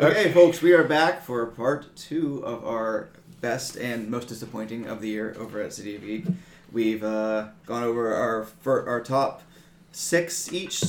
Okay, folks, we are back for part two of our best and most disappointing of the year over at City of Geek. We've uh, gone over our our top six each,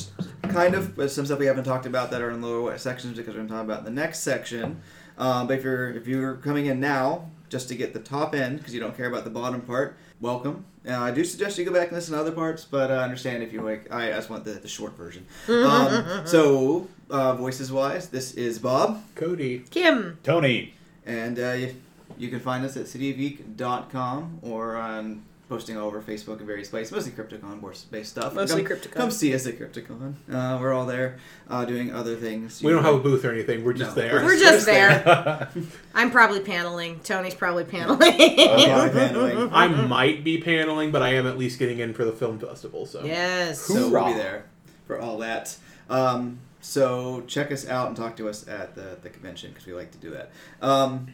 kind of, but some stuff we haven't talked about that are in lower sections because we're going to talk about the next section. Um, but if you're if you're coming in now just to get the top end because you don't care about the bottom part, welcome. Uh, I do suggest you go back and listen to other parts, but uh, understand if you like. I just want the, the short version. Um, so, uh, voices wise, this is Bob. Cody. Kim. Tony. And uh, you, you can find us at cityofgeek.com or on posting all over Facebook and various places, mostly Crypticon based stuff. Mostly come, Crypticon. Come see us at Crypticon. Uh, we're all there uh, doing other things. We don't have a booth or anything. We're just No, there. We're just there. I'm probably paneling. Tony's probably paneling. Yeah, paneling. I might be paneling, but I am at least getting in for the film festival. So yes. So we'll be there for all that. Um, so check us out and talk to us at the, the convention because we like to do that. Um,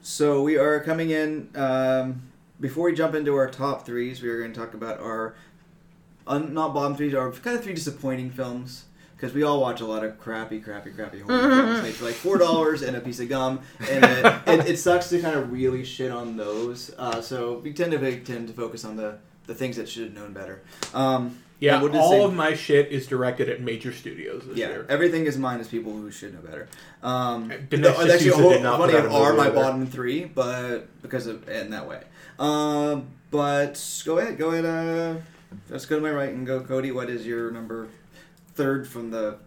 so we are coming in. Um, before we jump into our top threes, we are going to talk about our un, not bottom threes, our kind of three disappointing films. Because we all watch a lot of crappy, crappy, crappy horror films made for like four dollars and a piece of gum, and it, it, it sucks to kind of really shit on those. Uh, so we tend to tend to focus on the, the things that should have known better. Um, yeah, we'll all say- of my shit is directed at major studios this yeah, year. everything is mine is people who should know better. Um, no, actually, did not funny put out of are my bottom three, but because of in that way. Um, but go ahead, go ahead. Uh, let's go to my right and go, Cody. What is your number third from the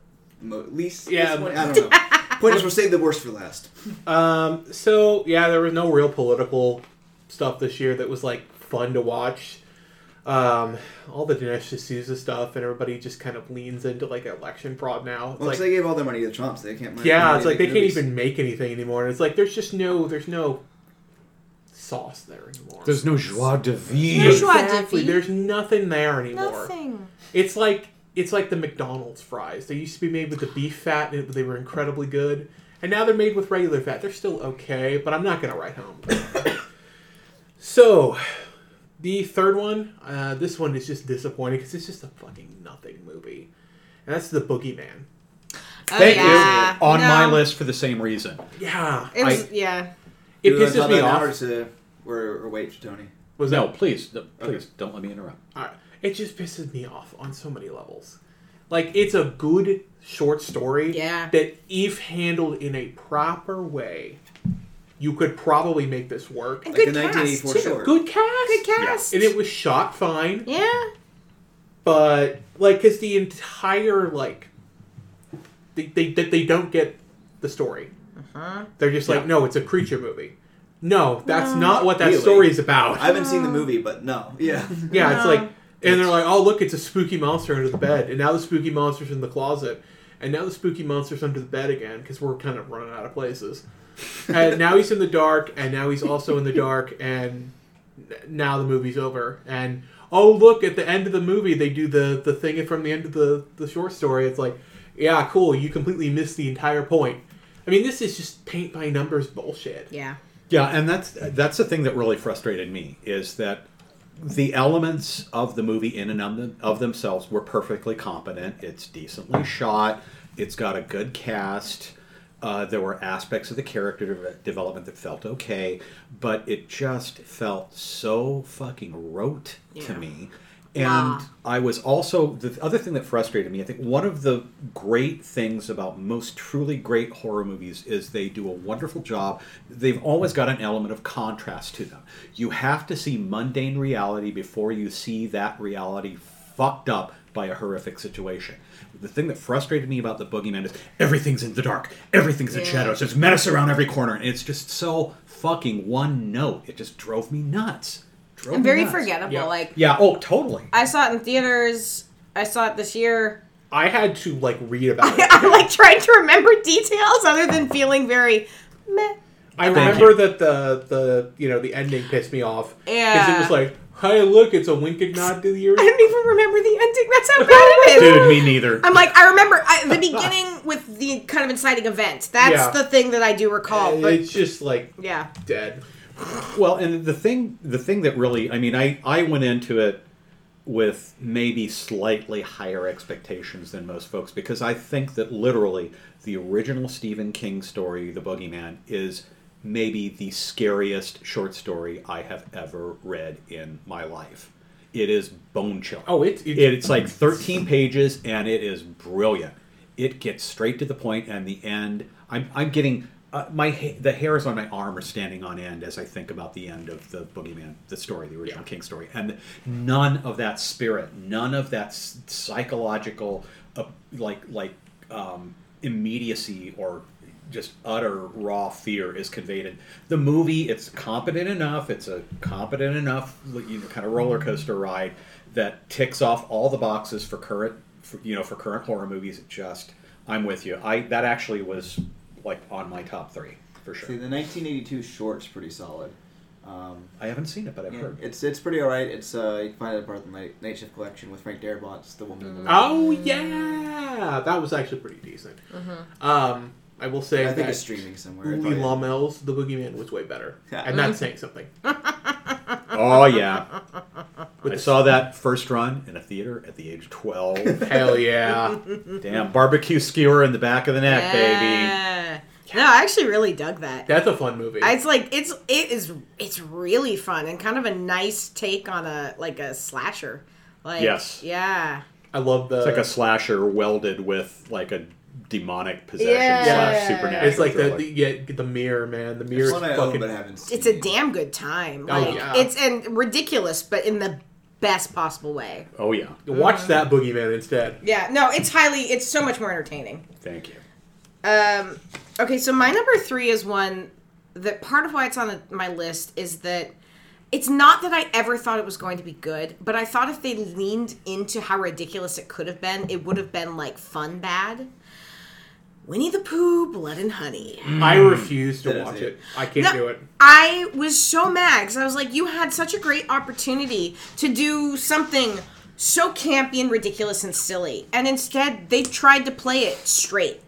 mo- least? Yeah. disappointing? I don't know. Point is, we'll save the worst for last. Um, so yeah, there was no real political stuff this year that was like fun to watch. Um, all the Dinesh D'Souza stuff, and everybody just kind of leans into like election fraud now. It's Well, like, 'cause they gave all their money to Trump, so they can't. make yeah, money it's like they make can't even make anything anymore. And it's like there's just no, there's no sauce there anymore. There's no joie de No vivre. joie de exactly. vivre. There's nothing there anymore. Nothing. It's like it's like the McDonald's fries. They used to be made with the beef fat, and they were incredibly good. And now they're made with regular fat. They're still okay, but I'm not gonna write home. so, the third one, uh, this one is just disappointing because it's just a fucking nothing movie, and that's the Boogeyman. Oh, Thank yeah. you. On No. my list for the same reason. Yeah, It was, I- yeah. it you pisses me off. Or, to, or, or wait for Tony. Was No, that please, no, please don't let me interrupt. Alright. It just pisses me off on so many levels. Like it's a good short story Yeah. that if handled in a proper way, you could probably make this work. And Like good a cast, 1984 too. short. Good cast. Good cast. And it was shot fine, Yeah. but like cuz the entire like they they they, they don't get the story. Uh-huh. They're just like, "No, it's a creature movie." No, that's No. not what that Really? story is about. I haven't seen the movie, but no. Yeah. Yeah, it's like, and they're like, oh look, it's a spooky monster under the bed, and now the spooky monster's in the closet, and now the spooky monster's under the bed again because we're kind of running out of places. And now he's in the dark, and now he's also in the dark, and now the movie's over. And oh look, at the end of the movie, they do the the thing from the end of the the short story. It's like, yeah, cool, you completely missed the entire point. I mean, this is just paint by numbers bullshit. Yeah. Yeah, and that's that's the thing that really frustrated me is that the elements of the movie in and of, them, of themselves were perfectly competent. It's decently shot. It's got a good cast. Uh, there were aspects of the character de- development that felt okay, but it just felt so fucking rote to me. And. I was also the other thing that frustrated me. I think one of the great things about most truly great horror movies is they do a wonderful job. They've always got an element of contrast to them. You have to see mundane reality before you see that reality fucked up by a horrific situation. The thing that frustrated me about the Boogeyman is everything's in the dark, everything's in Yeah. shadows. There's menace around every corner, and it's just so fucking one note. It just drove me nuts. Drove And me very nuts. forgettable. Yeah. Like, Yeah. Oh, totally. I saw it in theaters. I saw it this year. I had to like read about it. I'm like trying to remember details other than feeling very meh. I remember that the the you know the ending pissed me off because Yeah. it was like, hey, look, it's a wink and nod to the year. I don't even remember the ending. That's how bad it is. Dude, me neither. I'm like, I remember I, the beginning with the kind of inciting event. That's Yeah. the thing that I do recall. But it's just like yeah, dead. Well, and the thing, the thing that really, I mean, I, I went into it with maybe slightly higher expectations than most folks because I think that literally the original Stephen King story, The Boogeyman, is maybe the scariest short story I have ever read in my life. It is bone chilling. Oh, it's It- it's like 13 pages and it is brilliant. It gets straight to the point and the end. I'm, I'm getting uh, my the hairs on my arm are standing on end as I think about the end of the Boogeyman, the story, the original Yeah. King story, and none of that spirit, none of that psychological, uh, like like um, immediacy or just utter raw fear is conveyed in the movie. It's competent enough. It's a competent enough, you know, kind of roller coaster ride that ticks off all the boxes for current, for, you know, for current horror movies. It just, I'm with you. I that actually was like on my top three for sure. See, the 1982 short's pretty solid. Um, I haven't seen it, but I've yeah, heard. it's it's pretty alright. It's uh, you can find it part of the Night, Night Shift collection with Frank Darabont's The Woman in the Moon. Oh yeah, that was actually pretty decent. Um, I will say I think that it's streaming somewhere. Lee If I- Lommel's The Boogeyman was way better, Yeah. and that's saying something. Oh yeah, I saw that first run in a theater at the age of twelve. Hell yeah! Damn, barbecue skewer in the back of the neck, baby. Yeah. No, I actually really dug that. That's a fun movie. It's like it's it is it's really fun and kind of a nice take on a like a slasher. Like Yes. yeah. I love the. It's like a slasher welded with like a demonic possession Yeah. slash supernatural. It's like the, thriller. the yeah, the mirror man. The mirror one I fucking. but haven't seen. It's a damn good time. Oh, Like yeah. it's and ridiculous but in the best possible way. oh yeah, Watch that Boogeyman instead. Yeah, no, it's highly it's so much more entertaining. thank you. Um, okay, so my number three is one that part of why it's on my list is that it's not that I ever thought it was going to be good, but I thought if they leaned into how ridiculous it could have been, it would have been like fun bad. Winnie the Pooh, Blood and Honey. I refuse to That is watch it. it. I can't No, do it. I was so mad because I was like, you had such a great opportunity to do something so campy and ridiculous and silly, and instead they tried to play it straight,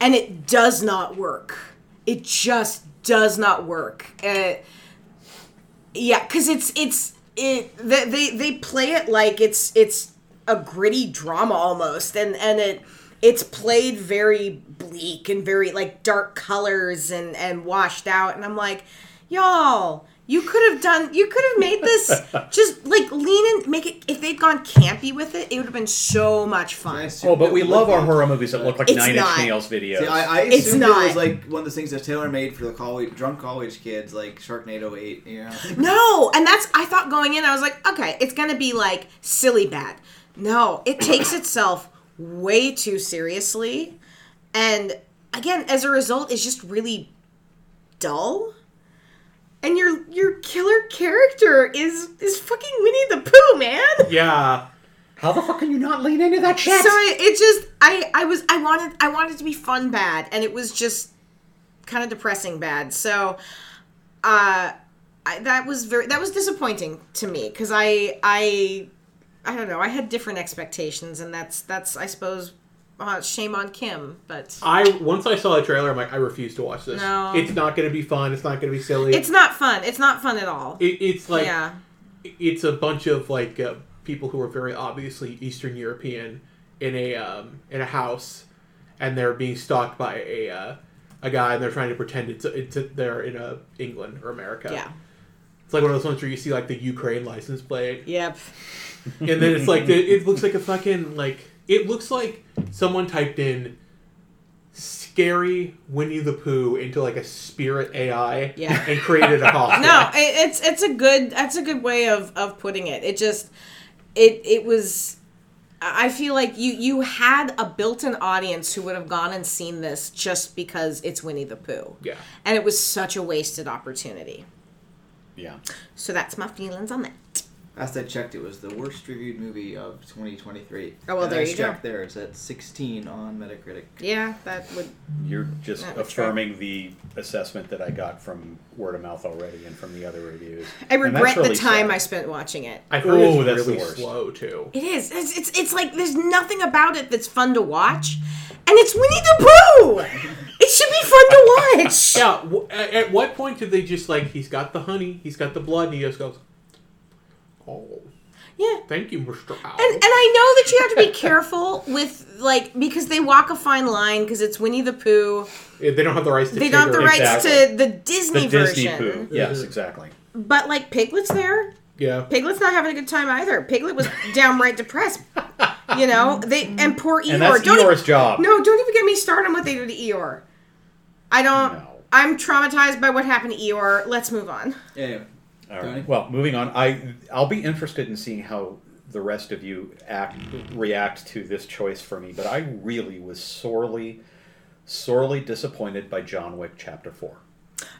and it does not work. It just does not work. Uh, yeah, because it's it's it they, they they play it like it's it's a gritty drama almost, and and it it's played very bleak and very like dark colors and and washed out, and I'm like, y'all. You could have done. You could have made this just like lean and make it. If they'd gone campy with it, it would have been so much fun. I Oh, but we love our horror movies that look like It's Nine not. Inch Nails videos. See, I, I It's assumed it was like one of those things that's tailor made for the college, drunk college kids, like Sharknado Eight. You know, No, and that's I thought going in, I was like, okay, it's gonna be like silly bad. No, it takes itself way too seriously, and again, as a result, it's just really dull. And your your killer character is is fucking Winnie the Pooh, man. Yeah. How the fuck can you not lean into that shit? So it, it just I I was I wanted I wanted to be fun bad, and it was just kind of depressing bad. So, uh, I, that was very that was disappointing to me because I I I don't know I had different expectations, and that's that's I suppose uh, shame on Kim, but I once I saw the trailer, I'm like, I refuse to watch this. No. It's not going to be fun. It's not going to be silly. it's not fun. It's not fun at all. it, it's like yeah, it's a bunch of like uh, people who are very obviously Eastern European in a um, in a house, and they're being stalked by a uh, a guy, and they're trying to pretend it's it's they're in a England or America. yeah, It's like one of those ones where you see like the Ukraine license plate, yep. and then it's like the, it looks like a fucking like it looks like someone typed in scary Winnie the Pooh into like a spirit AI Yeah. and created a costume. no, it, it's it's a good that's a good way of of putting it. It just it it was. I feel like you you had a built-in audience who would have gone and seen this just because it's Winnie the Pooh, Yeah. and it was such a wasted opportunity. yeah. So that's my feelings on that. Last I checked, it was the worst reviewed movie of 2023. Oh, well, And there I you go. checked There, it's at 16 on Metacritic. Yeah, that would. You're just Yeah, that's affirming the assessment that I got from word of mouth already and from the other reviews. I And that's regret the time sad. I spent watching it. I heard Oh, it's that's the really worst. slow too. It is. It's, it's it's like there's nothing about it that's fun to watch, and it's Winnie the Pooh. It should be fun to watch. Yeah. W- at, at what point did they just like he's got the honey, he's got the blood, and he just goes, oh. Yeah. Thank you, Mr. Owl. And, and I know that you have to be careful with like because they walk a fine line because it's Winnie the Pooh. Yeah, they don't have the rights to They don't have the rights Exactly. to the Disney The Disney version. Yes, mm-hmm. exactly. But like Piglet's there. Yeah. Piglet's not having a good time either. Piglet was downright depressed. You know they and poor Eeyore. And that's Don't Eeyore's even- job. No, don't even get me started on what they did to Eeyore. I don't. No. I'm traumatized by what happened to Eeyore. Let's move on. Anyway, All Tony? Well, moving on. I I'll be interested in seeing how the rest of you act react to this choice for me. But I really was sorely, sorely disappointed by John Wick Chapter Four.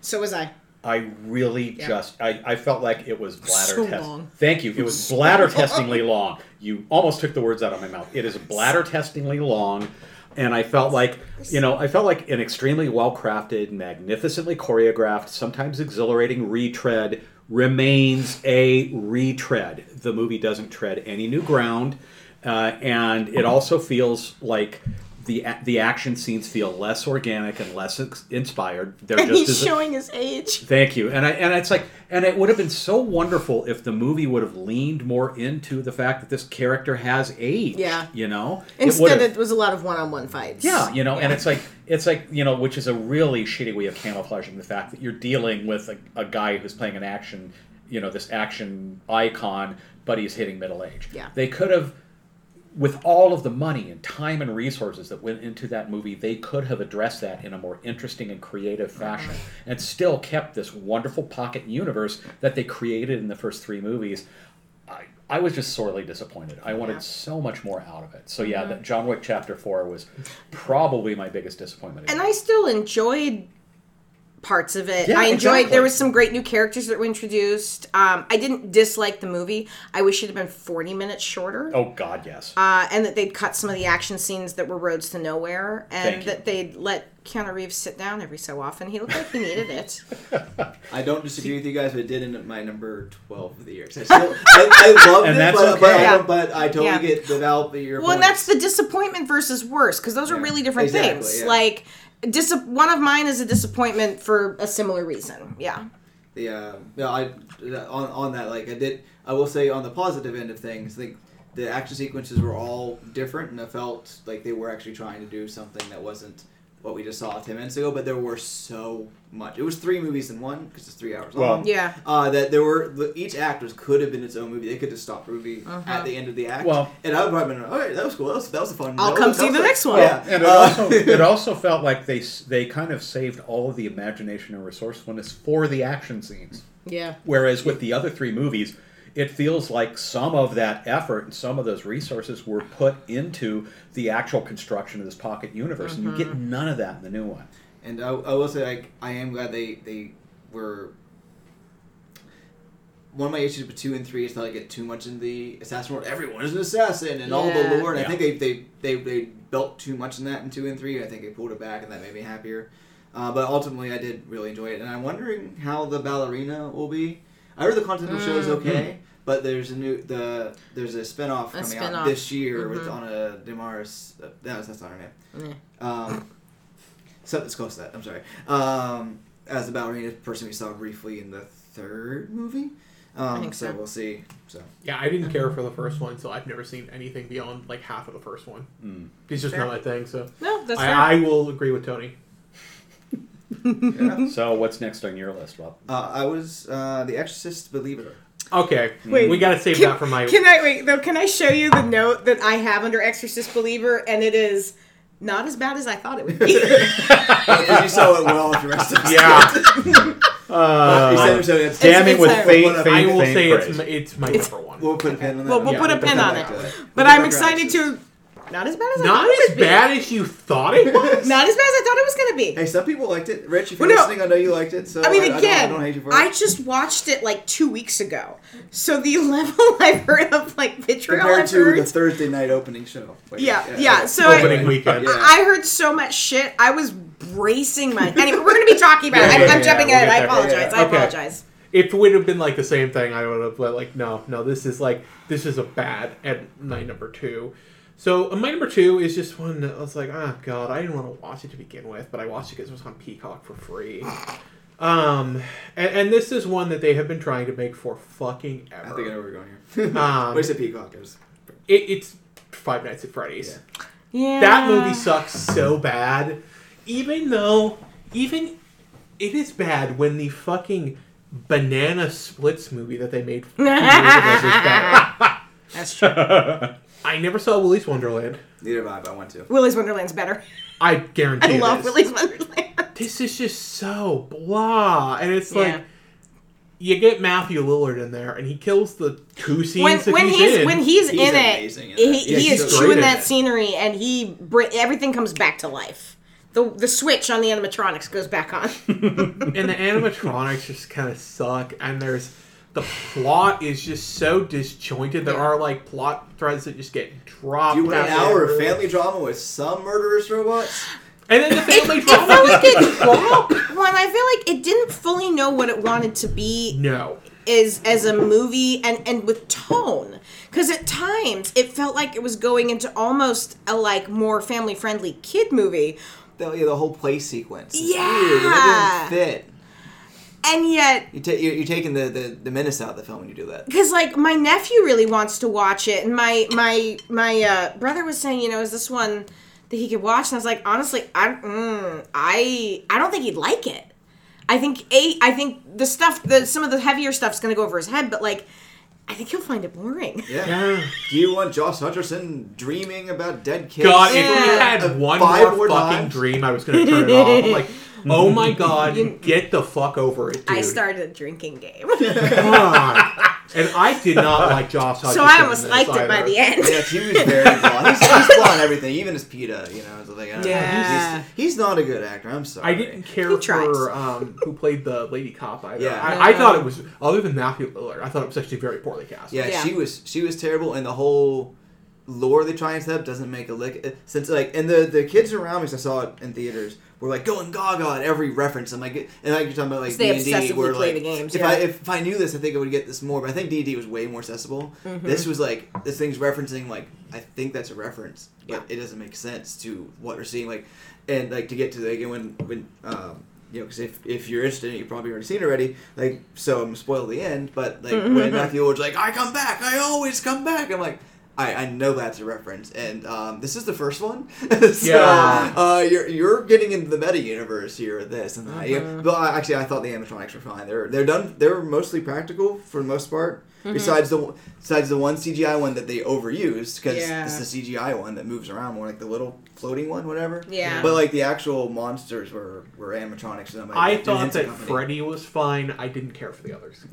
So was I. I really Yeah. just I, I felt like it was bladder So test. long. Thank you. It was bladder testingly long. You almost took the words out of my mouth. It is bladder testingly long. And I felt like, you know, I felt like an extremely well crafted, magnificently choreographed, sometimes exhilarating retread remains a retread. The movie doesn't tread any new ground. Uh, and it also feels like the, the action scenes feel less organic and less ex- inspired. They're And just he's showing his age. Thank you. And I and it's like and it would have been so wonderful if the movie would have leaned more into the fact that this character has age. Yeah. You know? Instead, would've- it was a lot of one-on-one fights. yeah, you know, and it's like it's like you know, which is a really shitty way of camouflaging the fact that you're dealing with a, a guy who's playing an action, you know, this action icon, but he's hitting middle age. Yeah. they could have, with all of the money and time and resources that went into that movie, they could have addressed that in a more interesting and creative mm-hmm. fashion, and still kept this wonderful pocket universe that they created in the first three movies. I, I was just sorely disappointed. I wanted Yeah. so much more out of it. So yeah, mm-hmm. that John Wick Chapter Four was probably my biggest disappointment. and I still enjoyed parts of it. Yeah, I enjoyed. exactly. There was some great new characters that were introduced. Um, I didn't dislike the movie. I wish it had been forty minutes shorter. oh God, yes. Uh, and that they'd cut some of the action scenes that were roads to nowhere, and Thank you. that they'd let Keanu Reeves sit down every so often. He looked like he needed it. I don't disagree with you guys, but it did end up my number twelve of the year. 'Cause I, still, I, I loved And it, that's but, but, okay. I Yeah. don't- but I totally Yeah. get the Val. Your Well, and that's the disappointment versus worse, because those are Yeah, really different exactly, things. yeah. Like, dis- one of mine is a disappointment for a similar reason. Yeah. yeah, I on on that like I did. I will say on the positive end of things, like the action sequences were all different, and I felt like they were actually trying to do something that wasn't what we just saw ten minutes ago. But there were so much. It was three movies in one because it's three hours Well, long. Yeah. Uh, that there were each act was could have been its own movie. They could have stopped the movie Uh-huh. at the end of the act. Well- and I would probably been all right. That was cool. That was, that was a fun. I'll that come was- see the next one. Yeah, And it Uh, also it also felt like they they kind of saved all of the imagination and resourcefulness for the action scenes. Yeah. Whereas with the other three movies, it feels like some of that effort and some of those resources were put into the actual construction of this pocket universe, and you get Mm-hmm. none of that in the new one. And I, I will say, like, I am glad they they were. One of my issues with two and three is that I get too much in the assassin world. Everyone is an assassin, and all the lore. And Yeah. I think they, they they they built too much in that in two and three. I think they pulled it back, and that made me happier. Uh, but ultimately, I did really enjoy it, and I'm wondering how the ballerina will be. I heard the content of the show is Mm. okay, but there's a new the there's a spinoff A coming out spin-off. this year with Mhm. Anna Demaris. Uh, that's that's not her name. Yeah. Um, something's close to that. I'm sorry. Um, as the ballerina person we saw briefly in the third movie. Um, think so. We'll see. So Yeah, I didn't care for the first one, so I've never seen anything beyond like half of the first one. Mm. It's just Fair. not my thing. So No, that's fair. I, I will agree with Tony. yeah. So what's next on your list, Rob? uh, I was uh, the Exorcist believer. Okay, Wait, we gotta save can- that for my. Can I wait though? Can I show you the note that I have under Exorcist Believer, and it is not as bad as I thought it would be. As you saw it well with the rest of us. Yeah. Uh, You said so it's- damning with a- faint, I faint, I will faint say praise. it's my, it's my It's- number one. We'll put a pin on that. Well, we'll Yeah, put a pin on back it. But We'll I'm excited Exorcist. to. Not as bad as I Not thought it as would be. as you thought it was. Not as bad as I thought it was going to be. Hey, some people liked it. Rich, if you're Well, no. listening, I know you liked it. So I mean, I, don't- again, I don't, hate you for I just watched it like two weeks ago, so the level I've heard of like vitriol compared I've to heard. the Thursday night opening show. Wait, Yeah, yeah, so I- Opening weekend. Yeah. I heard so much shit. I was bracing my. Anyway, we're going to be talking about it. Yeah, I'm, yeah, I'm yeah, jumping we'll ahead. get I there. apologize. Yeah, I Okay. apologize. If it would have been like the same thing, I would have but like no, no. This is like this is a bad at my number two. So uh, my number two is just one that I was like, oh god, I didn't want to watch it to begin with, but I watched it because it was on Peacock for free. Um, and, and this is one that they have been trying to make for fucking ever. I ever. think I know where we're going here. Um, Where's the Peacock? It was- it, it's Five Nights at Freddy's. Yeah. Yeah. That movie sucks so bad. Even though, even it is bad when the fucking banana splits movie that they made two years ago. That's true. I never saw Willy's Wonderland. Neither have I, but I want to. Willy's Wonderland's better. I guarantee I it love is. Willy's Wonderland. This is just so blah, and it's like Yeah. you get Matthew Lillard in there, and he kills the two scenes when that when he's, he's in. when he's, He's in amazing it, in he, that. he is he's great chewing that it. scenery, and he br- everything comes back to life. The the switch on the animatronics goes back on. and the animatronics just kind of suck and there's the plot is just so disjointed there are like plot threads that just get dropped Do you want an hour of family drama with some murderous robots? and then the family it drama felt just like gets it- dropped when I feel like it didn't fully know what it wanted to be no is as a movie and and with tone because at times it felt like it was going into almost a like more family friendly kid movie The, yeah, the whole play sequence. It's Yeah. weird. It didn't fit. And yet You ta- you're, you're taking the, the, the menace out of the film when you do that. because like my nephew really wants to watch it and my my my uh, brother was saying you know is this one that he could watch and i was like honestly i mm, i i don't think he'd like it i think a i think the stuff the some of the heavier stuff's gonna go over his head but like i think he'll find it boring Yeah. yeah. Do you want Josh Hutcherson dreaming about dead kids? god if we had one more more fucking times? dream i was gonna turn it off i'm like oh my god get the fuck over it dude i started a drinking game God. and i did not like josh so i almost in this liked it by the end Yeah, he was very blonde. He's, he's blonde everything, even as Peeta, you know. It's like, I don't know. Yeah. He's, he's not a good actor. I'm sorry. I didn't care He for um, who played the lady cop either. Yeah. I, I thought it was other than Matthew Lillard. I thought it was actually very poorly cast. Yeah, Yeah. she was she was terrible, and the whole lore they try and set up doesn't make a lick. uh, Since like, and the the kids around me, 'cause I saw it in theaters, were like going gaga at every reference. I'm like, and like you're talking about like D&D, obsessively where play like the games, if yeah. I if I knew this, I think I would get this more. But I think D&D was way more accessible. Mm-hmm. This was like this thing's referencing like I think that's a reference, but Yeah. it doesn't make sense to what we're seeing. Like, and like to get to the again when when. Um, you know, because if, if you're interested, you've probably already seen it already. Like, so I'm gonna spoil the end. But like Mm-hmm. when Matthew Lillard's like, "I come back, I always come back," I'm like, I, I know that's a reference, and um, this is the first one. so Yeah. uh, you're you're getting into the meta universe here with this, and I, Mm-hmm. but actually I thought the animatronics were fine. They're they're done. They're mostly practical for the most part. Mm-hmm. Besides the besides the one CGI one that they overused because Yeah. is the CGI one that moves around more like the little floating one, whatever. Yeah. But like the actual monsters were were animatronics. And I "Dude, thought that Company." Freddy was fine. I didn't care for the others.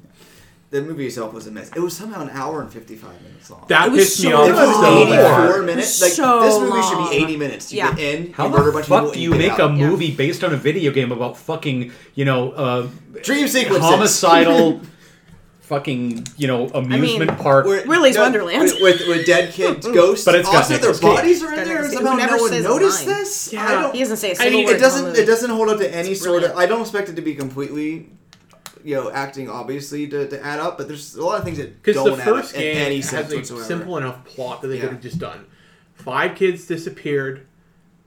The movie itself was a mess. It was somehow an hour and fifty five minutes long. That It was pissed me off it was so long. bad. 84 minutes. Like So this movie should be 80 minutes. You Yeah. get in, How you murder a the bunch of people, fuck do you make out. a Yeah. movie based on a video game about fucking, you know, uh, dream sequences? homicidal, fucking, you know, amusement park? Where- Willy's no, Wonderland. with, with, with dead kids, ghosts. But it's got also their Nicolas bodies are in Got there. and Nicolas Cage, Somehow who never no one says noticed this. Yeah. I don't. He doesn't say a I single mean, word. it doesn't. It doesn't hold up to any It's sort of. I don't expect it to be completely, you know, acting obviously to, to add up. But there's a lot of things that Because don't the add up first in game any has sense a whatsoever. simple enough plot that they Yeah. could have just done. Five kids disappeared.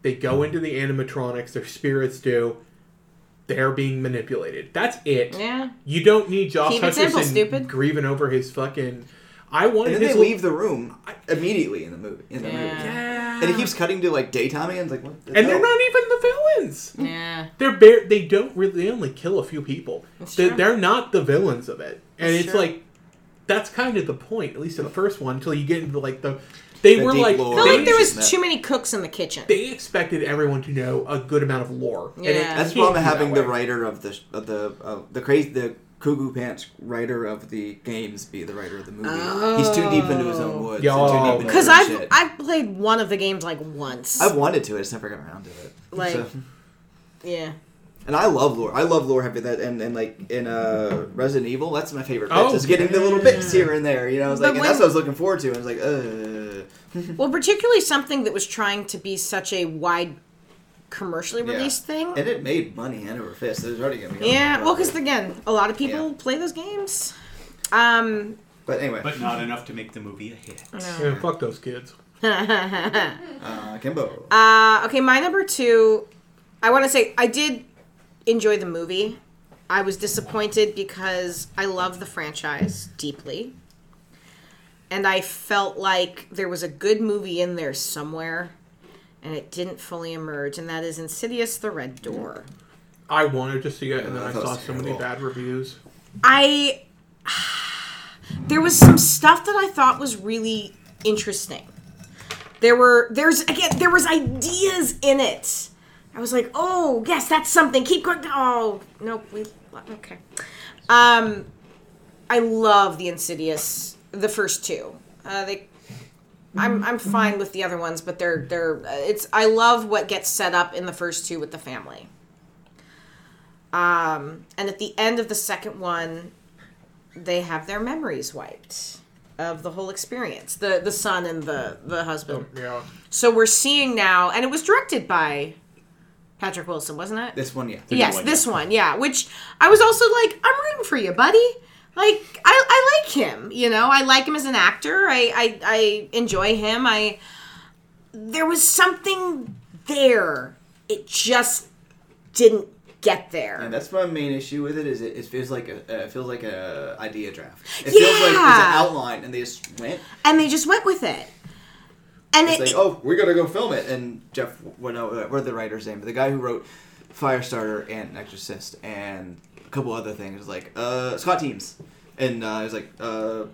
They go into the animatronics. Their spirits do. They're being manipulated. That's it. Yeah. You don't need Josh Keep it simple, Hutcherson stupid. grieving over his fucking. I wanted And then they li- leave the room immediately in the movie. In the movie. Yeah. And it keeps cutting to like daytime again. It's like what? the and they're not even the villains. Yeah. They're bare. They don't really. They only kill a few people. That's They, true. they're not the villains of it, and That's it's true. like that's kind of the point, at least in the first one, until you get into like the. They The were like lore. I feel like there was That- too many cooks in the kitchen. they expected everyone to know a good amount of lore. and it Yeah. That's the can't problem having that the writer of the of the uh, the crazy the Cuckoo Pants writer of the games be the writer of the movie. He's too deep into his own woods. Yo. and too deep into Because I've shit. I've played one of the games like once. I've wanted to. I just never got around to it. Like- So- yeah. and I love lore. I love lore heavy. That and, and like in uh, Resident Evil, that's my favorite. Bits, Oh, is getting the little bits here and there. You know, I was But like, and when- that's what I was looking forward to. I was like, uh. Well, particularly something that was trying to be such a wide commercially Yeah. released thing. And it made money hand over fist. It was already gonna be. Yeah, well, because again, a lot of people Yeah. play those games. Um, But anyway, But not enough to make the movie a hit. Yeah, fuck those kids. uh, Kimbo. uh, okay, my number two. I want to say I did enjoy the movie. I was disappointed because I love the franchise deeply. And I felt like there was a good movie in there somewhere, and it didn't fully emerge, and that is Insidious the Red Door. I wanted to see it, and then I I thought it saw so many bad reviews. I. There was some stuff that I thought was really interesting. There were, there's, again, there was ideas in it. I was like, oh, yes, that's something. Keep going. Oh, nope. We, okay. Um, I love the Insidious, the first two. Uh, they, I'm I'm fine with the other ones, but they're they're uh, it's I love what gets set up in the first two with the family. Um, and at the end of the second one, they have their memories wiped of the whole experience. The the son and the the husband. Yeah. So we're seeing now, and it was directed by Patrick Wilson, wasn't it? This one, yeah. yes, one, this one, yeah. Which I was also like, I'm rooting for you, buddy. Like I, I like him. You know, I like him as an actor. I, I, I enjoy him. I there was something there. It just didn't get there. And that's my main issue with it. Is it, it feels like a uh, it feels like a idea draft. It feels like it's Yeah. an outline, and they just went. and they just went with it. And It's it, like, oh, we're gonna go film it. And Jeff, what what the writer's name? But the guy who wrote Firestarter and Exorcist and a couple other things, like uh, Scott Teems, and uh, I was like, uh,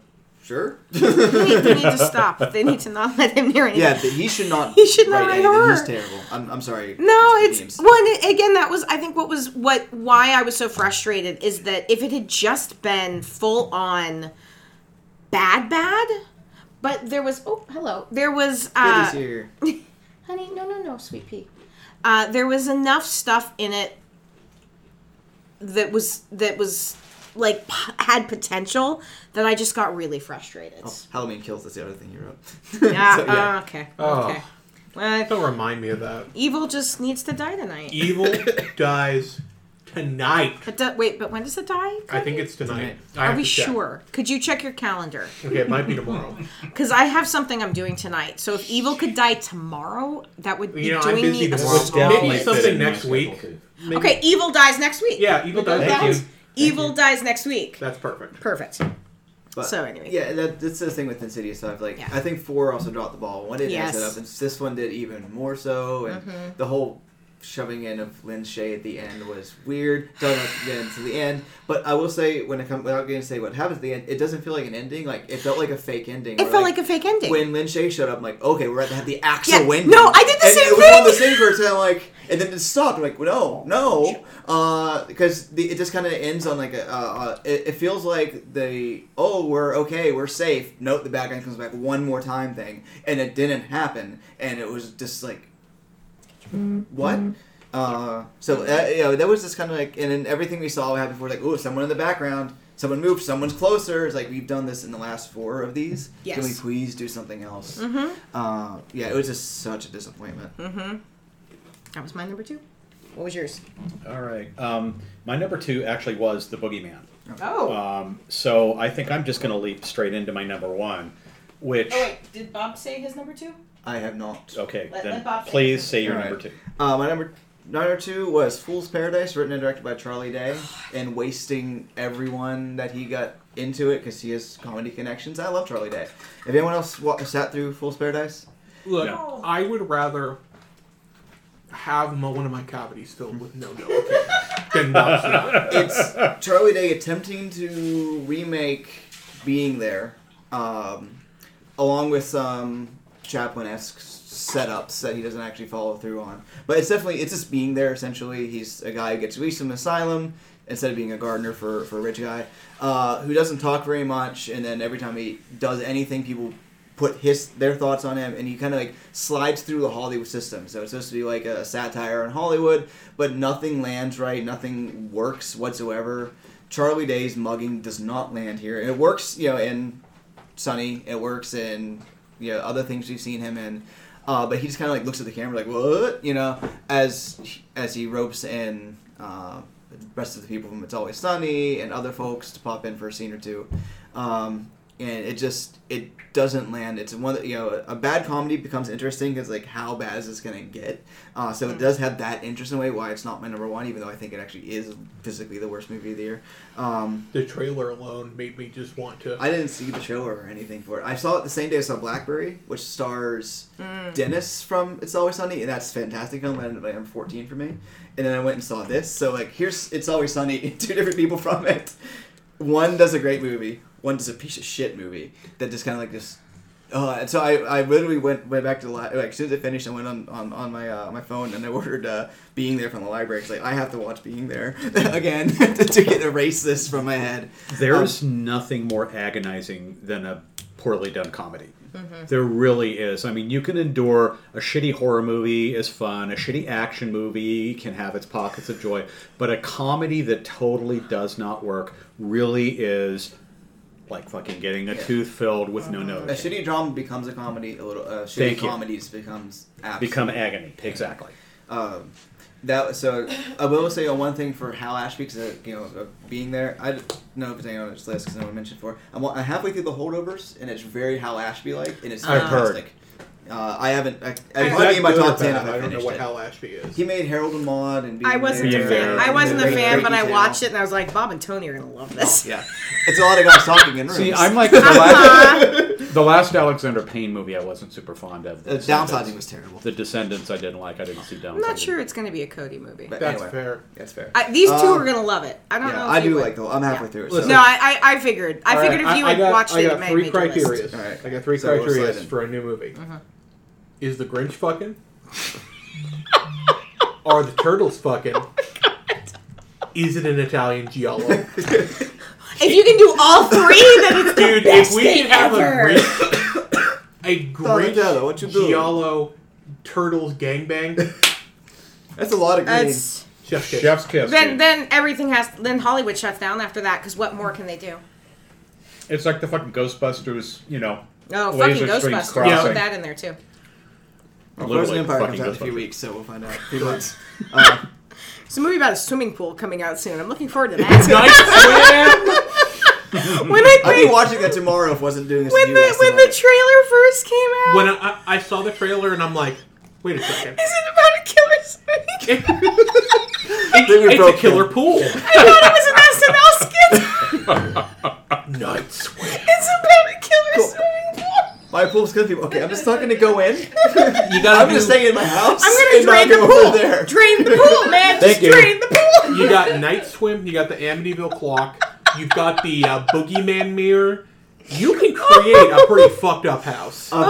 sure. they, need, they need to stop. They need to not let him near anything. yeah, he should not. He should not write anything. He's terrible. I'm, I'm sorry. No, it's Teams. well. Again, that was I think what was what why I was so frustrated is that if it had just been full on bad, bad, but there was oh hello there was uh, honey no no no sweet pea uh, there was enough stuff in it that was that was like p- had potential that I just got really frustrated. Oh, Halloween Kills. That's the other thing you wrote. yeah, So, yeah. uh, okay, Oh. okay. Well, Don't remind me of that. evil just needs to die tonight. Evil dies tonight. But do, wait, but when does it die? I think it's tonight. I Are we to sure? Could you check your calendar? Okay, it might be tomorrow. Because I have something I'm doing tonight. So if Evil could die tomorrow, that would be You know, I'm doing busy me a tomorrow. small Maybe something fit in my next week. Schedule, too. Maybe- Okay, Evil dies next week. Yeah, Evil dies Thank next you. week. Evil dies next week. That's perfect. Perfect. But, So anyway. yeah, that, that's the thing with Insidious stuff. Like, Yeah. I think four also dropped the ball. One did Yes. set up, and this one did even more so. And Mm-hmm. the whole shoving in of Lin Shaye at the end was weird. Don't have to get into the end, but I will say when it comes, without getting to say what happens at the end, it doesn't feel like an ending. Like it felt like a fake ending. It felt like, a fake ending. when Lin Shaye showed up. I'm like, okay, we're at the, the actual Yeah, ending. no, I did the and same it was one of thing. the things where it's kind of like, and then it stopped. I'm like, no, no, uh, because the, it just kind of ends on like a. Uh, uh, it, it feels like the oh, we're okay, we're safe. Note the bad guy comes back one more time thing, and it didn't happen, and it was just like, what? Uh, so uh, you know, that was just kind of like, and then everything we saw happened before, like, oh, someone in the background, someone moved, someone's closer. It's like we've done this in the last four of these. Yes. Can we please do something else? mm-hmm. Uh, yeah, it was just such a disappointment. Mm-hmm. That was my number two. What was yours? All right. Um, my number two actually was the Boogeyman. Oh. Um, so I think I'm just going to leap straight into my number one, which. oh wait, did Bob say his number two? I have not. Okay, Let- then let Bob say please his. say your All number right. two. Uh, my number number two was Fool's Paradise, written and directed by Charlie Day, and wasting everyone that he got into it because he has comedy connections. I love Charlie Day. Have anyone else wa- sat through Fool's Paradise? Look, No. I would rather have mo- one of my cavities filled with no Novocaine than watch that. It's Charlie Day attempting to remake Being There, um, along with some Chaplin-esque setups that he doesn't actually follow through on. But it's definitely it's just being there. Essentially, he's a guy who gets released from asylum instead of being a gardener for, for a rich guy uh, who doesn't talk very much, and then every time he does anything, people put his their thoughts on him, and he kind of like slides through the Hollywood system. So it's supposed to be like a satire on Hollywood, but nothing lands right, nothing works whatsoever. Charlie Day's mugging does not land here. It works, you know, in Sunny. It works in you know other things we've seen him in. Uh, but he just kind of like looks at the camera like what you know as as he ropes in uh, the rest of the people from It's Always Sunny and other folks to pop in for a scene or two. Um, and it just it doesn't land. It's one that you know a bad comedy becomes interesting because like how bad is this gonna get? Uh, so it does have that interest in a way why it's not my number one, even though I think it actually is physically the worst movie of the year. Um, The trailer alone made me just want to. I didn't see the trailer or anything for it. I saw it the same day I saw Blackberry, which stars Dennis from It's Always Sunny, and that's fantastic film. And like, I'm 14 for me. And then I went and saw this. So like, here's It's Always Sunny, two different people from it. One does a great movie. One does a piece of shit movie that just kind of like just. Oh, and so I, I literally went went back to the li- like as soon as it finished, I went on on, on my uh, my phone and I ordered uh, Being There from the library. 'cause, like I have to watch Being There again to get erase this from my head. There's Um, nothing more agonizing than a poorly done comedy. Mm-hmm. There really is. I mean, you can endure a shitty horror movie is fun, a shitty action movie can have its pockets of joy, but a comedy that totally does not work really is like fucking getting a tooth filled with no A shitty drama becomes a comedy. A little uh, shitty Thank you. comedies becomes absolute. Become agony. Exactly. Um, that so I will say on one thing for Hal Ashby because uh, you know uh, being there. I don't know if it's anyone on this list because no one mentioned before. I'm, I'm halfway through the holdovers and it's very Hal Ashby like and it's I've heard. Fantastic. Uh, I haven't. I, I Is might be in my top ten I, I don't know what it. Hal Ashby is. He made Harold and Maude and Being I wasn't There. a fan. I wasn't a fan, but I watched it and I was like, Bob and Tony are gonna love this. Yeah, it's a lot of guys talking in rooms. See, I'm like the last, the last Alexander Payne movie I wasn't super fond of. Uh, downsizing was terrible. The Descendants I didn't like. I didn't see Downsizing. I'm not sure it's gonna be a Cody movie. But That's anyway, fair. That's fair. I, these two Um, are gonna love it. I don't yeah, know. If I do would. like the. I'm halfway Yeah. through it. So- No, I, I, I figured. I figured if you I, had I got, watched I it, got it might three make your criteria. list. All right. I got three So criteria for a new movie. Is the Grinch fucking? Are the turtles fucking? Is it an Italian giallo? If you can do all three, then it's the Dude, best if we thing can have ever. a Grinch, a Donatello, what Grinch you doing? giallo turtles gangbang, That's a lot of green. That's, chef's kiss. Chef's kiss. then dude. then everything has then Hollywood shuts down after that because what more can they do? It's like the fucking Ghostbusters, you know. Oh, Laser fucking Stream Ghostbusters! Crossing. Put that in there too. Well, Literally Frozen Empire fucking comes out in a few weeks, so we'll find out. A few months. Uh, It's a movie about a swimming pool coming out soon. I'm looking forward to that. Night swim. when I I'd be watching that tomorrow if it wasn't doing this when in the US when the trailer first came out, When I, I saw the trailer and I'm like, wait a second. is it about a killer swimming pool? Then we it's broke a killer pool. I thought it was an SNL skit. Night swim. It's about a killer swimming pool. My pool's gonna be okay. I'm just not gonna go in. You I'm gotta gonna do, stay in my house. I'm gonna and drain not the go pool. over there. Drain the pool, man. Thank Just you. drain the pool. You got night swim. You got the Amityville clock. You've got the uh, boogeyman mirror. You can create a pretty fucked up house. Uh,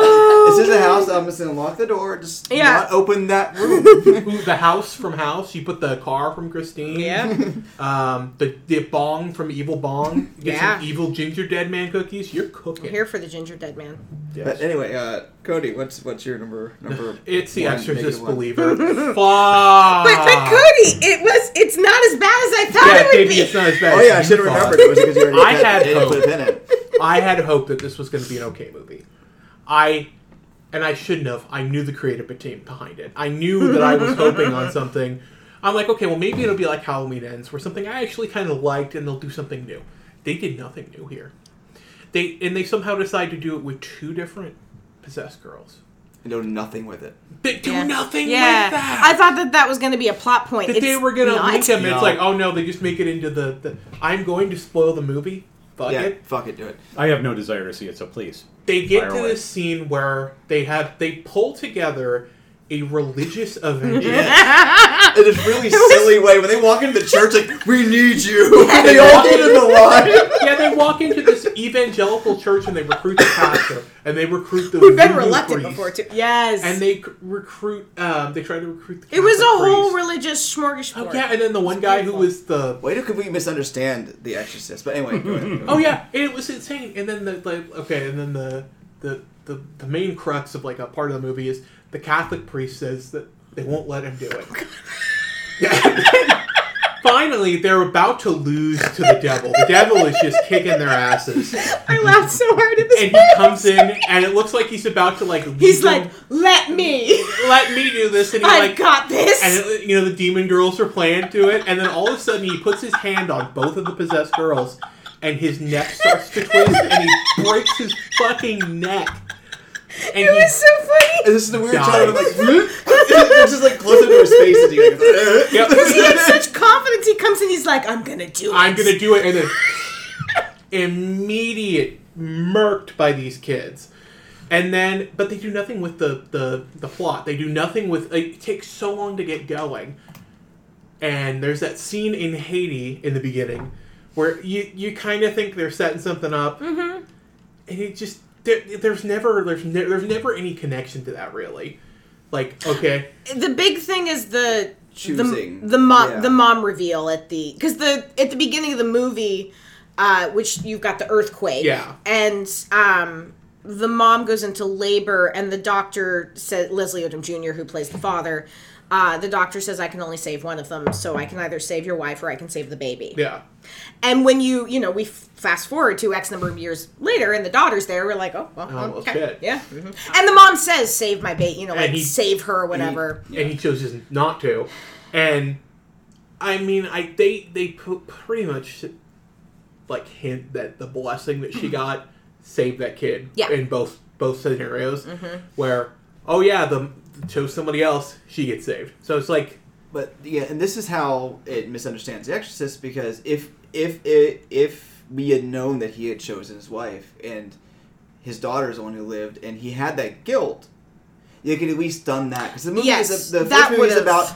this is a house. I'm just gonna lock the door. Just Yeah. not open that room. The house from House. You put the car from Christine. Yeah. Um, the the bong from Evil Bong. Get Yeah. some evil ginger dead man cookies. You're cooking. I'm here for the ginger dead man. Yes. but anyway, uh, Cody, what's what's your number? Number. It's the one, Exorcist negative believer. Fuck. But, but Cody, it was. It's not as bad as I thought Yeah, it would maybe be. it's not as bad. Oh as yeah, I should have remembered it was because you already I had didn't hope. put a pin in. it. I had hoped that this was going to be an okay movie. I, and I shouldn't have. I knew the creative team behind it. I knew that I was hoping on something. I'm like, okay, well, maybe it'll be like Halloween Ends, where something I actually kind of liked, and they'll do something new. They did nothing new here. They and they somehow decided to do it with two different possessed girls. And do nothing with it. They do Yeah. nothing Yeah, with that. I thought that that was going to be a plot point. that It's they were gonna not. link them. and It's like, oh no, they just make it into the, the. I'm going to spoil the movie. Fuck yeah, it. fuck it, do it. I have no desire to see it, so please. they get Fire to away. this scene where they have they pull together a religious event. Yes. in this really silly way when they walk into the church, like we need you. they all get in the line. yeah, they walk into this evangelical church and they recruit the pastor and they recruit the We've been reluctant priest, before too. Yes, and they recruit. Um, they try to recruit. The it was a Catholic whole religious smorgasbord. Oh yeah, and then the one guy who was the Why do we misunderstand The Exorcist? But anyway, go ahead. Oh yeah, and it was insane. And then the like, okay, and then the, the the the main crux of like a part of the movie is the Catholic priest says that they won't let him do it. Yeah. Finally, they're about to lose to the devil. The devil is just kicking their asses, I laughed so hard at this. and he comes in, and it looks like he's about to like. He's like, "Let me. "Let me do this," and he I've like got this." and it, you know the demon girls are playing to it, and then all of a sudden he puts his hand on both of the possessed girls, and his neck starts to twist, and he breaks his fucking neck. And It was so funny. And this is the weird Dies. shot of like, it's just like close into his face as he goes, Yep. He had such confidence. He comes in. He's like, "I'm gonna do it. I'm gonna do it, and then immediate murked by these kids, and then but they do nothing with the the the plot. They do nothing with. It takes so long to get going, and there's that scene in Haiti in the beginning where you you kind of think they're setting something up, mm-hmm. and it just there, there's never there's ne- there's never any connection to that really. Like okay, the big thing is the Choosing. the, the mom Yeah. the mom reveal at the because the at the beginning of the movie uh which you've got the earthquake Yeah. and um the mom goes into labor and the doctor said leslie odom jr who plays the father uh, the doctor says i can only save one of them so i can either save your wife or i can save the baby yeah, and when you you know we fast forward to x number of years later and the daughter's there we're like oh well, Oh, okay shit. yeah mhm. and the mom says save my baby you know like he- save her or whatever and he chooses not to. And I mean, I they they put pretty much like hint that the blessing that she got saved that kid. Yeah. In both both scenarios, where oh yeah, the chose somebody else, she gets saved. So it's like But yeah, and this is how it misunderstands The Exorcist because if if it, if we had known that he had chosen his wife and his daughter is the one who lived, and he had that guilt, you could at least done that because the movie Yes, is the that first movie is would've- about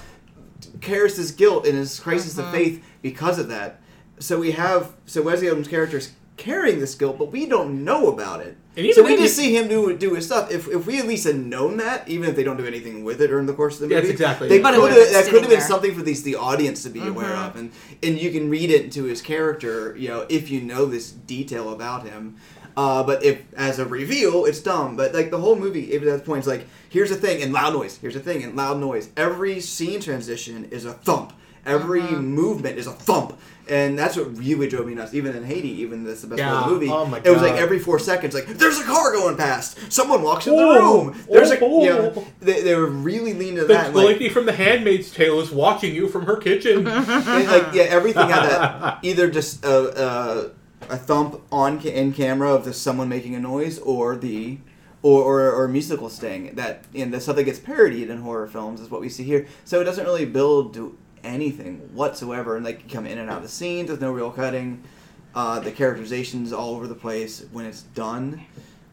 Karras's guilt and his crisis Mm-hmm. of faith because of that. So we have so Leslie Odom's character is carrying this guilt, but we don't know about it. So we just see him do do his stuff. If, if we at least had known that, even if they don't do anything with it during the course of the movie, That's exactly they it. But could would've that could have been there. something for these the audience to be aware of, and and you can read it into his character, you know, if you know this detail about him. Uh, but if as a reveal, it's dumb. But like the whole movie, even at that point, it's like here's a thing and loud noise. Here's a thing and loud noise. Every scene transition is a thump. Every uh-huh. movement is a thump. And that's what really drove me nuts. Even in Haiti, even that's the best part of the movie. Oh my It was like every four seconds, like there's a car going past. Someone walks in the Oh, room. There's a oh, you know, they, they were really leaning to the, that. the like, lady from The Handmaid's Tale is watching you from her kitchen. and, like yeah, everything had that either just a, a, a thump on ca- in camera of the someone making a noise or the or, or, or musical sting that and the stuff that gets parodied in horror films is what we see here. So it doesn't really build anything whatsoever, and like come in and out of the scene. There's no real cutting. Uh, the characterization's all over the place when it's done.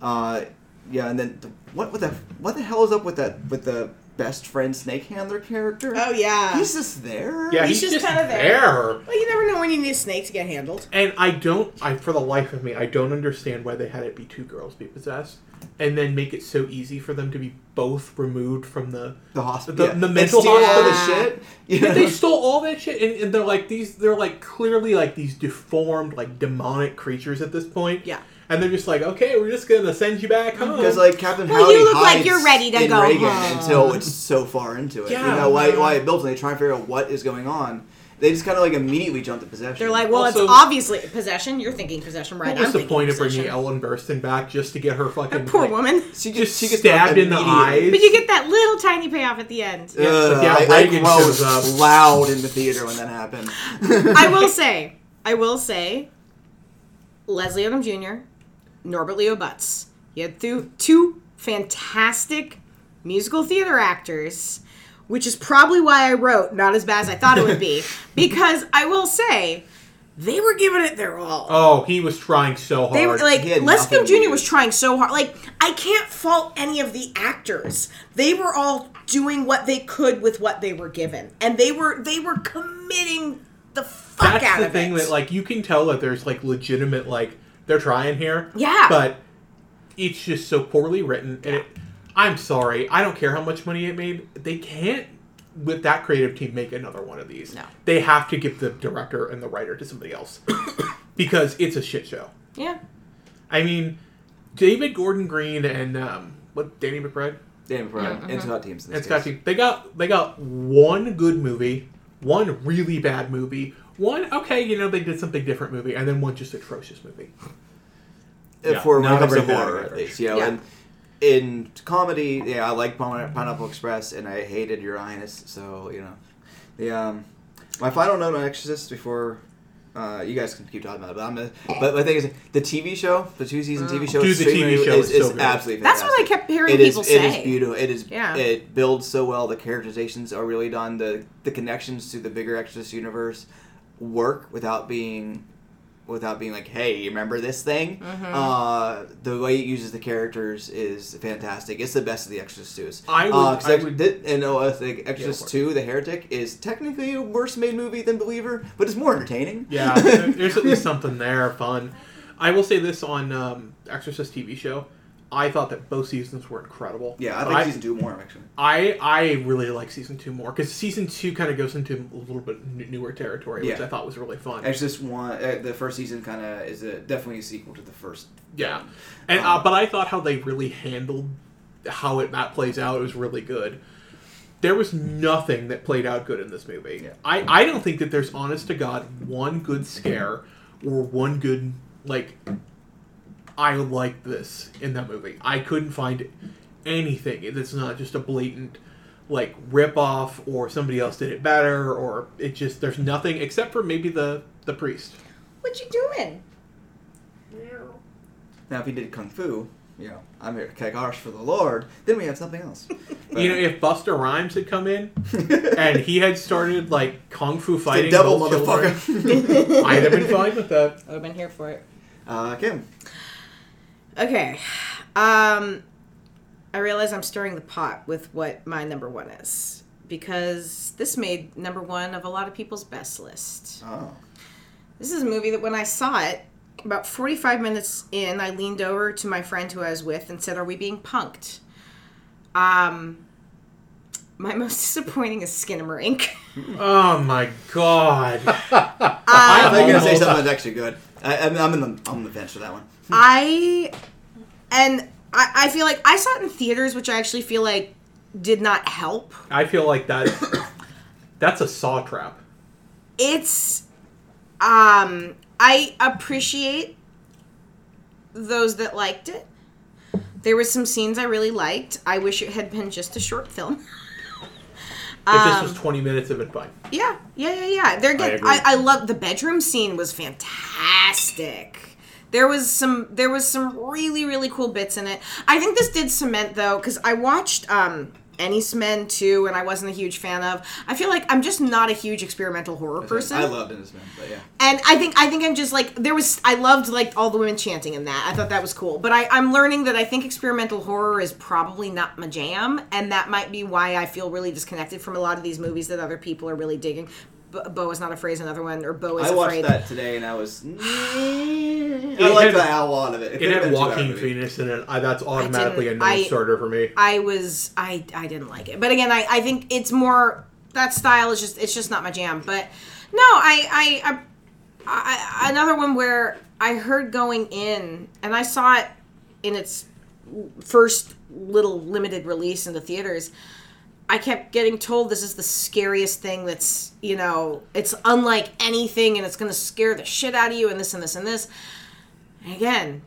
Uh, yeah, and then the, what what the what the hell is up with that with the best friend snake handler character? Oh yeah. He's just there. yeah, He's he's, just just, kinda there. there. well, you never know when you need a snake to get handled. And I don't, I for the life of me, I don't understand why they had it be two girls be possessed, and then make it so easy for them to be both removed from the. the hospital, The- yeah. the And mental steal all the hospital. shit. You Yeah, they stole all that shit, and, and they're like these. They're like clearly like these deformed, like demonic creatures at this point. Yeah. And they're just like, okay, we're just gonna send you back home. Because like Captain Well, Howdy you look like you're ready to in go Regan home. until it's so far into it. Yeah. You know why why it builds and they try and figure out what is going on. They just kind of like immediately jump to possession. They're like, well, Also- it's obviously possession. You're thinking possession, right? what was I'm the thinking point of bringing Ellen Burstyn back just to get her fucking Poor like, woman. she just she gets stabbed in the immediately- eyes? But you get that little tiny payoff at the end. Ugh, but yeah, I, I Regan groaned shows up. loud in the theater when that happened. I will say, I will say, Leslie Odom Jr., Norbert Leo Butz. You had two, two fantastic musical theater actors, which is probably why I wrote not as bad as I thought it would be. because I will say, they were giving it their all. Oh, he was trying so hard. They were like He nothing Jr. was trying so hard. Like I can't fault any of the actors. They were all doing what they could with what they were given, and they were they were committing the fuck That's out the of thing it. that like you can tell that there's like legitimate like they're trying here. Yeah. But it's just so poorly written, and it, I'm sorry, I don't care how much money it made. They can't with that creative team make another one of these. No. They have to give the director and the writer to somebody else because it's a shit show. yeah, I mean, David Gordon Green and um, what Danny McBride Damn, right. And Scott Teems. And Scott case. Team. They got they got one good movie, one really bad movie, one okay, you know they did something different movie, and then one just atrocious movie. Yeah, for when not it comes to horror, at least. You know, Yeah. and in comedy, yeah, I like Pineapple Express, and I hated Your Highness. So you know, the um, my final note on Exorcist before Uh, you guys can keep talking about it, but I'm gonna, but the thing is, the TV show, the two season TV show, Dude, the streaming TV show is, is so is good. absolutely. That's what I kept hearing It is- people It say. It is beautiful. It is. Yeah. It builds so well. The characterizations are really done. The the connections to the bigger Exorcist universe work without being without being like, hey, you remember this thing? Mm-hmm. Uh, the way it uses the characters is fantastic. It's the best of the Exorcist 2s. I would- Uh, 'cause I Ex- would- did, and uh, I think Yeah, Exorcist of 2, The Heretic, is technically a worse made movie than Believer, but it's more entertaining. Yeah, there's at least something there, fun. I will say this on um, Exorcist TV show. I thought that both seasons were incredible. Yeah, I But think season two more actually. I I really like season two more because season two kind of goes into a little bit newer territory, which I thought was really fun. Exorcist one, uh, the first season kind of is a definitely a sequel to the first. Yeah, and uh, but I thought how they really handled how it that plays out was really good. There was nothing that played out good in this movie. Yeah. I I don't think that there's honest to god one good scare or one good like I like this in that movie. I couldn't find anything that's not just a blatant like rip off or somebody else did it better or it just there's nothing except for maybe the the priest. What you doing? No. Now, if he did kung fu, you know, I'm here to kick arse for the Lord, then we have something else. But- You know, if Busta Rhymes had come in and he had started like kung fu fighting the devil, both children, motherfucker. I'd have been fine with that. I'd have been here for it. uh, Kim. Okay. Um I realize I'm stirring the pot with what my number one is. Because this made number one of a lot of people's best list. Oh. This is a movie that when I saw it, about 45 minutes in, I leaned over to my friend who I was with and said, Are we being punked? Um, my most disappointing is Skinamarink. Oh my god. I thought you were gonna say something that's actually good. I, I'm, I'm in the I'm on the fence for that one. I, and I, I feel like I saw it in theaters, which I actually feel like did not help. I feel like that that's a saw trap. It's, um, I appreciate those that liked it. There were some scenes I really liked. I wish it had been just a short film. If Um, this was 20 minutes of it, fine. Yeah, yeah, yeah, yeah. They're good. agree. I, I, love the bedroom scene was fantastic. There was some there was some really really cool bits in it. I think this did cement though cuz I watched um Enys Men too and I wasn't a huge fan of. I feel like I'm just not a huge experimental horror person. I loved Innocent, but yeah. And I think I think I'm just like there was I loved like all the women chanting in that. I thought that was cool. But I, I'm learning that I think experimental horror is probably not my jam, and that might be why I feel really disconnected from a lot of these movies that other people are really digging. Beau, Beau is not afraid is another one, or Beau is I watched afraid. that today and I was. I It like had- the hell out of it. It could've had been a two-hour Phoenix in it. I, that's automatically a didn't- no I- starter for me. I was I I didn't like it. But again, I, I think it's more that style is just it's just not my jam. But no, I I, I, I another one where I heard going in and I saw it in its first little limited release in the theaters. I kept getting told this is the scariest thing that's, you know, it's unlike anything and it's going to scare the shit out of you and this and this and this. And again,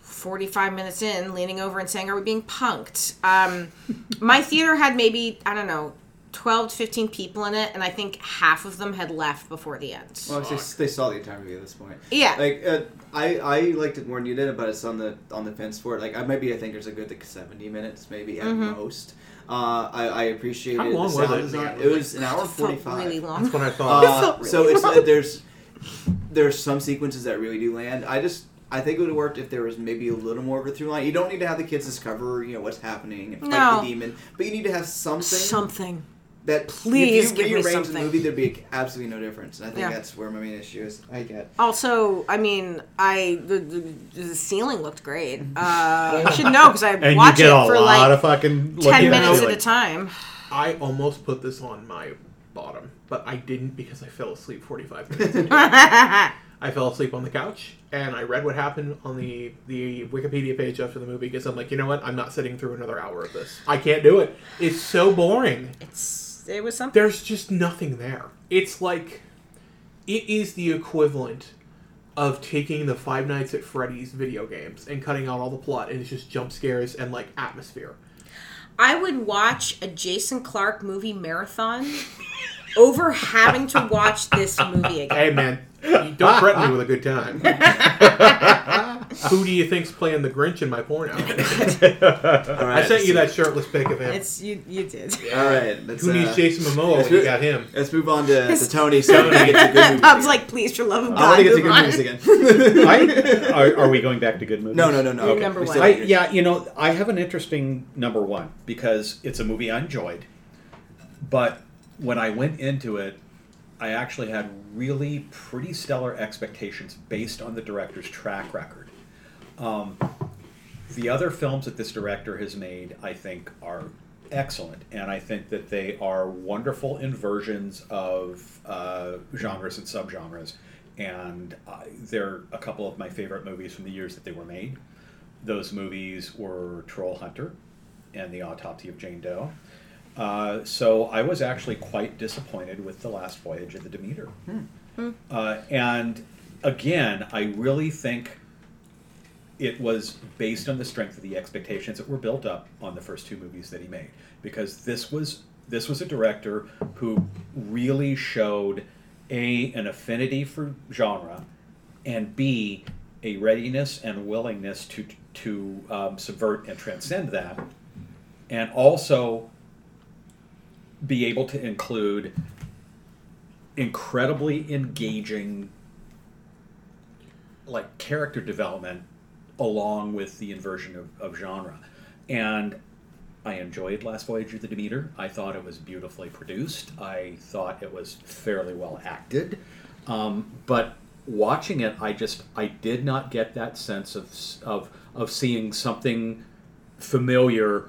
45 minutes in, leaning over and saying, Are we being punked? Um, my theater had maybe, I don't know, 12 to 15 people in it, and I think half of them had left before the end. Well, they, they saw the entire movie at this point. Yeah. Like uh, I, I liked it more than you did, but it's on the on the fence for it. Like I maybe I think there's a good like seventy minutes maybe at Mm-hmm. most. Uh, I, I appreciated How long the was sound it? design. It was an hour It forty felt really long. That's what I thought. It Uh, felt so really it's long. there's there's some sequences that really do land. I just I think it would have worked if there was maybe a little more of a through line. You don't need to have the kids discover you know what's happening and fight No. the demon, but you need to have something Something. That Please if give you me rearrange the movie, there'd be absolutely no difference. And I think Yeah. that's where my main issue is. I get. Also, I mean, I the, the, the ceiling looked great. Uh, I should know because I And watch it a for lot like of fucking ten minutes at a time. I almost put this on my bottom, but I didn't because I fell asleep 45 minutes into it. I fell asleep on the couch and I read what happened on the, the Wikipedia page after the movie because I'm like, you know what? I'm not sitting through another hour of this. I can't do it. It's so boring. It's it was something. There's just nothing there. It's like, it is the equivalent of taking the Five Nights at Freddy's video games and cutting out all the plot and it's just jump scares and like atmosphere. I would watch a Jason Clark movie marathon over having to watch this movie again. Hey man, You don't threaten me with a good time. Who do you think's playing the Grinch in my porno? All I sent you that shirtless pic of him. It's you. You did. All right. Let's, Who needs uh, Jason Momoa when you got him? Let's move on to, to Tony. So we can get to good movies. I was again. like, please, for love of God. I want to get to move good on. movies again. I, are, are we going back to good movies? no, no, no, no. You're number we one. I, yeah, you know, I have an interesting number one because it's a movie I enjoyed, but when I went into it, I actually had really pretty stellar expectations based on the director's track record. Um, the other films that this director has made, I think, are excellent, and I think that they are wonderful inversions of uh, genres and subgenres. And uh, they're a couple of my favorite movies from the years that they were made. Those movies were Troll Hunter and The Autopsy of Jane Doe. Uh, so I was actually quite disappointed with The Last Voyage of the Demeter. Uh, and again, I really think it was based on the strength of the expectations that were built up on the first two movies that he made. Because this was this was a director who really showed a an affinity for genre, and b a readiness and willingness to to um, subvert and transcend that, and also be able to include incredibly engaging like character development along with the inversion of, of genre. And i enjoyed last voyage of the demeter. I thought it was beautifully produced. I thought it was fairly well acted. Um, but watching it i just i did not get that sense of of of seeing something familiar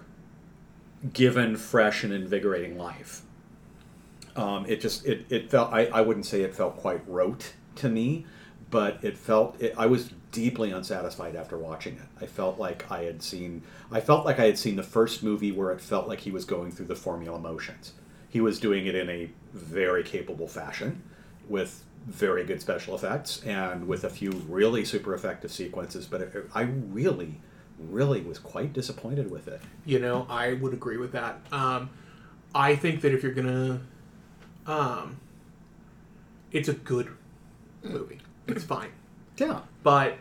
given fresh and invigorating life. Um, it just it, it felt I, I wouldn't say it felt quite rote to me but it felt it, i was deeply unsatisfied after watching it. I felt like i had seen i felt like i had seen the first movie where it felt like he was going through the formula motions. He was doing it in a very capable fashion with very good special effects and with a few really super effective sequences but it, i really really was quite disappointed with it You know, I would agree with that. Um, I think that if you're gonna, um, it's a good movie. It's fine, yeah but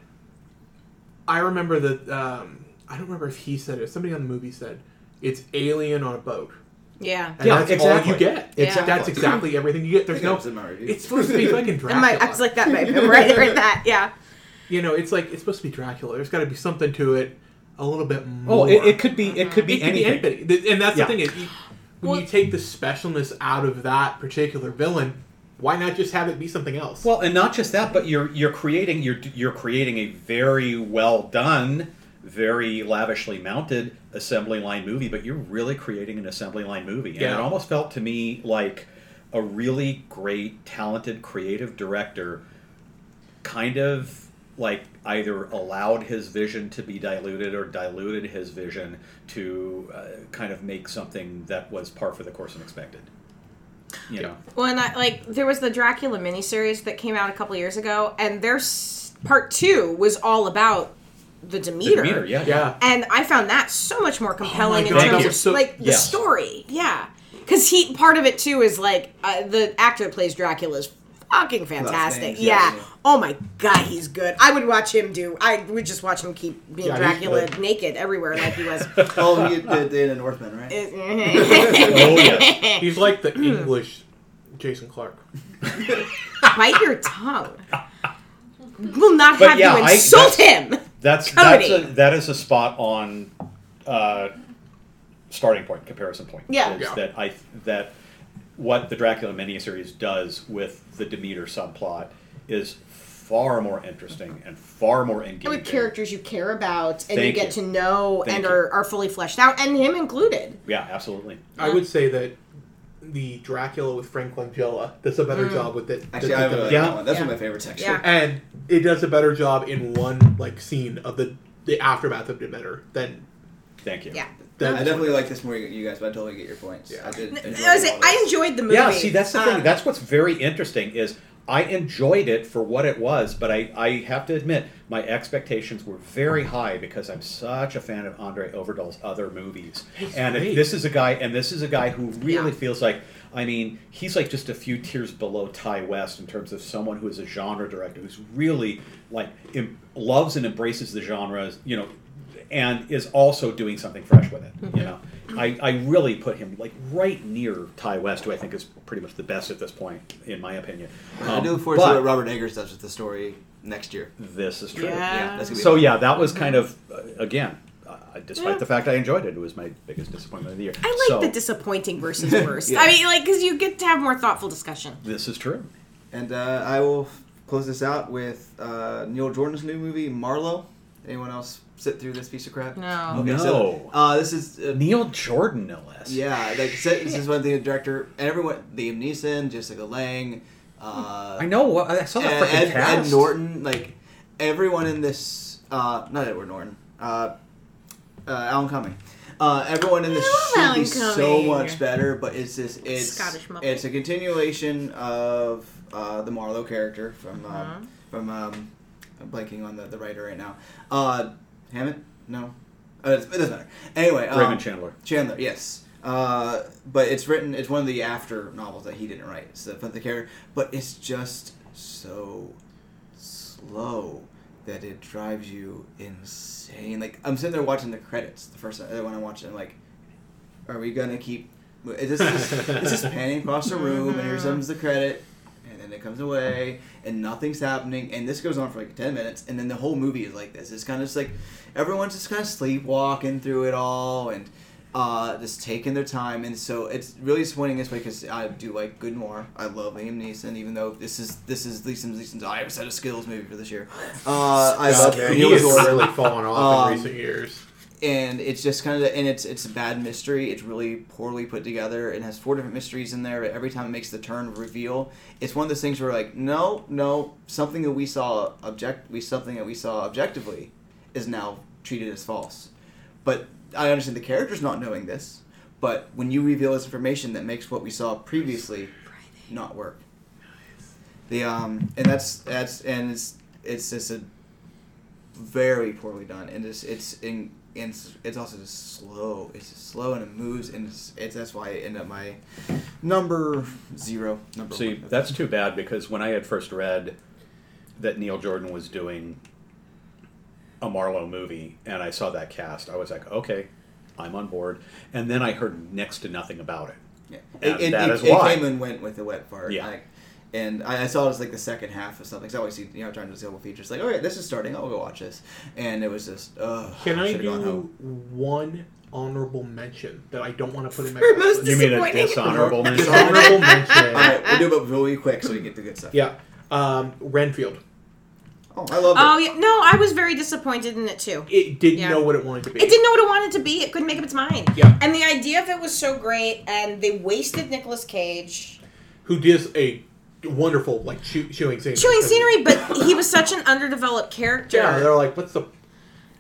I remember that. Um, I don't remember if he said it. Somebody on the movie said it's Alien on a boat, Yeah. and Yeah, that's exactly. all you get. Exactly. That's exactly everything you get. There's no. that was in my review. It's supposed to be fucking And Dracula. my, I was like that, might have been right, right, that, yeah. you know, it's like it's supposed to be Dracula. There's got to be something to it, a little bit more. oh it, it could be it could be it could anything be anybody, and that's Yeah. the thing. Is you, when Well- you take the specialness out of that particular villain, why not just have it be something else? Well, and not just that, but you're you're creating you're you're creating a very well done, very lavishly mounted assembly line movie, but you're really creating an assembly line movie. And Yeah. it almost felt to me like a really great, talented, creative director kind of like either allowed his vision to be diluted or diluted his vision to uh, kind of make something that was par for the course and expected. You know. Well, and I, like there was the Dracula miniseries that came out a couple years ago, and their part two was all about the The Demeter. Demeter, yeah. yeah, And I found that so much more compelling in terms of so- like the yes. story. Yeah, because he part of it too is like uh, the actor that plays Dracula is fucking fantastic. names, yeah. yeah. Oh my god, he's good. I would watch him do. I would just watch him keep being Yeah, Dracula naked everywhere like he was. oh, he did, did in Northman, right? It- Oh yes. he's like the English Jason Clark. Bite your tongue. Will not But have yeah, you I- insult that's- him. That's Cody. that's a, that is a spot on uh, starting point comparison point. Yeah. is Yeah. that I that what the Dracula miniseries does with the Demeter subplot is far more interesting and far more engaging. with characters you care about and you get you. to know Thank and you. are, are fully fleshed out and him included Yeah, absolutely. I would say that the Dracula with Frank Langella does a better mm. job with it. Actually, than I have the- a, Yeah. that one. That's Yeah. one of my favorites, actually. Yeah. and it does a better job in one like scene of the the aftermath of Demeter than Thank you. yeah than I definitely like this more than you guys, but I totally get your points. Yeah. I did. I, enjoy was, all I enjoyed the movie Yeah, see that's the thing. Um, That's what's very interesting is I enjoyed it for what it was, but I, I have to admit my expectations were very high because I'm such a fan of André Øvredal's other movies. And if this is a guy and this is a guy who really Yeah. feels like I mean, he's like just a few tiers below Ti West in terms of someone who is a genre director who's really like em- loves and embraces the genre, you know, and is also doing something fresh with it. You know, I, I really put him like right near Ti West, who I think is pretty much the best at this point, in my opinion. I Um, do look forward to what Robert Eggers does with the story next year. This is true. Yeah. Yeah, that's be So fun. yeah, that was kind of uh, again, uh, despite the fact I enjoyed it, it was my biggest disappointment of the year. I like so, the disappointing versus worst. Yeah. I mean, like, because you get to have more thoughtful discussion. This is true. And uh, I will close this out with uh, Neil Jordan's new movie, Marlowe. Anyone else sit through this piece of crap? No. Okay, No. so uh, this is uh, Neil Jordan, no less. yeah, like so- this is one thing the director and everyone, Liam Neeson, Jessica Lange, uh, I know. I saw that Ed, freaking Ed, cast. Ed Norton, like everyone in this, uh, not Edward Norton, uh, uh, Alan Cumming. Uh, everyone in this I love should be so much better, but it's this it's Scottish Muppet. it's a continuation of uh, the Marlowe character from um, Uh-huh. from um, I'm blanking on the, the writer right now. Uh, Hammett? No, uh, it doesn't matter. Anyway, um, Raymond Chandler. Chandler, yes. Uh, but it's written. It's one of the after novels that he didn't write. So from the character, but it's just so slow that it drives you insane. Like I'm sitting there watching the credits the first time when I watched it. I'm like, are we gonna keep? Is this just, it's just panning across the room, and here comes the credit, and then it comes away, and nothing's happening, and this goes on for like ten minutes, and then the whole movie is like this. It's kind of just like everyone's just kind of sleepwalking through it all, and uh, just taking their time, and so it's really disappointing this way because I do like Good Noir. I love Liam Neeson, even though this is this is Liam Neeson's I have a set of skills movie for this year. Uh, I love Okay, he has really fallen off Um, in recent years. And it's just kind of and it's it's a bad mystery. It's really poorly put together. It has four different mysteries in there. But every time it makes the turn reveal, it's one of those things where like no, no, something that we saw object we something that we saw objectively is now treated as false. But I understand the characters not knowing this. But when you reveal this information, that makes what we saw previously not work. The um and that's that's and it's it's just a very poorly done and it's it's in and it's, it's also just slow. It's just slow and it moves and it's, it's that's why it ended up my number zero. Number See, one. that's too bad because when I had first read that Neil Jordan was doing a Marlowe movie and I saw that cast, I was like, okay, I'm on board. And then I heard next to nothing about it. yeah. and It, it, that it, is it why. came and went with the wet fart. Yeah. Like, and I, I saw it as like the second half of something. 'cause I always see you know trying to do double features. Like, okay, this is starting. I'll go watch this. And it was just, ugh. Can I should've gone do one honorable mention that I don't want to put in my For most list? You mean a dishonorable mention? Dishonorable mention. right, we'll do it really quick so we get the good stuff. Yeah, um, Renfield. Oh, I love it. Oh yeah, no, I was very disappointed in it too. It didn't Yeah. know what it wanted to be. It didn't know what it wanted to be. It couldn't make up its mind. Yeah. And the idea of it was so great, and they wasted Nicolas Cage Who does a wonderful like shoot, shooting scenery. chewing scenery, but he was such an underdeveloped character. Yeah, they're like, what's the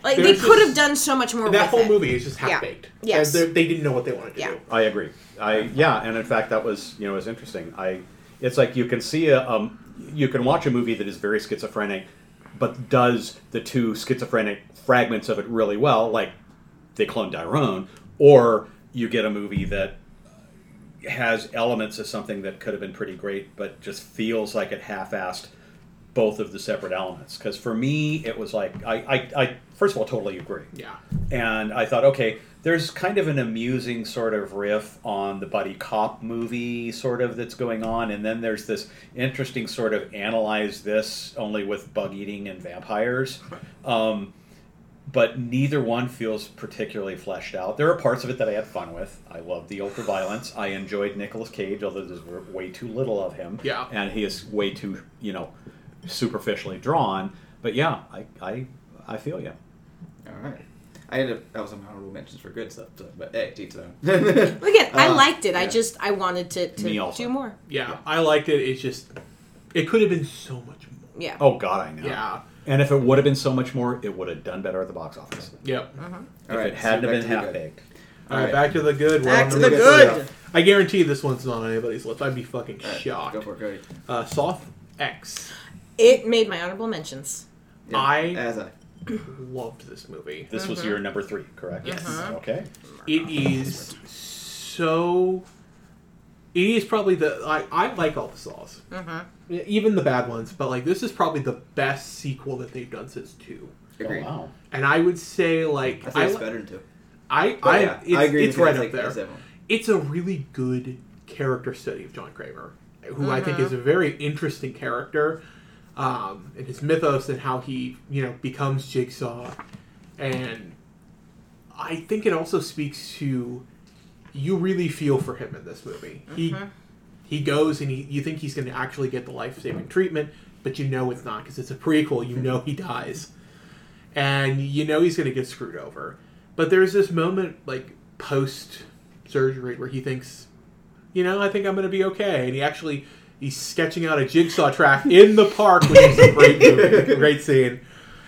like they there's could just- have done so much more. that with whole it. movie is just Yeah. half baked. Yes. they they didn't know what they wanted to Yeah. do. I agree. I yeah, and in fact, that was you know was interesting. I it's like you can see a um, you can watch a movie that is very schizophrenic, but does the two schizophrenic fragments of it really well, like they clone Tyrone, or you get a movie that has elements of something that could have been pretty great, but just feels like it half-assed both of the separate elements. Because for me, it was like I, I, I first of all totally agree Yeah, and I thought, okay, there's kind of an amusing sort of riff on the buddy cop movie sort of that's going on, and then there's this interesting sort of analyze this only with bug eating and vampires. Um, but neither one feels particularly fleshed out. There are parts of it that I had fun with. I loved the ultra violence. I enjoyed Nicolas Cage, although there's way too little of him. Yeah. and he is way too, you know, superficially drawn. But yeah, I, I, I feel you. All right. I ended up, that was some honorable mentions for good stuff, so, but hey, to each their own. Again, I Uh, liked it. I just I wanted to, to do more. yeah, I liked it. It's just it could have been so much more. Yeah. Oh God, I know. Yeah. And if it would have been so much more, it would have done better at the box office. Yep. All if right, it hadn't so have been half baked. All right, Alright. back to the good. We're Back to number the three. good. I guarantee this one's not on anybody's list. I'd be fucking All right, shocked. Go for it, Cody. Uh, Saw X. It made my honorable mentions. Yeah, I- as I. Loved this movie. This was your number three, correct? Yes. Uh-huh. Okay. It is so it is probably the I, I like all the saws, mm-hmm. even the bad ones. But like this is probably the best sequel that they've done since two. Oh, wow. And I would say like I think it's li- better than two. I I, yeah, it's, I agree it's right It's up like- there. it's. It's a really good character study of John Kramer, who I think is a very interesting character, um, and his mythos and how he you know becomes Jigsaw, and I think it also speaks to you really feel for him in this movie. He mm-hmm. he goes and he, you think he's going to actually get the life saving treatment, but you know it's not because it's a prequel. You know he dies, and you know he's going to get screwed over. But there's this moment like post surgery where he thinks, you know, I think I'm going to be okay, and he actually he's sketching out a jigsaw track in the park, which is a great movie, great scene.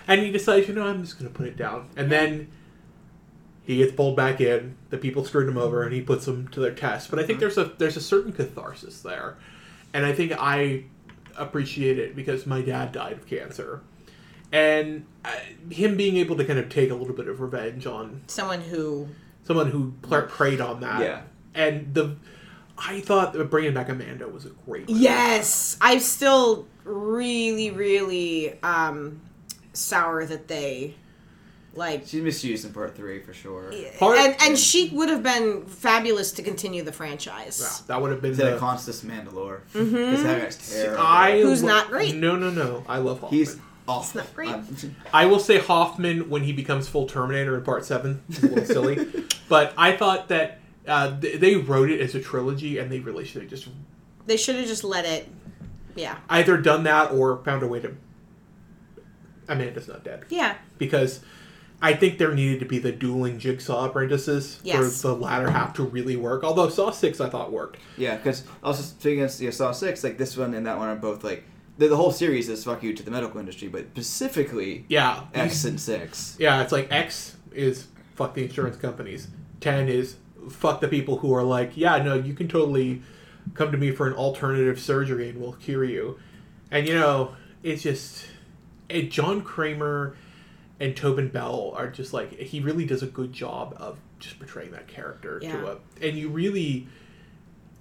And he decides, you know, I'm just going to put it down, and then he gets pulled back in. The people screwed him over, and he puts them to their test. But I think there's a there's a certain catharsis there, and I think I appreciate it because my dad died of cancer, and uh, him being able to kind of take a little bit of revenge on Someone who someone who pl- preyed on that. Yeah. and the I thought that bringing back Amanda was a great. move. Yes, I'm still really, really um, sour that they like. She's misused in part three for sure. Part- and and she would have been fabulous to continue the franchise. Yeah, that would have been Instead the, of Costas Mandylor. Because that. I Who's lo- not great. No, no, no. I love Hoffman. He's awful. not great. I'm- I will say Hoffman when he becomes full Terminator in Part Seven is a little silly, but I thought that uh, th- they wrote it as a trilogy and they really should have just They should have just let it. Yeah. either done that or found a way to. Amanda's not dead Yeah. because I think there needed to be the dueling jigsaw apprentices Yes. for the latter half to really work. Although Saw Six I thought worked. Yeah, because also speaking of you know, Saw Six, like this one and that one are both like the, the whole series is fuck you to the medical industry, but specifically Yeah, X and Six. Yeah, it's like X is fuck the insurance companies. Ten is fuck the people who are like, yeah, no, you can totally come to me for an alternative surgery and we'll cure you. And you know, it's just it, John Kramer and Tobin Bell are just like he really does a good job of just portraying that character Yeah. to a and you really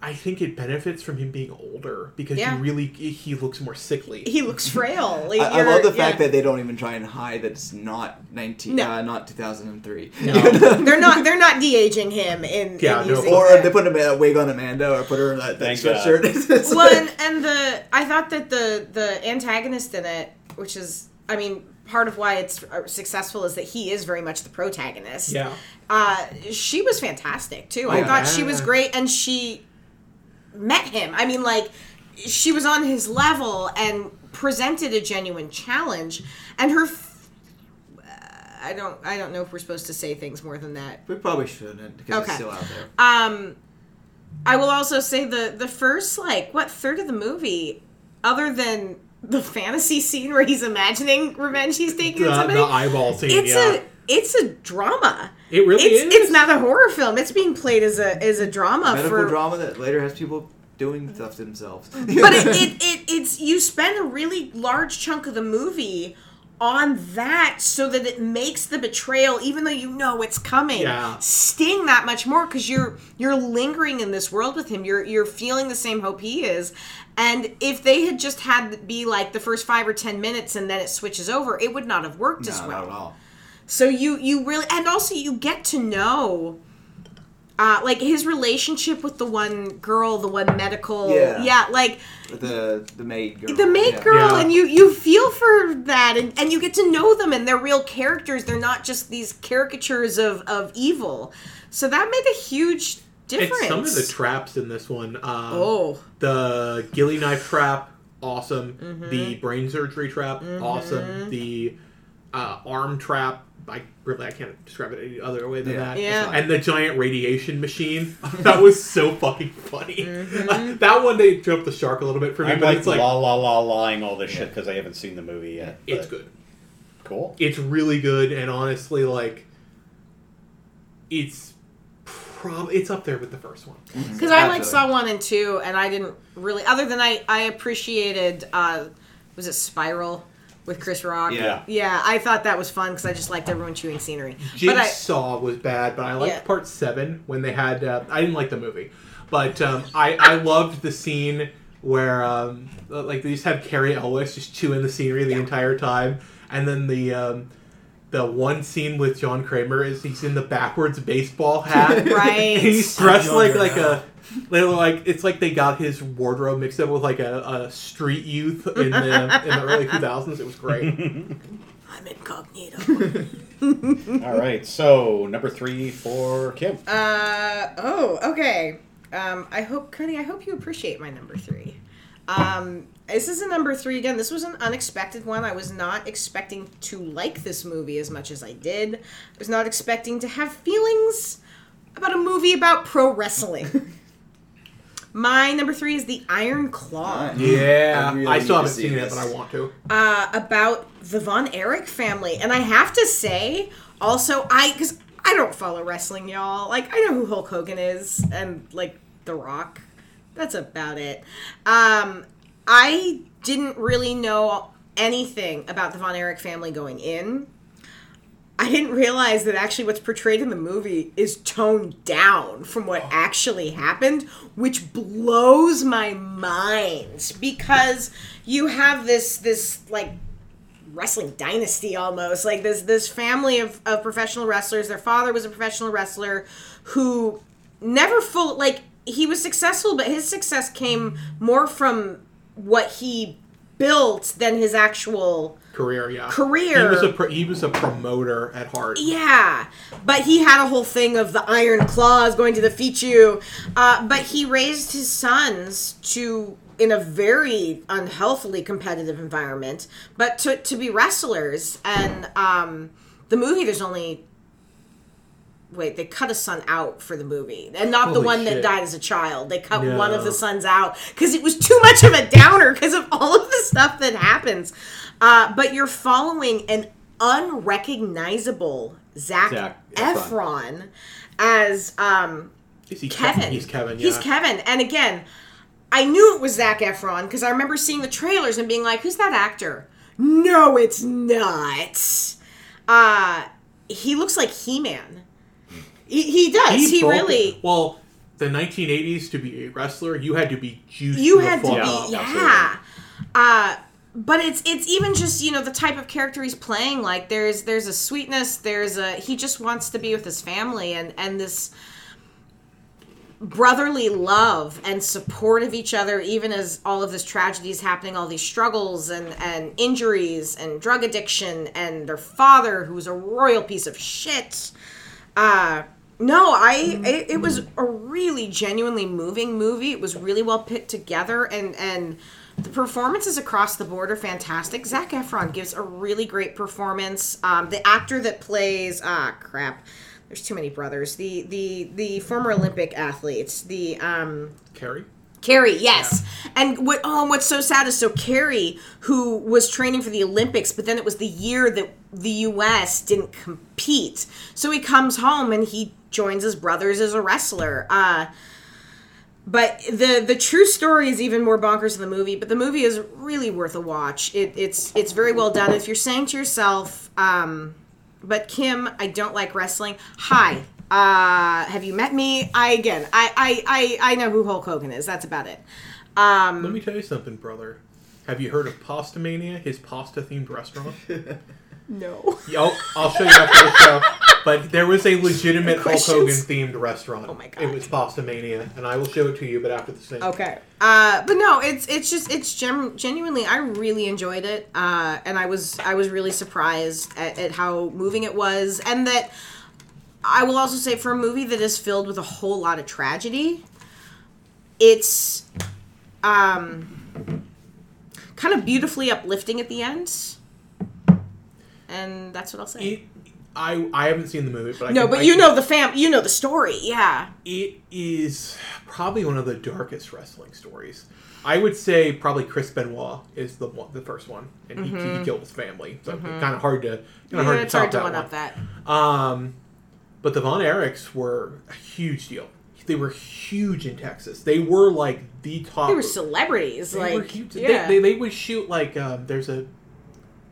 I think it benefits from him being older because Yeah. you really he looks more sickly. He looks frail. Like, I, I love the fact yeah. that they don't even try and hide that it's not nineteen, No. uh, not two thousand and three. No. they're not they're not de aging him in, Yeah, in no. or the- they put a wig on Amanda, or put her in that, that Thank God. sweatshirt. Well, and, and the I thought that the the antagonist in it, which is I mean part of why it's uh, successful is that he is very much the protagonist. yeah. Uh, she was fantastic too. I thought she was great, and she met him. I mean, like she was on his level and presented a genuine challenge, and her. f- uh, I don't. I don't know if we're supposed to say things more than that. we probably shouldn't because Okay. it's still out there. Um, I will also say the the first like what third of the movie, other than the fantasy scene where he's imagining revenge he's taking The, on somebody, the eyeball scene, it's yeah. a it's a drama. It really it's, is. It's not a horror film. It's being played as a as a drama Medical for. drama that later has people doing stuff to themselves. But it, it, it it's you spend a really large chunk of the movie on that so that it makes the betrayal even though you know it's coming Yeah. sting that much more because you're you're lingering in this world with him you're you're feeling the same hope he is and if they had just had it be like the first five or ten minutes and then it switches over it would not have worked as well not at all. so you you really and also you get to know uh, like his relationship with the one girl, the one medical, Yeah. like The the maid girl. the maid yeah. girl, Yeah. and you you feel for that, and, and you get to know them, and they're real characters. They're not just these caricatures of of evil. So that made a huge difference. It's some of the traps in this one. Um, oh, The ghillie knife trap, awesome. Mm-hmm. The brain surgery trap, awesome. The uh, arm trap, I really I can't describe it any other way than Yeah. that. Yeah. And the giant radiation machine. that was so fucking funny. Mm-hmm. that one they jumped the shark a little bit for me, I'm but like, it's like la la la lying all this shit because I haven't seen the movie yet. it's good. Cool. It's really good, and honestly, like it's prob it's up there with the first one. because I like saw one and two, and I didn't really. Other than I I appreciated uh, was it Spiral with Chris Rock. Yeah. Yeah, I thought that was fun because I just liked everyone chewing scenery. But I, was bad, but I liked Yeah. part seven when they had. Uh, I didn't like the movie, But um, I I loved the scene where um, like they just have Cary Elwes just chewing the scenery the entire time, and then the um, the one scene with John Kramer is he's in the backwards baseball hat, Right. he's dressed like like now. a. They're like it's like they got his wardrobe mixed up with like a, a street youth in the in the early 2000s. It was great. I'm incognito. All right, so number three for Kim. Uh oh, okay. Um, I hope, Cody, I hope you appreciate my number three. Um, this is a number three again. This was an unexpected one. I was not expecting to like this movie as much as I did. I was not expecting to have feelings about a movie about pro wrestling. my number three is The Iron Claw. Yeah, I really I, still haven't see seen it, but I want to. uh, about the Von Erich family, and I have to say, also, I because I don't follow wrestling, y'all. Like I know who Hulk Hogan is, and like The Rock. That's about it. Um, I didn't really know anything about the Von Erich family going in. I didn't realize that actually what's portrayed in the movie is toned down from what oh. actually happened, which blows my mind because you have this this like wrestling dynasty almost like this this family of, of professional wrestlers their father was a professional wrestler who never full like he was successful but his success came more from what he built than his actual Career, yeah. Career. He was a pro- he was a promoter at heart. Yeah, but he had a whole thing of the iron claws going to defeat you. Uh, but he raised his sons to in a very unhealthily competitive environment, but to to be wrestlers. And um, the movie, there's only wait, they cut a son out for the movie, and not the Holy one that died as a child. They cut one of the sons out because it was too much of a downer because of all of the stuff that happens. Uh, but you're following an unrecognizable Zach, Zac Efron. As um, Is he Kevin. He's Kevin. Yeah. He's Kevin. And again, I knew it was Zac Efron because I remember seeing the trailers and being like, "Who's that actor?" No, it's not. Uh, he looks like He Man. He, he does. He, broke really. Well, the 1980s to be a wrestler, you had to be juiced. you had to be up. yeah uh but it's it's even just you know the type of character he's playing like there's there's a sweetness there's a he just wants to be with his family and and this brotherly love and support of each other even as all of this tragedy is happening all these struggles and and injuries and drug addiction and their father who's a royal piece of shit uh no i it, it was a really genuinely moving movie. It was really well put together and and the performances across the board are fantastic. Zac Efron gives a really great performance. Um, the actor that plays ah crap. There's too many brothers. The the the former olympic athletes the um Kerry. Kerry, yes. And what oh what's so sad is so Kerry, who was training for the Olympics, but then it was the year that the US didn't compete. So he comes home and he joins his brothers as a wrestler. Uh but the the true story is even more bonkers than the movie. But the movie is really worth a watch. It, it's it's very well done. If you're saying to yourself, um, but Kim, I don't like wrestling. Hi, uh, have you met me? I again, I I I, I know who Hulk Hogan is. That's about it. Um, Let me tell you something, brother. Have you heard of Pastamania, his pasta themed restaurant? no. Yeah, I'll, I'll show you after the show. But there was a legitimate Hulk Questions? Hogan themed restaurant. Oh my God. It was Pastamania, and I will show it to you, but after the same. Okay. Uh, but no, it's it's just it's gem- genuinely I really enjoyed it, uh, and I was I was really surprised at, at how moving it was, and that I will also say for a movie that is filled with a whole lot of tragedy, it's um kind of beautifully uplifting at the end, and that's what I'll say. It, I I haven't seen the movie, but I no, can- but I you can- know the fam, you know the story, yeah. it is probably one of the darkest wrestling stories. I would say probably Chris Benoit is the one, the first one, and he, he killed his family. So kind of hard to kind of Mm-hmm. Yeah, hard to it's top hard to that one. up that. Um, but the Von Erichs were a huge deal. They were huge in Texas. They were like the top. They were celebrities, they like were huge. They- yeah. They, they, would shoot like um, there's a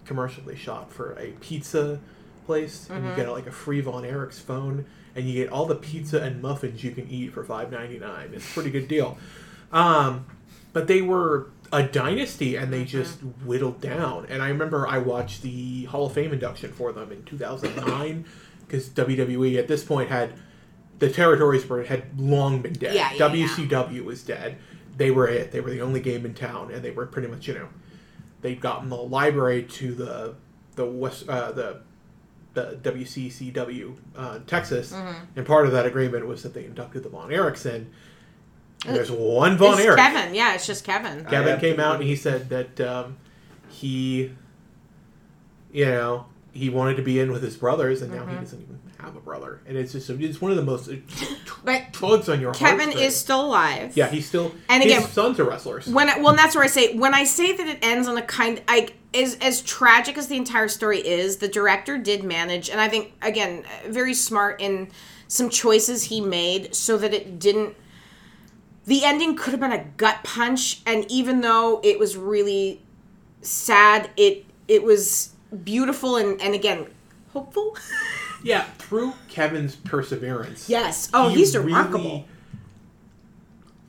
commercial they shot for a pizza place, and you Mm-hmm. get like a free Von Erichs phone, and you get all the pizza and muffins you can eat for five ninety nine. It's a pretty good deal. Um, but they were a dynasty, and they just whittled down. And I remember I watched the Hall of Fame induction for them in two thousand nine because WWE at this point had the territories were had long been dead. Yeah, yeah, yeah. WCW was dead. They were it. They were the only game in town, and they were pretty much you know they'd gotten the library to the the west uh, the the WCCW uh, Texas, Mm-hmm. and part of that agreement was that they inducted the Von Erichs in. And there's one Von It's Erich. Kevin. Yeah, it's just Kevin. Kevin came out and he said that um, he, you know, he wanted to be in with his brothers, and now Mm-hmm. he doesn't even have a brother. And it's just it's one of the most But tugs on your Kevin is still alive. yeah he's still And his again- sons are wrestlers. when I, well and that's where I say when I say that it ends on a kind like as as tragic as the entire story is the director did manage and I think again very smart in some choices he made so that it didn't the ending could have been a gut punch and even though it was really sad it it was beautiful and and again hopeful Yeah, through Kevin's perseverance. yes oh he he's really remarkable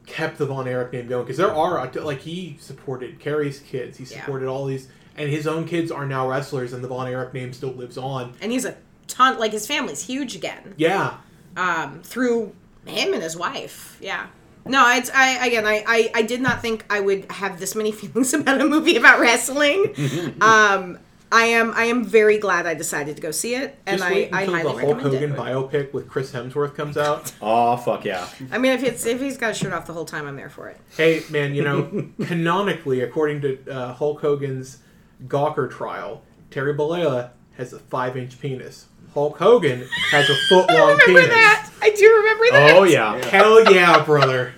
Kept the Von Erich name going because there are like he supported Kerry's kids, he Yeah. supported all these, and his own kids are now wrestlers, and the Von Erich name still lives on. and he's a ton like his family's huge again Yeah, um, through him and his wife. Yeah. No, it's I again I, I I did not think I would have this many feelings about a movie about wrestling. um, I am I am very glad I decided to go see it, and just I, wait I until highly the Hulk recommend Hogan it. biopic with Chris Hemsworth comes out. Oh fuck yeah! I mean, if it's if he's got a shirt off the whole time, I'm there for it. Hey, man, you know, canonically, according to uh, Hulk Hogan's Gawker trial, Terry Bollea has a five inch penis. Hulk Hogan has a foot I long remember penis. that. I do remember that. Oh yeah. Hell yeah, brother.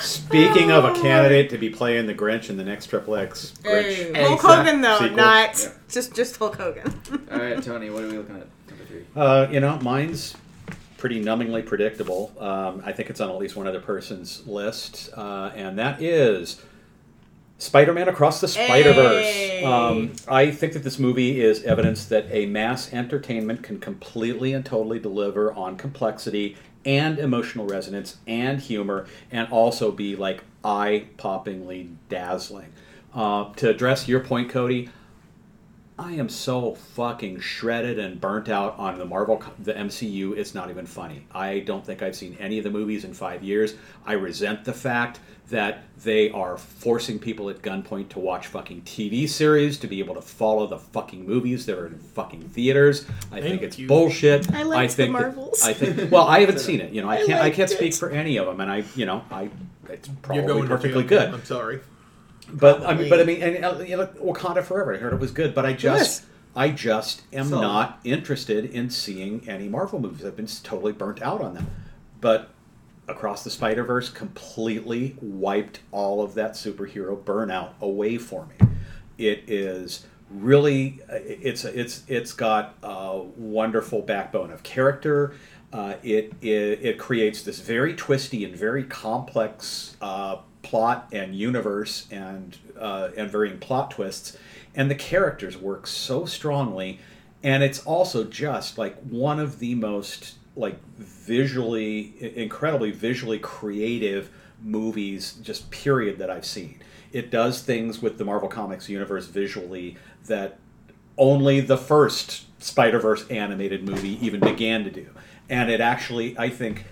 Speaking of a candidate to be playing the Grinch in the next Triple X Grinch, Hey, Hulk Hogan though, sequel. not Yeah. just just Hulk Hogan. All right, Tony, what are we looking at? Number three. uh, you know, mine's pretty numbingly predictable. Um, I think it's on at least one other person's list, uh, and that is Spider-Man Across the Spider-Verse. Hey. Um, I think that this movie is evidence that a mass entertainment can completely and totally deliver on complexity and emotional resonance and humor, and also be like eye-poppingly dazzling. Uh, to address your point, Cody, I am so fucking shredded and burnt out on the Marvel, the MCU. It's not even funny. I don't think I've seen any of the movies in five years. I resent the fact that they are forcing people at gunpoint to watch fucking TV series to be able to follow the fucking movies that are in fucking theaters. I think it's you. bullshit. I liked the think that- Marvels. I think. Well, I haven't seen it. You know, I I can't. I liked can't speak it. for any of them, and I, you know, I. It's You're probably going to perfectly good. I'm sorry. But I mean, but I mean, and uh, you know, Wakanda Forever. I heard it was good, but I just, Yes. I just am Solid. not interested in seeing any Marvel movies. I've been totally burnt out on them. But Across the Spider Verse completely wiped all of that superhero burnout away for me. It is really, uh, it's it's it's got a wonderful backbone of character. Uh, it, it it creates this very twisty and very complex uh, plot and universe and uh, and varying plot twists, and the characters work so strongly, and it's also just like one of the most like visually incredibly visually creative movies just period that I've seen. It does things with the Marvel Comics universe visually that only the first Spider Verse animated movie even began to do. And it actually, I think,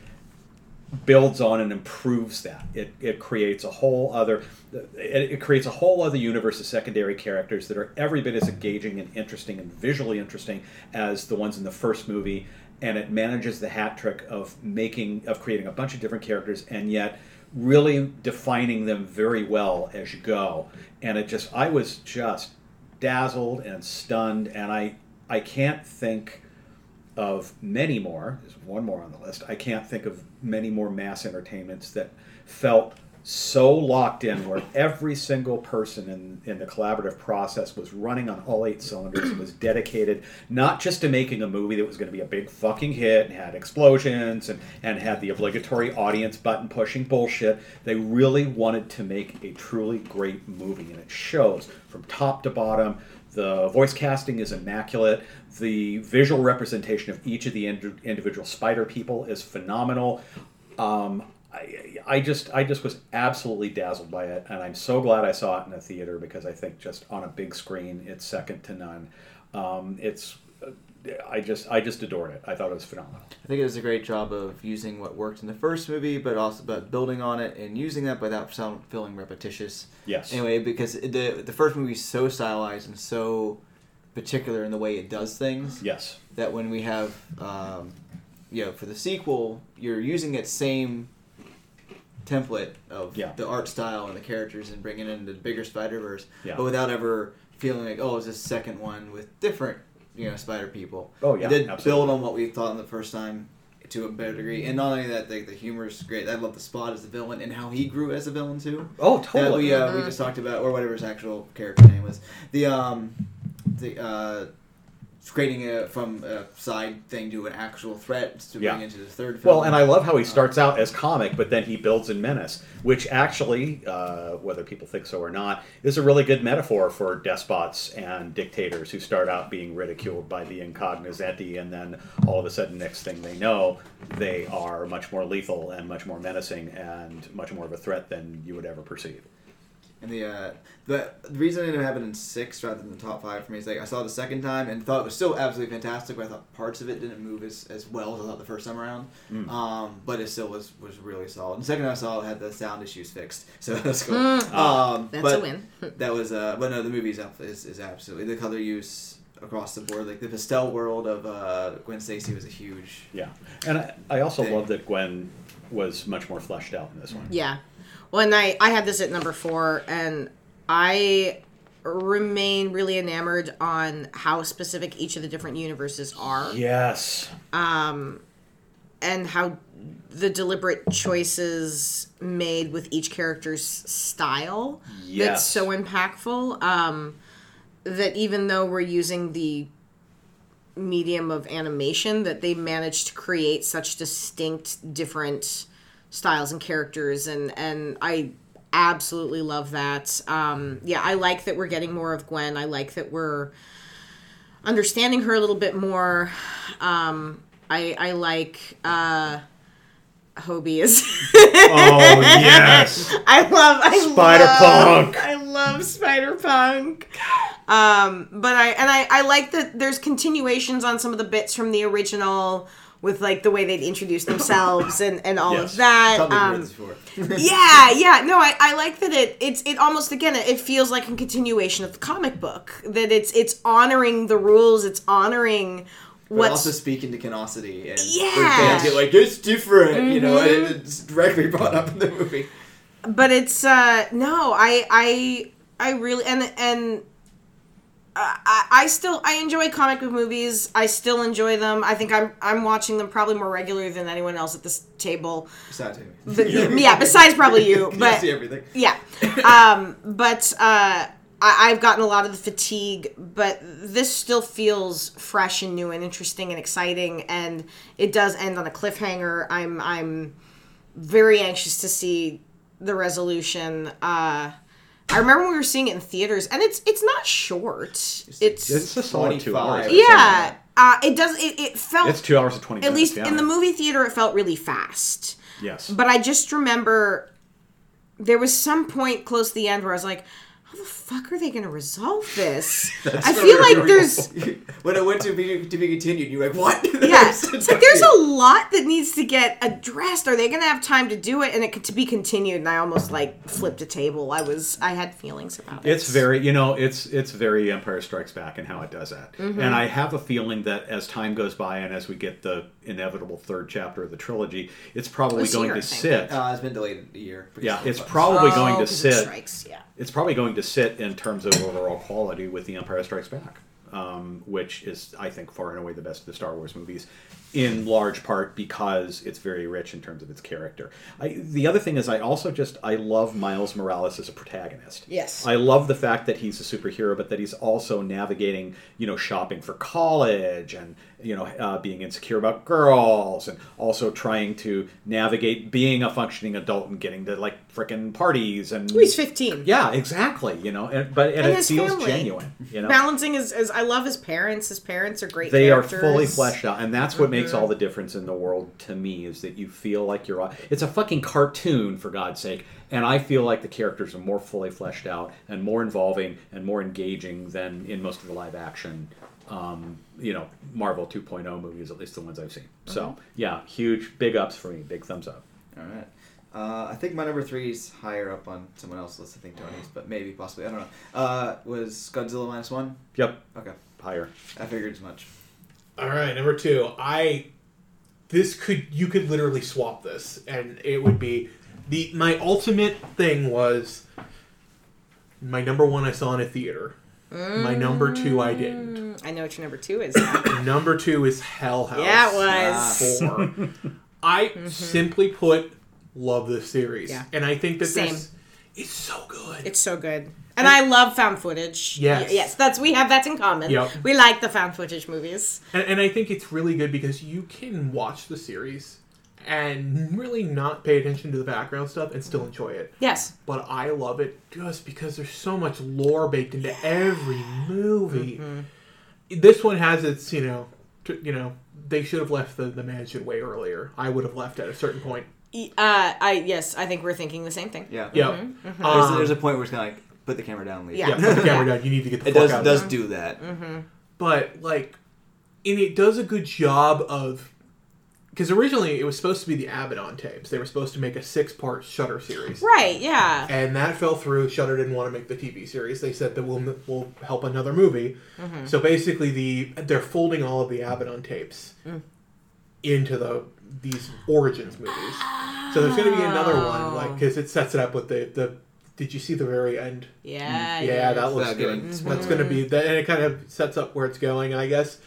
builds on and improves that. It, it creates a whole other it, it creates a whole other universe of secondary characters that are every bit as engaging and interesting and visually interesting as the ones in the first movie. And it manages the hat trick of making of creating a bunch of different characters and yet really defining them very well as you go. And it just I was just dazzled and stunned and I I can't think of many more. There's one more on the list. I can't think of many more mass entertainments that felt so locked in where every single person in, in the collaborative process was running on all eight cylinders was dedicated not just to making a movie that was going to be a big fucking hit and had explosions and, and had the obligatory audience button pushing bullshit. They really wanted to make a truly great movie, and it shows from top to bottom. The voice casting is immaculate. The visual representation of each of the ind- individual spider people is phenomenal. Um, I, I just I just was absolutely dazzled by it, and I'm so glad I saw it in a theater because I think just on a big screen, it's second to none. Um, it's I just I just adored it. I thought it was phenomenal. I think it does a great job of using what worked in the first movie, but also but building on it and using that without sound feeling repetitious. Yes. Anyway, because the the first movie is so stylized and so particular in the way it does things Yes. that when we have, um, you know, for the sequel, you're using that same template of Yeah. the art style and the characters and bringing in the bigger Spider Verse, Yeah. but without ever feeling like, oh, it's this second one with different, you know, Spider people. Oh, yeah, it did absolutely. build on what we thought in the first time to a better degree, and not only that, the, the humor is great. I love the Spot as the villain and how he grew as a villain too. Oh, That totally. we uh, we Mhm. just talked about, or whatever his actual character name was. The um, the uh, creating it from a side thing to an actual threat to Yeah. bring into the third film. Well, and I love how he starts out as comic, but then he builds in menace, which actually, uh, whether people think so or not, is a really good metaphor for despots and dictators who start out being ridiculed by the incognoscenti, and then all of a sudden, next thing they know, they are much more lethal and much more menacing and much more of a threat than you would ever perceive. And the uh, the, the reason it ended up happening in six rather than the top five for me is like I saw it the second time and thought it was still absolutely fantastic, but I thought parts of it didn't move as, as well as I thought the first time around. Mm. Um, but it still was was really solid. And the second time I saw it, it had the sound issues fixed, so that's cool. Mm. Um, That's but a win. That was uh, but no, the movie is, is is absolutely the color use across the board. Like the pastel world of uh, Gwen Stacy was a huge. Yeah, and I, I also Thing. love that Gwen was much more fleshed out in this one. Yeah. Well, and I, I had this at number four, and I remain really enamored on how specific each of the different universes are Yes. Um, and how the deliberate choices made with each character's style that's so impactful um, that even though we're using the medium of animation that they managed to create such distinct different styles and characters and and I absolutely love that um yeah I like that we're getting more of Gwen I like that we're understanding her a little bit more um I I like uh Hobie is Oh yes. I love I Spider-Punk. I love Spider Punk. Um, but I and I I like that there's continuations on some of the bits from the original with like the way they'd introduce themselves and and all Yes. of that. Um, yeah, yeah. No, I, I like that it it's it almost again it feels like a continuation of the comic book. That it's it's honoring the rules, it's honoring But what's also speaking to canosity and Yeah. fans like it's different, you know, Mhm. and it's directly brought up in the movie. but it's uh no i i i really and and uh, I, I still I enjoy comic book movies. I still enjoy them. I think I'm I'm watching them probably more regularly than anyone else at this table. Besides me. But, yeah, besides probably you. You But see everything. yeah, um, but uh, I, I've gotten a lot of the fatigue. But this still feels fresh and new and interesting and exciting, and it does end on a cliffhanger. I'm I'm very anxious to see the resolution. Uh, I remember when we were seeing it in theaters, and it's it's not short. It's, It's a solid two hours. yeah. Uh, it does. It, it felt It's two hours and twenty at minutes. least yeah. in the movie theater. It felt really fast. Yes. But I just remember there was some point close to the end where I was like, how the fuck are they going to resolve this? I feel like there's when it went to be to be continued, you're like, what? yeah, it's like there's a lot that needs to get addressed. Are they going to have time to do it and it could to be continued? And I almost like flipped a table. I was I had feelings about it. It's very, you know, it's it's very Empire Strikes Back and how it does that. Mm-hmm. And I have a feeling that as time goes by and as we get the inevitable third chapter of the trilogy, it's probably This going year, to sit. Uh, it's been delayed a year. yeah, it's probably Oh, going to 'cause it sit. Strikes, yeah. It's probably going to sit in terms of overall quality with the Empire Strikes Back. um, which is, I think, far and away the best of the Star Wars movies, in large part because it's very rich in terms of its character. I, the other thing is, I also just I love Miles Morales as a protagonist. Yes. I love the fact that he's a superhero, but that he's also navigating, you know, shopping for college and you know, uh, being insecure about girls, and also trying to navigate being a functioning adult and getting to like frickin' parties and. He's 15. Yeah, exactly. You know, and, but and, And it feels family. genuine. You know, Balancing is, is I love his parents. His parents are great. they are fully fleshed out, and that's what makes Mm-hmm. all the difference in the world to me. Is that you feel like you're. It's a fucking cartoon for God's sake, and I feel like the characters are more fully fleshed out and more involving and more engaging than in most of the live action. Um, you know, Marvel 2.0 movies, at least the ones I've seen. So, Mm-hmm. yeah, huge, big ups for me. Big thumbs up. All right. Uh, I think my number three is higher up on someone else's list. I think Tony's, but maybe possibly I don't know. Uh, was Godzilla minus one? Yep, Okay, higher. I figured as much. All right, number two. I this could you could literally swap this, and it would be the my ultimate thing was my number one I saw in a theater. My number two I didn't. Mm, I know what your number two is. Number two is Hell House. yeah, it was. Four. I simply put love this series, Yeah. and I think that Same. this it's so good. It's so good. And I love found footage. Yes. Yes, that's we have that in common. Yep. We like the found footage movies. And, and I think it's really good because you can watch the series and really not pay attention to the background stuff and still enjoy it. Yes. But I love it just because there's so much lore baked into every movie. This one has its, you know, t- you know, they should have left the, the mansion way earlier. I would have left at a certain point. Uh, I yes, I think we're thinking the same thing. Yeah. Yeah. Mm-hmm. There's, Um, there's a point where it's kind of like put the camera down, leave. Yeah. yeah, put the camera down. You need to get the It fuck does out. does of do that. but like and it does a good job of because originally it was supposed to be the abaddon tapes. They were supposed to make a six part Shudder series. Right. Yeah. and that fell through. Shudder didn't want to make the tv series. They said that we'll, we'll help another movie. Mm-hmm. So basically the they're folding all of the abaddon tapes mm. into the these origins movies. So there's going to be another one oh. like because it sets it up with the the did you see the very end? Yeah. yeah, that looks Without good. giving That's going to mm-hmm. be that, and it kind of sets up where it's going. I guess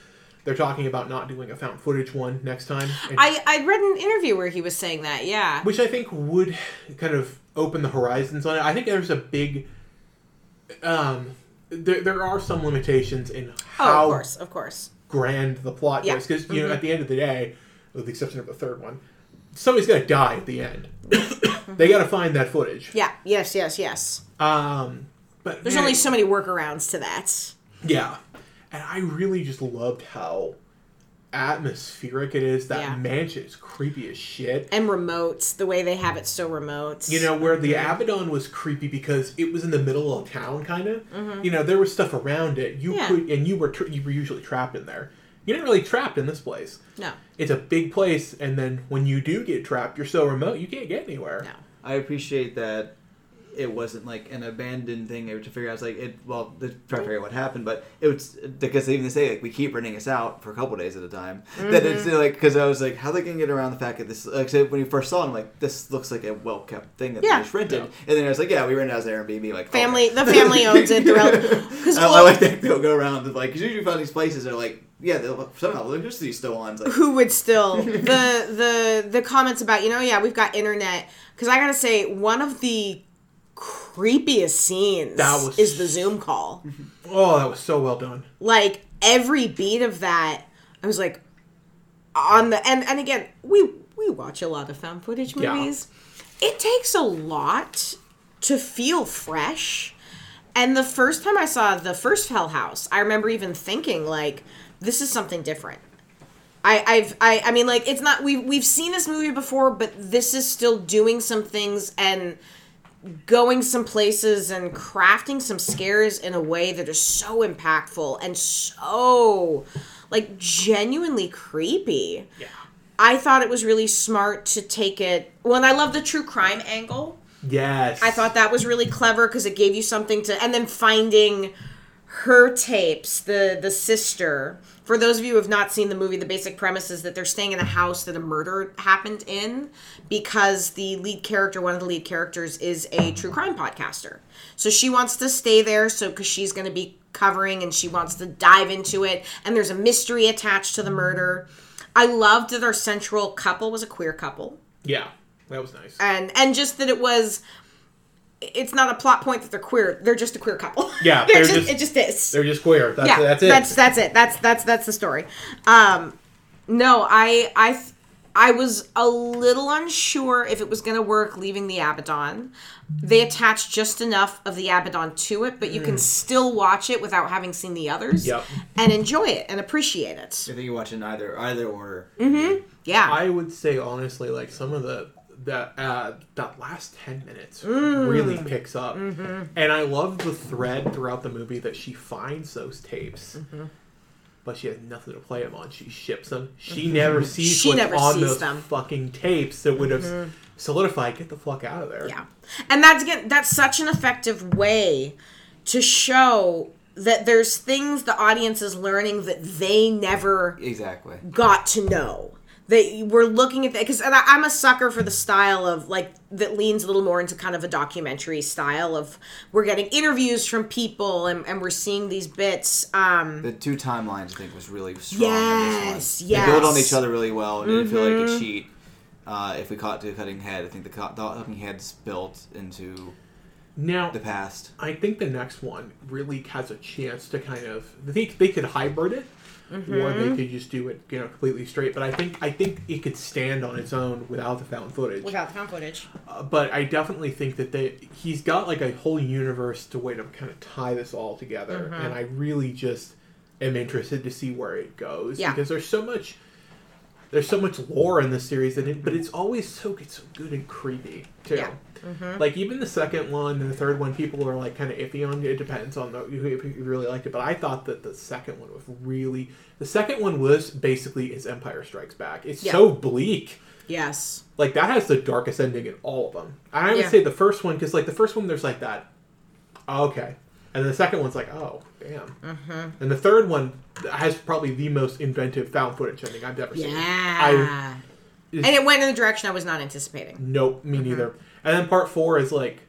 they're talking about not doing a found footage one next time, and- I I read an interview where he was saying that. Yeah. which I think would kind of open the horizons on it. I think there's a big, um, there there are some limitations in Oh, how of course, of course. grand the plot Yeah. is because you Mm-hmm. know at the end of the day, with the exception of the third one, somebody's gonna die at the end. they got to find that footage. Yeah. Yes. Yes. Yes. Um, but There's man, only so many workarounds to that. Yeah. And I really just loved how atmospheric it is. That Yeah. mansion is creepy as shit. And remotes, the way they have it so remote. You know, where the Abaddon was creepy because it was in the middle of town, kind of. You know, there was stuff around it. You Mm-hmm. Yeah. could, and you were tr- you were usually trapped in there. You're not really trapped in this place. No. It's a big place, and then when you do get trapped, you're so remote you can't get anywhere. No. I appreciate that it wasn't like an abandoned thing to figure out. It's like it. Well, to try to figure out what happened, but it was because they even say like we keep renting us out for a couple days at a time. That it's Mm-hmm. like because I was like, how they gonna get around the fact that this? Like so when you first saw it, I'm like, this looks like a well kept thing that Yeah. they just rented. And then I was like, yeah, we rented it as Airbnb. Like Family, okay. the family owns it. The rel- Because I, I like that they'll go around and like 'cause usually you find these places are like yeah they'll, somehow the electricity's still on. It's like who would still the the the comments about you know yeah we've got internet because I gotta say one of the creepiest scenes That was- is the Zoom call. Oh, that was so well done. like every beat of that, I was like on the and and again we we watch a lot of found footage Yeah. movies. It takes a lot to feel fresh. And the first time I saw the first Hell House, I remember even thinking like, this is something different. I, I've I, I mean like it's not we've we've seen this movie before, but this is still doing some things and going some places and crafting some scares in a way that is so impactful and so like genuinely creepy. Yeah. I thought it was really smart to take it. Well, and I love the true crime angle. Yes. I thought that was really clever because it gave you something to, and then finding her tapes, the the sister. For those of you who have not seen the movie, the basic premise is that they're staying in a house that a murder happened in because the lead character, one of the lead characters, is a true crime podcaster. So she wants to stay there so because she's going to be covering and she wants to dive into it and there's a mystery attached to the murder. I loved that our central couple was a queer couple Yeah, that was nice. and and just that it was it's not a plot point that they're queer they're just a queer couple Yeah, They're they're just, just- it just is They're just queer. That's, yeah that's it. that's that's it that's that's that's the story um no i i i was a little unsure if it was going to work leaving the abaddon they attached just enough of the abaddon to it but you can still watch it without having seen the others Mm. Yep. and enjoy it and appreciate it I think you watch in either either order. Mm-hmm. yeah I would say honestly, like some of the that uh, that last ten minutes mm. really picks up, mm-hmm. and I love the thread throughout the movie that she finds those tapes. Mm-hmm. But she has nothing to play them on. She ships them. She mm-hmm. never sees She what's never on sees those them. fucking tapes that would have solidified. Get the fuck out of there. Yeah. And that's again that's such an effective way to show that there's things the audience is learning that they never Exactly. got to know. That we're looking at that because I'm a sucker for the style of like that leans a little more into kind of a documentary style of we're getting interviews from people and, and we're seeing these bits. Um, The two timelines I think was really strong. Yes, in this one. They build on each other really well, and I didn't feel like a cheat. Uh, if we caught to cutting head, I think the, co- the cutting head's built into Now, the past. I think the next one really has a chance to kind of. They they could hybrid it, or they could just do it, you know, completely straight. But I think I think it could stand on its own without the found footage. without the found footage. Uh, but I definitely think that they he's got like a whole universe to way to kind of tie this all together, Mm-hmm. and I really just am interested to see where it goes Yeah. because there's so much. There's so much lore in this series, and it, but it's always so it's so good and creepy too. Yeah. Mm-hmm. Like even the second one and the third one, people are like kind of iffy on. It depends on the, if you really liked it, but I thought that the second one was really. The second one was basically it's Empire Strikes Back. It's Yeah. so bleak Yes. like that has the darkest ending in all of them. I would Yeah. say the first one because like the first one there's like that, oh, okay, and the second one's like oh damn, Mm-hmm. and the third one has probably the most inventive found footage ending I've ever seen. Yeah. and it went in the direction I was not anticipating. Nope, me Mm-hmm. neither. And then part four is like,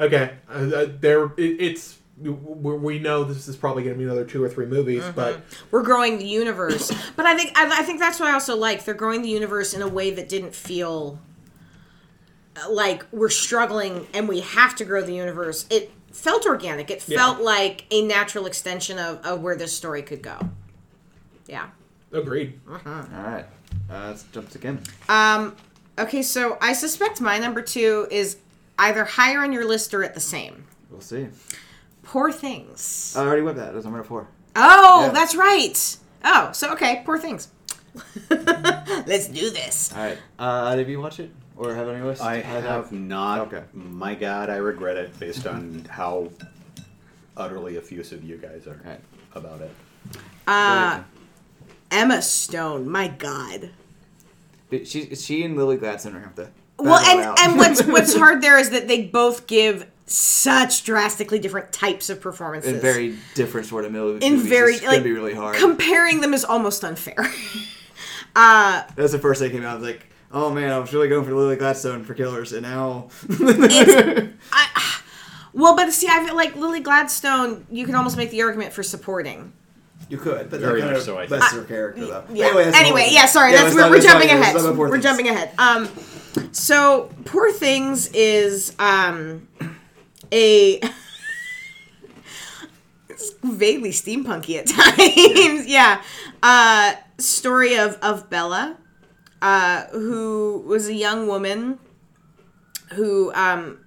okay, uh, uh, there it, it's we, we know this is probably going to be another two or three movies, Mm-hmm. but we're growing the universe but i think I, I think that's what i also like they're growing the universe in a way that didn't feel uh, like we're struggling and we have to grow the universe it felt organic it Yeah. felt like a natural extension of, of where this story could go yeah agreed. All right, uh, let's jump to Kim. um okay so i suspect my number two is either higher on your list or at the same We'll see. poor things I already went that. It was number four. oh yeah. that's right oh so okay poor things let's do this All right. Uh, did you watch it or have any list? I have not. Okay. My God, I regret it based on how utterly effusive you guys are Right. about it. Uh, Emma Stone, my God. She, she and Lily Gladstone are have to. Well, and and what's what's hard there is that they both give such drastically different types of performances. in very different sort of movies. in very it's like gonna be really hard. comparing them is almost unfair. Uh, That's the first thing that came out. I was like, oh man, I was really going for Lily Gladstone for Killers, and now. I, well, but see, I feel like Lily Gladstone. You can almost make the argument for supporting. You could, but Very that kind much of, so, I That's think. her character, though. Yeah. Anyway, that's Anyway, yeah. Sorry, Yeah, that's let's we're, not- we're let's not jumping ahead. not go Poor We're Things. jumping ahead. Um, so Poor Things is um a it's vaguely steampunky at times. yeah. Uh, story of of Bella, uh, who was a young woman who um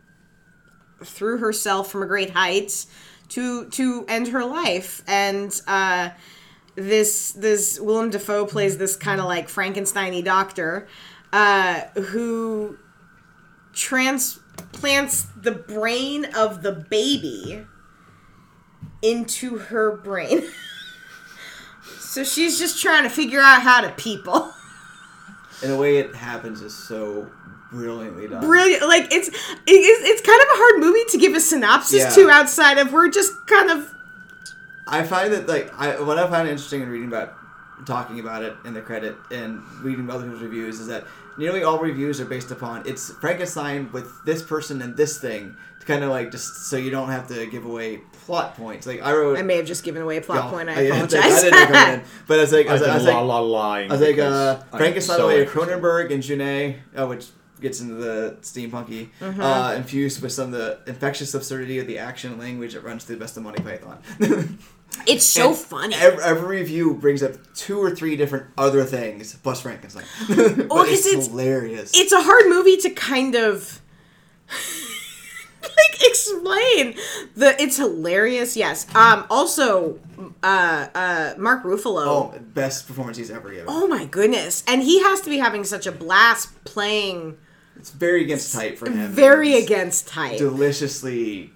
threw herself from a great height to to end her life and uh this this Willem Dafoe plays this kind of like Frankensteiny doctor uh who transplants the brain of the baby into her brain. so she's just trying to figure out how to people. And the way it happens is so brilliantly done. Brilliant. Like it's it is it's kind of a hard movie to give a synopsis Yeah. to outside of we're just kind of I find that like I what I find interesting in reading about talking about it in the credit and reading other people's reviews is that nearly all reviews are based upon it's Frankenstein with this person and this thing to kind of like just so you don't have to give away plot points. Like I wrote. I may have just given away a plot Yeah, point. I I- apologize. I didn't come in, but it's like I I've was, I was like, la la lying. I was like, uh, Frankenstein so away. Cronenberg and Jeunet, uh, which gets into the steampunky, Mm-hmm. uh, infused with some of the infectious absurdity of the action language that runs through the best of Monty Python. it's so And funny. Every, every review brings up two or three different other things plus Frankenstein. but 'cause it's, it's- hilarious. it's a hard movie to kind of like explain the it's hilarious yes um also uh uh mark ruffalo oh, best performance he's ever given. oh my goodness and he has to be having such a blast playing It's very against type for him. very against type Deliciously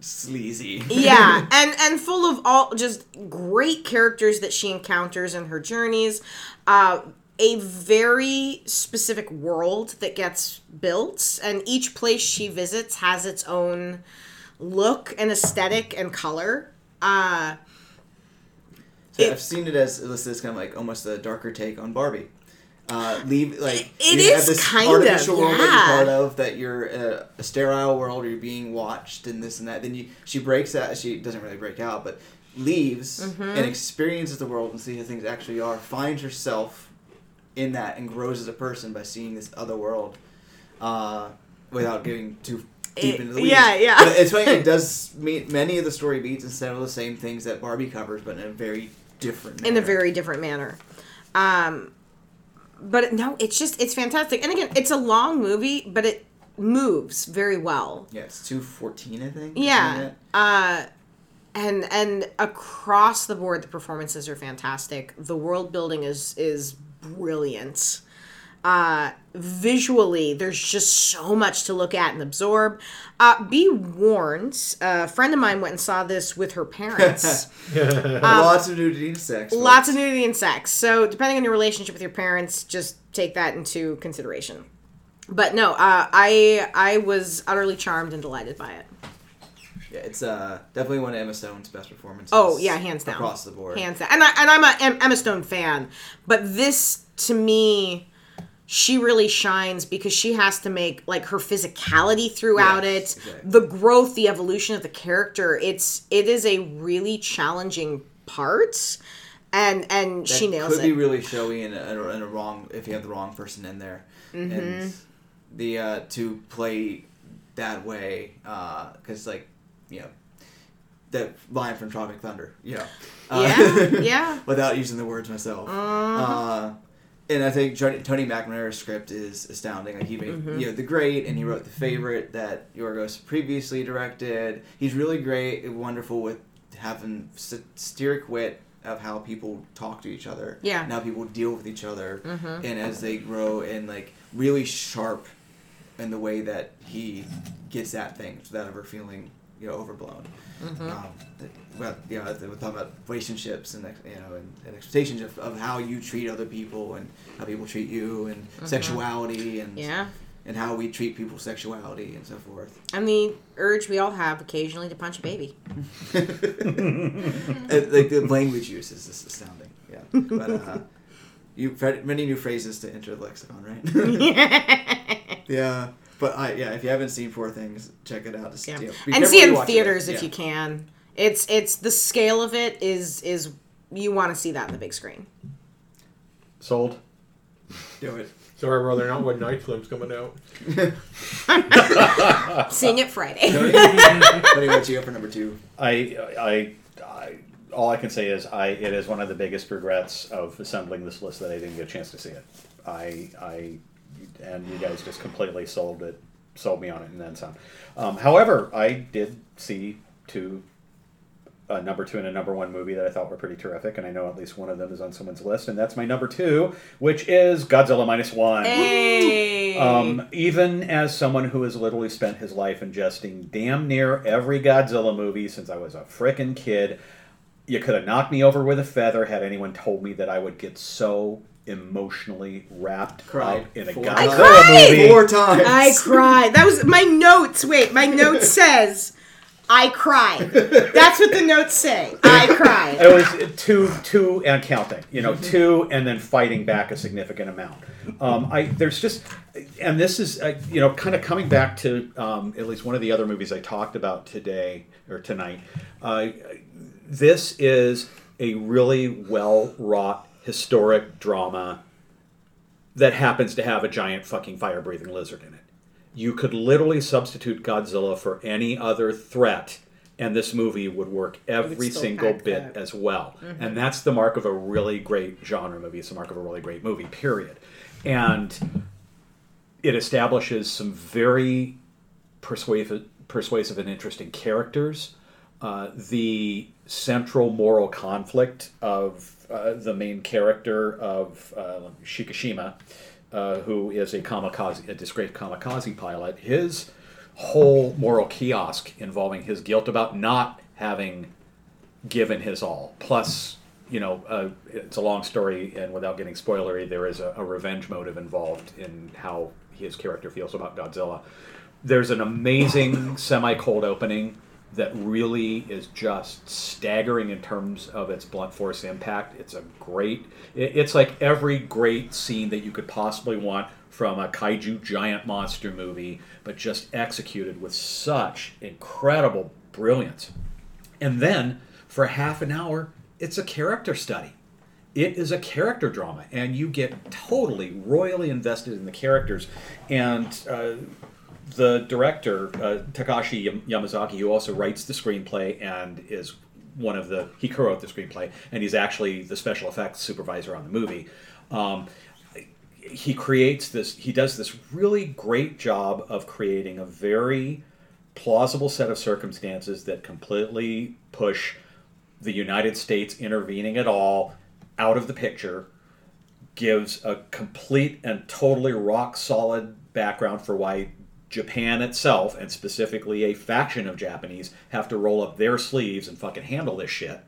sleazy. yeah and and full of all just great characters that she encounters in her journeys uh a very specific world that gets built and each place she visits has its own look and aesthetic and color uh So It- I've seen it as listed as kind of like almost a darker take on Barbie. Uh, leave like It you is have this kind artificial of, world that you're part of that you're a, a sterile world or you're being watched and this and that. Then you she breaks out. She doesn't really break out, but leaves Mm-hmm. and experiences the world and sees how things actually are. Finds herself in that and grows as a person by seeing this other world, uh, without getting too deep It- into the weeds. yeah, yeah. But it's funny. It does meet many of the story beats and several of the same things that Barbie covers, but in a very different. in a manner. very different manner um but no it's just it's fantastic and again it's a long movie but it moves very well Yeah, it's two fourteen, I think. Yeah. uh and and across the board the performances are fantastic the world building is is brilliant uh visually there's just so much to look at and absorb uh be warned a friend of mine went and saw this with her parents lots of nudity and sex. Um, lots of nudity and sex so depending on your relationship with your parents just take that into consideration but no uh i i was utterly charmed and delighted by it Yeah, it's uh definitely one of Emma Stone's best performances. Oh yeah, hands down, across the board. hands down. And I and I'm a Emma Stone fan, but this to me, she really shines because she has to make like her physicality throughout Yes, it, exactly. the growth, the evolution of the character. It's it is a really challenging part, and and That she nails could it. Could be really showy in a, in a wrong if you have the wrong person in there, Mm-hmm. and the uh, to play that way uh because like you know that line from Tropic Thunder, you know, uh, Yeah, yeah. without using the words myself. Uh, and I think Tony, Tony McNamara's script is astounding. Like he made Mm-hmm. you know the great, and he wrote the favorite that Yorgos previously directed. He's really great, wonderful with having satiric wit of how people talk to each other, Yeah. and how people deal with each other, Mm-hmm. and as they grow, and like really sharp in the way that he gets at things without ever feeling you know overblown. Mm-hmm. Um, you know, we talk about relationships and you know and, and expectations of, of how you treat other people and how people treat you and sexuality and Mm-hmm. Yeah. and how we treat people's sexuality and so forth. And the urge we all have occasionally to punch a baby. Like the language use is just astounding. Yeah, but uh, you many new phrases to enter the lexicon, right? yeah, but I yeah, if you haven't seen Poor Things, check it out. Just, Yeah. you know, be and see it in you watch theaters if Yeah. you can. It's it's the scale of it is is you want to see that in the big screen. Sold. Do it. Sorry, brother, not when Night Film's coming out. Seeing it Friday. Tony, what's you up for number two? I, I, I, all I can say is I. It is one of the biggest regrets of assembling this list that I didn't get a chance to see it. I, I, and you guys just completely sold it, sold me on it, and then some. Um, however, I did see two, a number two and a number one movie that I thought were pretty terrific, and I know at least one of them is on someone's list, and that's my number two, which is Godzilla minus one. hey. Um, even as someone who has literally spent his life ingesting damn near every Godzilla movie since I was a frickin' kid, you could have knocked me over with a feather had anyone told me that I would get so emotionally wrapped Cried up in a four Godzilla times. cried! movie. Four times. I cried. That was my notes. Wait, my note says I cried. That's what the notes say. I cried. It was two, two and counting. You know, two and then fighting back a significant amount. Um, I there's just, and this is uh, you know kind of coming back to um, at least one of the other movies I talked about today or tonight. Uh, this is a really well wrought historic drama that happens to have a giant fucking fire breathing lizard in it. You could literally substitute Godzilla for any other threat, and this movie would work every still single bit that. as well. And that's the mark of a really great genre movie. It's the mark of a really great movie, period. And it establishes some very persuasive, persuasive and interesting characters. Uh, the central moral conflict of uh, the main character of uh, Shikishima, uh, who is a kamikaze, a disgraced kamikaze pilot, his whole moral kiosk involving his guilt about not having given his all. Plus, you know, uh, it's a long story, and without getting spoilery, there is a, a revenge motive involved in how his character feels about Godzilla. There's an amazing semi cold opening that really is just staggering in terms of its blunt force impact. It's a great, it's like every great scene that you could possibly want from a kaiju giant monster movie, but just executed with such incredible brilliance. And then for half an hour, it's a character study. It is a character drama, and you get totally royally invested in the characters. And uh, the director, uh, Takashi Yam- Yamazaki, who also writes the screenplay and is one of the, he co wrote the screenplay, and he's actually the special effects supervisor on the movie. Um, he creates this he does this really great job of creating a very plausible set of circumstances that completely push the United States intervening at all out of the picture gives a complete and totally rock solid background for why Japan itself and specifically a faction of Japanese have to roll up their sleeves and fucking handle this shit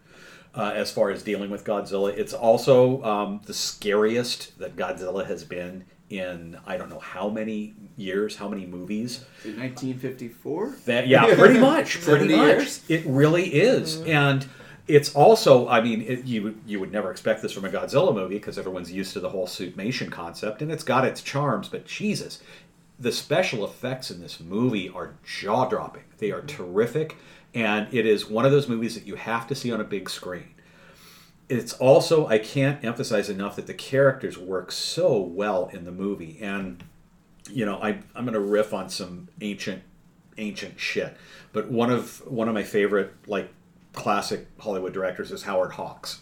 uh, as far as dealing with Godzilla. It's also um, the scariest that Godzilla has been in I don't know how many years, how many movies. Is 1954? That yeah, pretty much, pretty much. years? It really is, and it's also. I mean, it, you would- you would never expect this from a Godzilla movie because everyone's used to the whole suitmation concept, and it's got its charms. But Jesus, the special effects in this movie are jaw dropping. They are terrific, and it is one of those movies that you have to see on a big screen. It's also I can't emphasize enough that the characters work so well in the movie, and you know I I'm going to riff on some ancient ancient shit, but one of one of my favorite like classic Hollywood directors is Howard Hawks,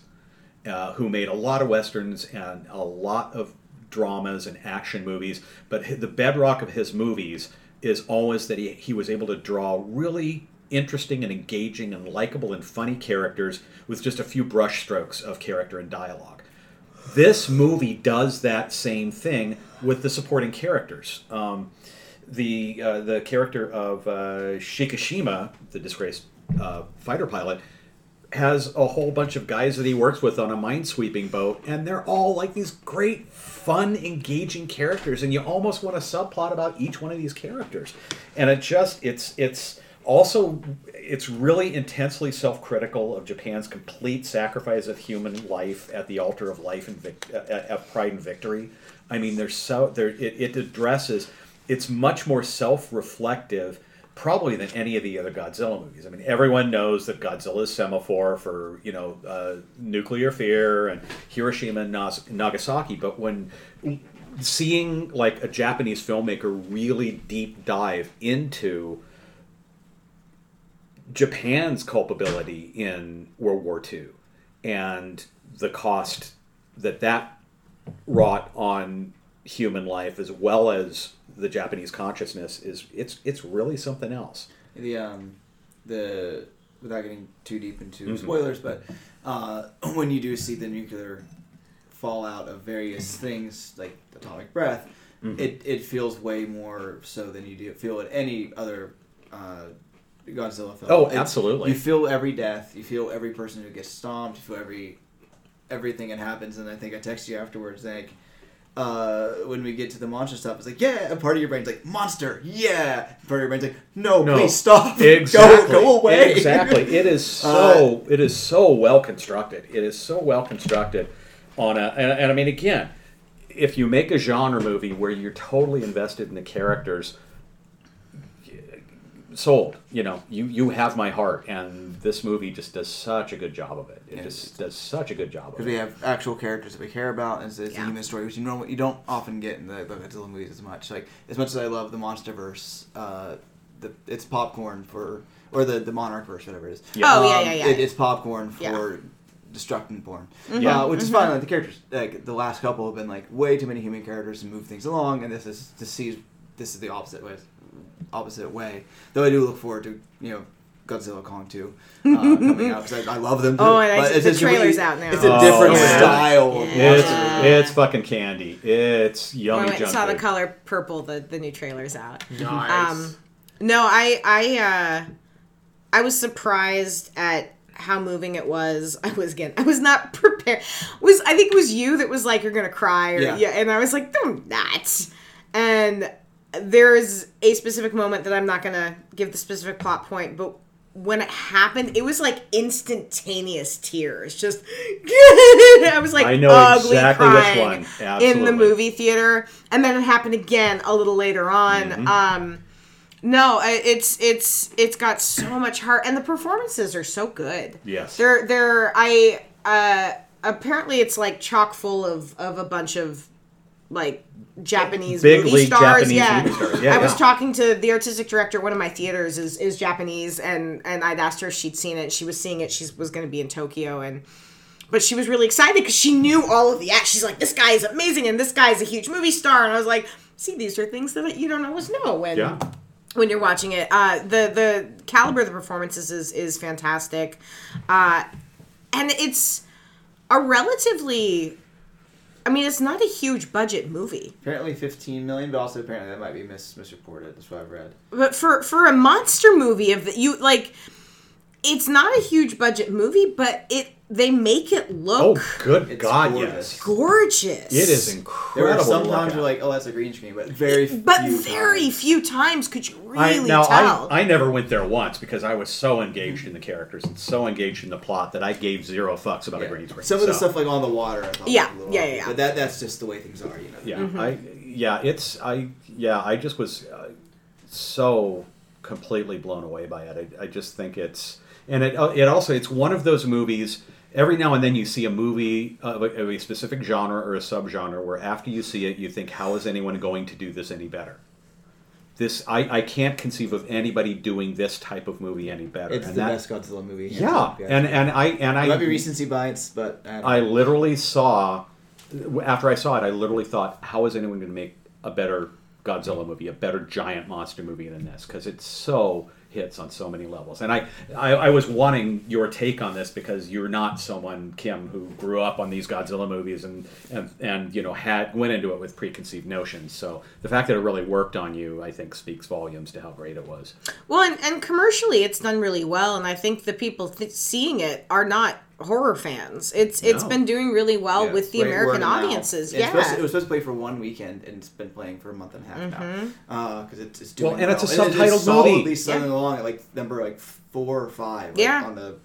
uh, who made a lot of westerns and a lot of dramas and action movies. But the bedrock of his movies is always that he, he was able to draw really interesting and engaging and likable and funny characters with just a few brushstrokes of character and dialogue. This movie does that same thing with the supporting characters. Um, the uh, the character of uh, Shikishima, the disgraced uh, fighter pilot, has a whole bunch of guys that he works with on a minesweeping boat, and they're all like these great, fun, engaging characters, and you almost want a subplot about each one of these characters. And it just it's it's also it's really intensely self-critical of Japan's complete sacrifice of human life at the altar of life and vic- uh, uh, of pride and victory. I mean, there's so there it, it addresses it's much more self-reflective probably than any of the other Godzilla movies. I mean, everyone knows that Godzilla is semaphore for you know uh, nuclear fear and Hiroshima and Nagasaki, but when seeing like a Japanese filmmaker really deep dive into Japan's culpability in World War II and the cost that that wrought on human life as well as the Japanese consciousness is it's it's really something else. the um the without getting too deep into Mhm. spoilers, but uh, when you do see the nuclear fallout of various things like atomic breath, Mhm. it it feels way more so than you do feel at any other uh, Godzilla film. Oh, It's- absolutely. You feel every death. You feel every person who gets stomped. You feel every everything that happens. And I think I texted you afterwards like. Uh, when we get to the monster stuff, it's like, yeah, and part of your brain's like, monster, yeah. Part of your brain's like, no, No. please stop. Exactly. Go, go away. Exactly. It is so. it is so well constructed. It is so well constructed. On a and, and I mean again, if you make a genre movie where you're totally invested in the characters, sold. You know, you you have my heart, and this movie just does such a good job of it. It Yeah. just does such a good job of it. Because we have actual characters that we care about, and it's, it's Yeah. a human story, which you know you don't often get in the, the Godzilla movies as much. Like as much as I love the MonsterVerse, uh, the it's popcorn for or the the Monarch verse, whatever it is. Yeah. Oh, yeah, Um, yeah, yeah. It, it's popcorn for Yeah. destructing porn, Mm-hmm. uh, which is fine. Like the characters, like the last couple have been like way too many human characters to move things along, and this is to see this is the opposite way, opposite way. Though I do look forward to you know. Godzilla Kong 2 uh, coming out because I, I love them. Too, Oh, and I- but it's the just really- trailer's out now. It's a Oh, different yeah. style. Yeah. It's monster. it's fucking candy. It's yummy went and junk saw the color purple. The the new trailer's out. Nice. Um, no, I I uh, I was surprised at how moving it was. I was again. I was not prepared. Was I think it was you that was like you're gonna cry or Yeah. yeah, and I was like no, I'm not. And there's a specific moment that I'm not gonna give the specific plot point, but when it happened, it was like instantaneous tears. Just I was like I know ugly exactly which crying one. in the movie theater, and then it happened again a little later on. Mm-hmm. Um, no, it's it's it's got so much heart, and the performances are so good. Yes. they're they're I uh apparently it's like chock full of of a bunch of like Japanese Big movie stars. Japanese yeah. movie stars. Yeah, I was talking to the artistic director. One of my theaters is is Japanese, and and I'd asked her if she'd seen it. She was seeing it. She was going to be in Tokyo, and but she was really excited because she knew all of the act. She's like, this guy is amazing, and this guy is a huge movie star. And I was like, see, these are things that you don't always know when Yeah. when you're watching it. Uh, the the caliber of the performances is is fantastic, uh, and it's a relatively. I mean, it's not a huge budget movie, Apparently 15 million, but also apparently that might be mis- misreported. That's what I've read. but for for a monster movie of the, you like, it's not a huge budget movie, but it they make it look. Oh, good It's God, gorgeous. yes. gorgeous. It is There incredible. are to some look times you're like, oh, that's a green screen, but very but few very times. few times could you I, really now tell. I, I never went there once because I was so engaged in the characters and so engaged in the plot that I gave zero fucks about a green screen. Some of the stuff like on the water, I thought Yeah, was a little yeah, yeah, yeah. But that that's just the way things are, you know. Yeah, Mm-hmm. I yeah, it's I yeah, I just was uh, so completely blown away by it. I, I just think it's and it uh, it also it's one of those movies. Every now and then you see a movie uh, of a, of a specific genre or a subgenre where after you see it you think, how is anyone going to do this any better? This I, I can't conceive of anybody doing this type of movie any better. It's and the that- best Godzilla movie. hands Yeah, and and I and I it might be recency bias, but I, I literally saw after I saw it, I literally thought, how is anyone going to make a better Godzilla movie, a better giant monster movie than this? Because it's so hits on so many levels. And I, I, I was wanting your take on this because you're not someone, Kim, who grew up on these Godzilla movies and, and, and you know had went into it with preconceived notions. So the fact that it really worked on you, I think, speaks volumes to how great it was. Well, and, and commercially, it's done really well, and I think the people th- seeing it are not horror fans. It's it's No. been doing really well Yeah, with the great word American audiences. It's Yeah, supposed to- it was supposed to play for one weekend, and it's been playing for a month and a half now. Because it's, it's doing Well, and it's a well. it is subtitled solidly movie. selling along at like number like four or five. like, Yeah. on the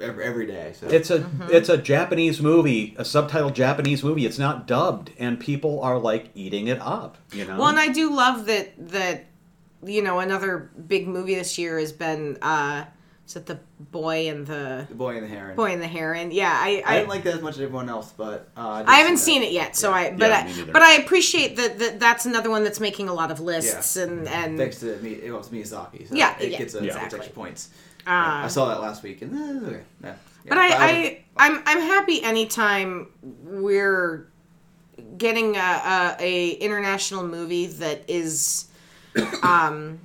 every, every day. So It's a Mm-hmm. it's a Japanese movie, a subtitled Japanese movie. It's not dubbed, and people are like eating it up. You know. Well, and I do love that that you know another big movie this year has been uh is it the boy and the the boy and the heron. boy and the heron? Yeah, I I I, didn't like that as much as everyone else, but uh, I haven't seen it yet, so I but Yeah, I but I appreciate that, that that's another one that's making a lot of lists Yeah. and and Thanks to me, it was Miyazaki. So Yeah, it yeah, gets, a, Yeah. gets extra points. uh, I saw that last week, and eh, okay, yeah. But Yeah, I, was- I I'm I'm happy anytime we're getting a, a, a international movie that is um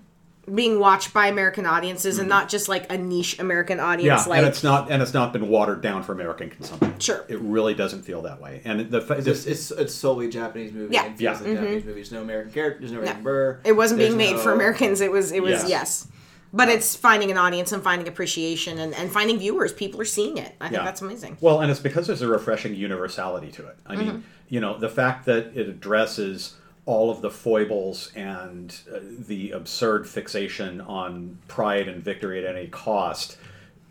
being watched by American audiences and not just like a niche American Mm-hmm. yeah, audience like and it's not and it's not been watered down for American consumption. Sure. it really doesn't feel that way. And the, fa- It's, it's it's solely Japanese movie. Yeah. and feels Yeah. like Japanese movie. There's no American character. There's no Raymond Burr. it wasn't being made no- for Americans. It was it was Yes. yes. but it's finding an audience and finding appreciation and, and finding viewers. People are seeing it. I think Yeah. that's amazing. Well, and it's because there's a refreshing universality to it. I Mm-hmm. mean, you know, the fact that it addresses all of the foibles and uh, the absurd fixation on pride and victory at any cost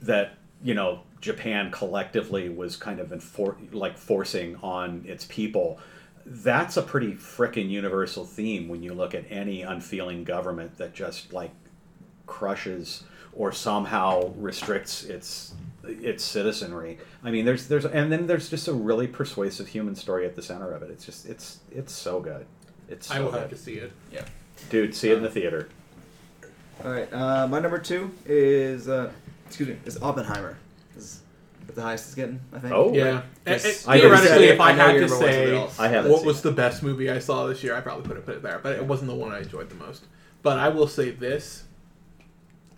that, you know, Japan collectively was kind of like forcing on its people. That's a pretty frickin' universal theme when you look at any unfeeling government that just like crushes or somehow restricts its its citizenry. I mean, there's there's and then there's just a really persuasive human story at the center of it. It's just it's it's so good. It's so I will have to see it. Yeah. dude. See it in the theater. All right. Uh, my number two is uh, excuse me is Oppenheimer. Is the highest it's getting, I think. Oh. Yeah. Yes. And- and I never theoretically, said it. if I, I had to say. I haven't what was it. the best movie I saw this year, I probably put it, put it there. But it wasn't the one I enjoyed the most. But I will say this: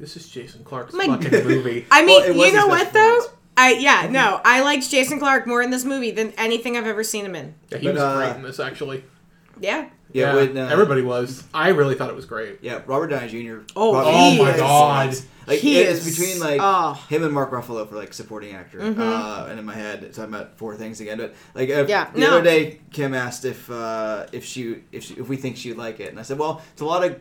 this is Jason Clarke's My- fucking movie. I mean, Well, you know what though? I yeah no, I liked Jason Clarke more in this movie than anything I've ever seen him in. Yeah, he But, was uh, great in this, actually. Yeah. Yeah. when, uh, everybody was. I really thought it was great. Yeah, Robert Downey Jr. Oh, Robert Oh my Jr. God. Like He it's is- between like oh. him and Mark Ruffalo for like supporting actor. Uh, and in my head, it's talking about four things again. But like uh, Yeah, the no. other day, Kim asked if uh, if she if she, if we think she'd like it, and I said, well, it's a lot of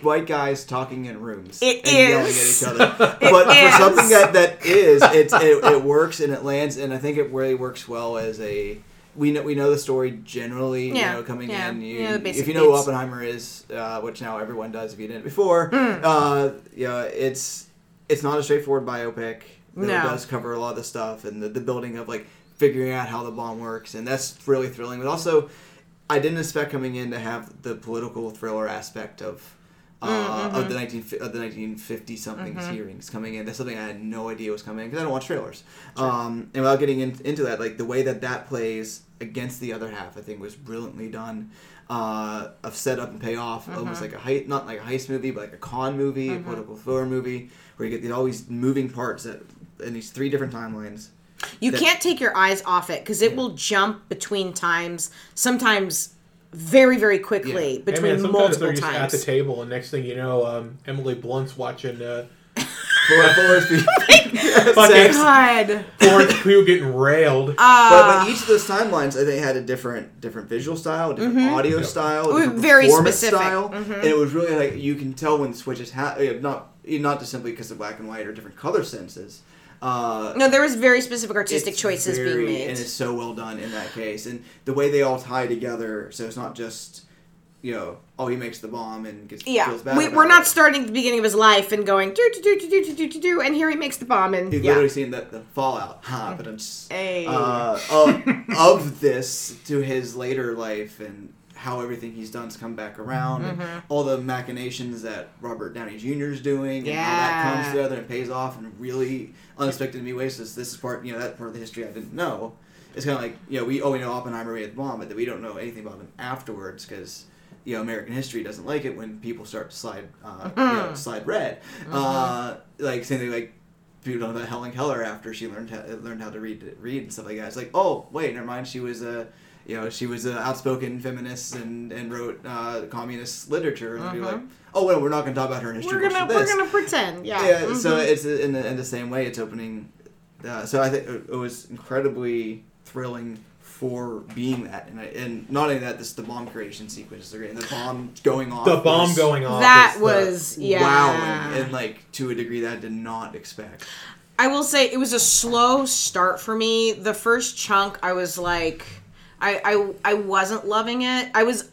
white guys talking in rooms It and yelling at each other. but is. for something that that is, it's, it it works and it lands, and I think it really works well as a. We know we know the story generally. Yeah, You know, coming yeah. in, you, Yeah, if you know who. Oppenheimer is, uh, which now everyone does if you didn't before, Hmm. uh, yeah, it's it's not a straightforward biopic. but No. It does cover a lot of the stuff and the, the building of like figuring out how the bomb works, and that's really thrilling. But also, I didn't expect coming in to have the political thriller aspect of. Uh, Of the nineteen of the nineteen fifty somethings hearings coming in, that's something I had no idea was coming because I don't watch trailers. Um, and without getting in, into that, like the way that that plays against the other half, I think was brilliantly done. Uh, of setup and payoff, almost like a heist, not like a heist movie, but like a con movie, a political thriller movie, where you get these, all these moving parts that in these three different timelines. You That- can't take your eyes off it because it will jump between times, sometimes very, very quickly Yeah. Hey, between man, sometimes multiple they're just at the table, and next thing you know, um, Emily Blunt's watching uh, Fuller, Fuller's God. Florence Pugh getting railed. Uh, But, but each of those timelines, I think, had a different different visual style, a different audio style, a different very performance specific. style, Mhm. and it was really like you can tell when switches happen. Not not just simply because of black and white or different color senses. Uh, no, there was very specific artistic choices very- being made. and it's so well done in that case, and the way they all tie together. So it's not just you know, oh, he makes the bomb and gets yeah, feels bad. we, it. not starting at the beginning of his life and going do do do do do do do do, and here he makes the bomb and You've yeah. literally seen the, the fallout, huh? But it's Hey. uh, of, of this to his later life and how everything he's done done's come back around Mm-hmm. and all the machinations that Robert Downey Jr. is doing and how that comes together and pays off in really unexpected new ways. This, this is part, you know, that part of the history I didn't know. It's kind of like, you know, we oh we know Oppenheimer made the bomb, but we don't know anything about him afterwards because you know American history doesn't like it when people start to slide uh, you know, slide red. Uh, like same thing like people don't know about Helen Keller after she learned how, learned how to read read and stuff like that. It's like oh wait, never mind. She was a you know she was an outspoken feminist and and wrote uh, communist literature and people like oh well we're not going to talk about her in history. we're gonna we're gonna pretend yeah. Yeah, so Mhm. it's in the, in the same way. It's opening. Uh, so I think it, it was incredibly thrilling for being that, and, I, and not only that, this the bomb creation sequence is great, and the bomb going off. the bomb was going off. that is the- was yeah. wowing, and like to a degree that I did not expect. I will say it was a slow start for me. The first chunk, I was like, I, I, I wasn't loving it. I was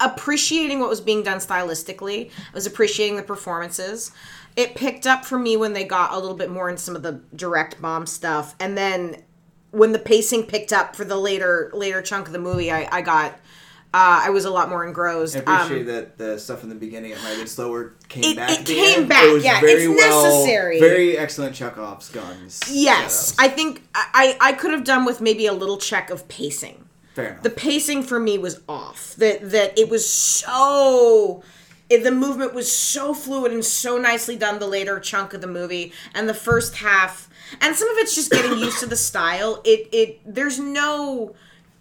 appreciating what was being done stylistically. I was appreciating the performances. It picked up for me when they got a little bit more in some of the direct bomb stuff, and then when the pacing picked up for the later later chunk of the movie, I, I got. Uh, I was a lot more engrossed. I Um, appreciate that the stuff in the beginning it might have been slower came It- back. it came end. back, It was yeah, very it's well, necessary. Very excellent Chekhov's guns. Yes, setups. I think I, I could have done with maybe a little check of pacing. fair enough. The pacing for me was off. That that it was so it, the movement was so fluid and so nicely done the later chunk of the movie and the first half and some of it's just getting used to the style. It it there's no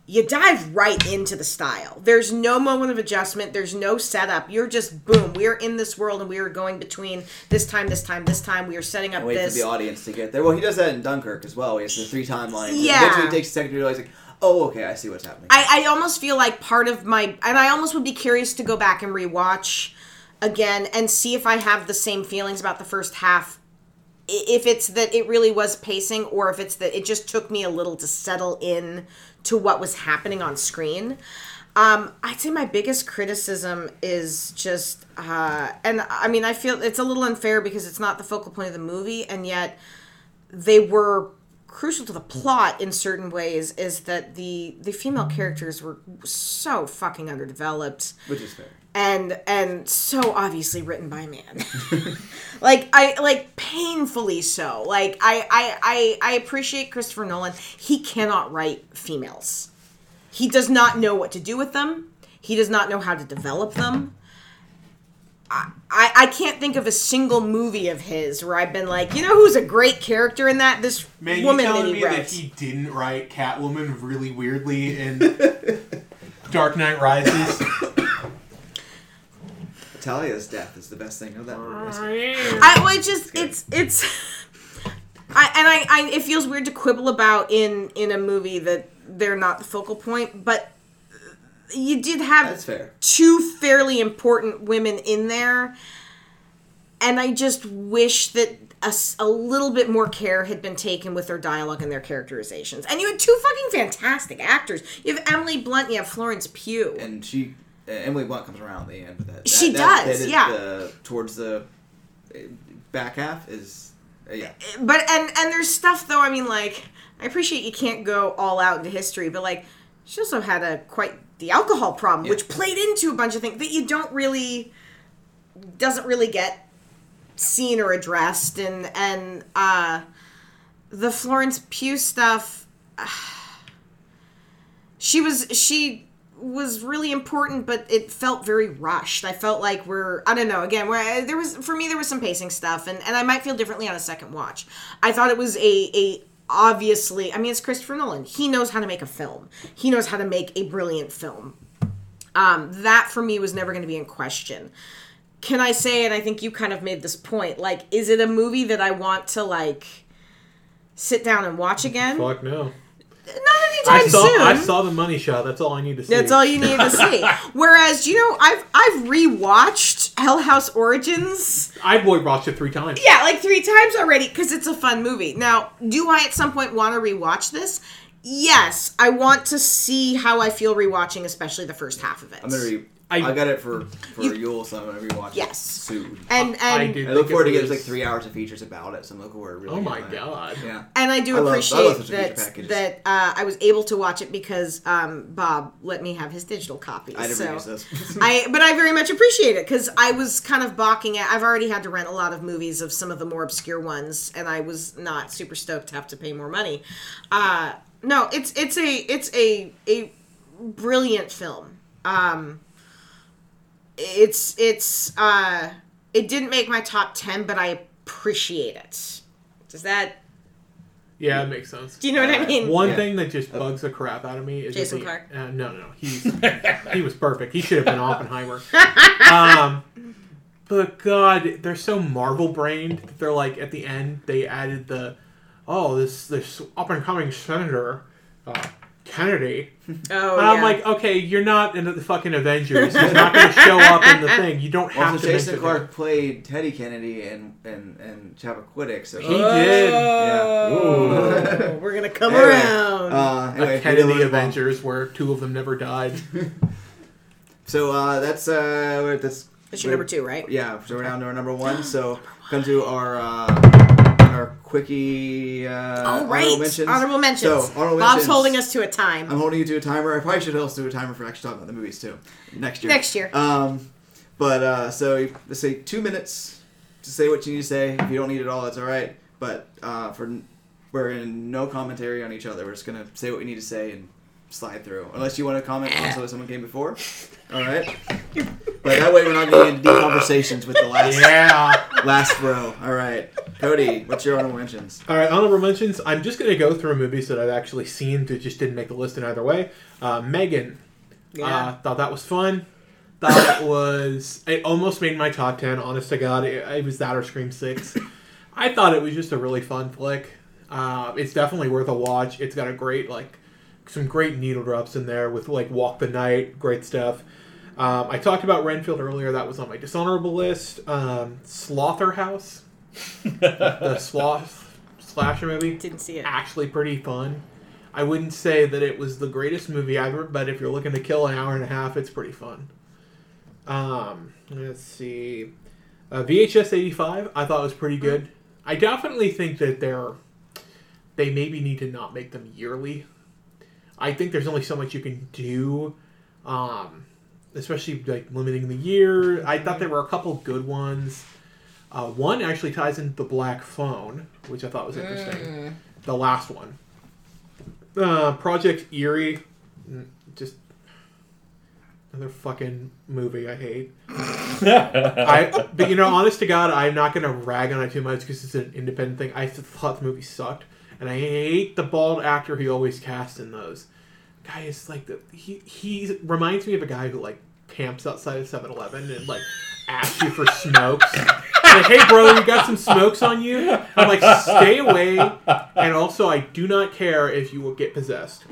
you dive right into the style. There's no moment of adjustment. There's no setup. You're just boom. We are in this world, and we are going between this time, this time, this time. We are setting up Wait this. for the audience to get there. Well, he does that in Dunkirk as well. He has the three timelines. Yeah. Eventually, it takes a second to realize, like, oh, okay, I see what's happening. I, I almost feel like part of my and I almost would be curious to go back and rewatch again and see if I have the same feelings about the first half. If it's that it really was pacing, or if it's that it just took me a little to settle in to what was happening on screen. Um, I'd say my biggest criticism is just, uh, and I mean, I feel it's a little unfair because it's not the focal point of the movie, and yet they were crucial to the plot in certain ways is that the the female characters were so fucking underdeveloped Which is fair. And and so obviously written by a man like i like painfully so like I, I i i appreciate christopher nolan he cannot write females he does not know what to do with them he does not know how to develop them I, I I can't think of a single movie of his where I've been like, you know who's a great character in that? This Man, you woman that telling he me wrote. that he didn't write Catwoman really weirdly in Dark Knight Rises? Talia's death is the best thing of that movie. I well, it just it's it's I and I, I it feels weird to quibble about in in a movie that they're not the focal point, but you did have That's fair. two fairly important women in there, and I just wish that a little bit more care had been taken with their dialogue and their characterizations. And you had two fucking fantastic actors. You have Emily Blunt, you have Florence Pugh. And she, uh, Emily Blunt comes around at the end. But that, She that, does, yeah. The, towards the uh, back half is, uh, yeah. but and and there's stuff though. I mean, like I appreciate you can't go all out into history, but like she also had a quite the alcohol problem, Yeah. which played into a bunch of things that you don't really doesn't really get seen or addressed, and and uh, the Florence Pugh stuff. she was she was really important but it felt very rushed. I felt like we're i don't know again where there was for me there was some pacing stuff and, and i might feel differently on a second watch. I thought it was a a obviously i mean it's christopher nolan. He knows how to make a film. He knows how to make a brilliant film. Um, that for me was never going to be in question. Can i say and i think you kind of made this point like is it a movie that i want to like sit down and watch again? Fuck no. Not I anytime saw soon I saw the money shot. That's all I need to see. that's all you need to see. Whereas, you know, I've I've rewatched Hell House Origins. I boy watched it three times. Yeah, like three times already because it's a fun movie. Now, do I at some point want to rewatch this? Yes, I want to see how I feel rewatching, especially the first half of it. I'm gonna re. I- I, got it for for You- Yule, so I'm gonna rewatch it Yes. soon. and I and did I look forward to it getting like three hours of features about it. So I'm looking forward really. Oh my good. god. Yeah. and I do I love- I appreciate love such that that uh, I was able to watch it because um, Bob let me have his digital copies. I never so. use this. I but I very much appreciate it because I was kind of balking at. I've already had to rent a lot of movies of some of the more obscure ones, and I was not super stoked to have to pay more money. Uh, no, it's it's a it's a a brilliant film. Um, it's it's uh, it didn't make my top ten, but I appreciate it. Does that? Yeah, it makes sense. Do you know what I Uh, mean? One Yeah. thing that just bugs the crap out of me is Jason that Clarke. Uh, no, no, he's he was perfect. He should have been Oppenheimer. um, but God, they're so Marvel brained that they're like at the end they added the oh this this up and coming senator uh, Kennedy. Oh, And I'm yeah. like, okay, you're not in the fucking Avengers. He's not going to show up in the thing. You don't have Also, to Jason Clarke him. played Teddy Kennedy and and and Chappaquiddick, so He did. Oh, we're gonna come Anyway, around. Uh, anyway, a Kennedy Peter Lorre- Avengers where two of them never died. So uh, that's uh, that's That's your number two, right? Yeah, so we're down to our number one. So come to our uh, our quickie. Uh, Oh, right. Honorable mentions. Honorable mentions. So honorable Bob's mentions. holding us to a time. I'm holding you to a timer. I probably should also do a timer for actually talking about the movies too next year. Next year. Um, but uh, so let's say two minutes to say what you need to say. If you don't need it all, that's all right. But uh, for we're in no commentary on each other. We're just gonna say what we need to say and slide through. Unless you want to comment on so someone came before. All right. But that way we're not getting into deep conversations with the last Yeah. last row. All right, Cody, what's your honorable mentions? All right, honorable mentions. I'm just going to go through movies that I've actually seen that just didn't make the list in either way. Uh, Megan. Yeah. Uh, thought that was fun. Thought it was. It almost made my top 10, honest to God. It, it was that or Scream 6. I thought it was just a really fun flick. Uh, it's definitely worth a watch. It's got a great, like, some great needle drops in there with, like, Walk the Night, great stuff. Um, I talked about Renfield earlier. That was on my dishonorable list. Um, Slotherhouse, the sloth slasher movie Didn't see it. actually pretty fun. I wouldn't say that it was the greatest movie ever, but if you're looking to kill an hour and a half, it's pretty fun. Um, let's see. Uh, VHS 85, I thought was pretty good. I definitely think that they're they maybe need to not make them yearly. I think there's only so much you can do, um, especially like limiting the year. I thought there were a couple good ones. Uh, one actually ties into the Black Phone, which I thought was interesting. The last one, uh, Project Eerie, mm, just another fucking movie I hate. I, but you know, honest to God, I'm not gonna rag on it too much because it's an independent thing. I thought the movie sucked, and I hate the bald actor he always cast in those. Guy is like the he he reminds me of a guy who like camps outside of 7-Eleven and like asks you for smokes. like, hey bro, you got some smokes on you? I'm like, stay away. And also, I do not care if you will get possessed.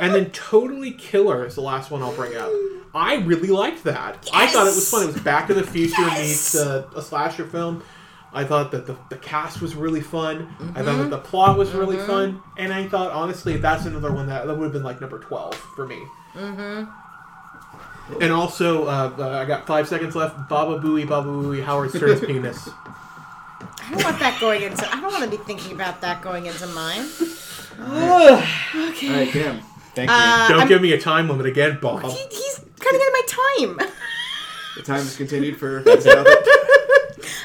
and then Totally Killer is the last one I'll bring up. I really liked that. I thought it was fun. It was Back to the Future meets uh, a slasher film. I thought that the, the cast was really fun. I thought that the plot was really fun. And I thought, honestly, that's another one that, that would have been like number 12 for me. Mm-hmm. And also, uh, uh, I got five seconds left. Baba Booey, Baba Booey, Howard Stern's penis. I don't want that going into. I don't want to be thinking about that going into mine. Okay. All right, Kim. Thank you. Uh, Don't I'm- give me a time limit again, Bob. He, he's kind of getting my time. The time is continued for fans out there.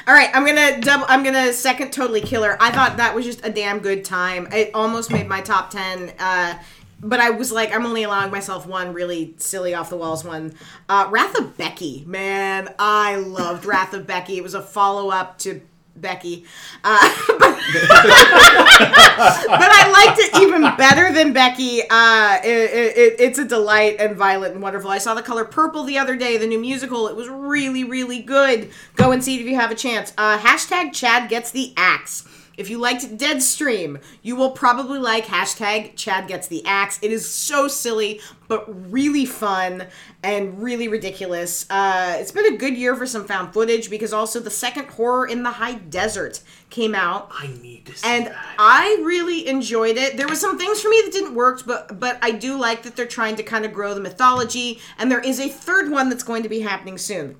All right, I'm gonna double. I'm gonna second totally killer. I thought that was just a damn good time. It almost made my top ten. Uh, but I was like, I'm only allowing myself one really silly off the walls one. Uh, Wrath of Becky, man, I loved Wrath of Becky. It was a follow up to Becky, uh, but, but I liked it even better than Becky. Uh, it, it, it's a delight and violent and wonderful. I saw The Color Purple the other day, the new musical. It was really, really good. Go and see it if you have a chance. Uh, hashtag Chad gets the axe. If you liked Deadstream, you will probably like hashtag Chad Gets the Axe. It is so silly, but really fun and really ridiculous. Uh, it's been a good year for some found footage because also the second Horror in the High Desert came out. I need to see And that. I really enjoyed it. There were some things for me that didn't work, but but I do like that they're trying to kind of grow the mythology. And there is a third one that's going to be happening soon.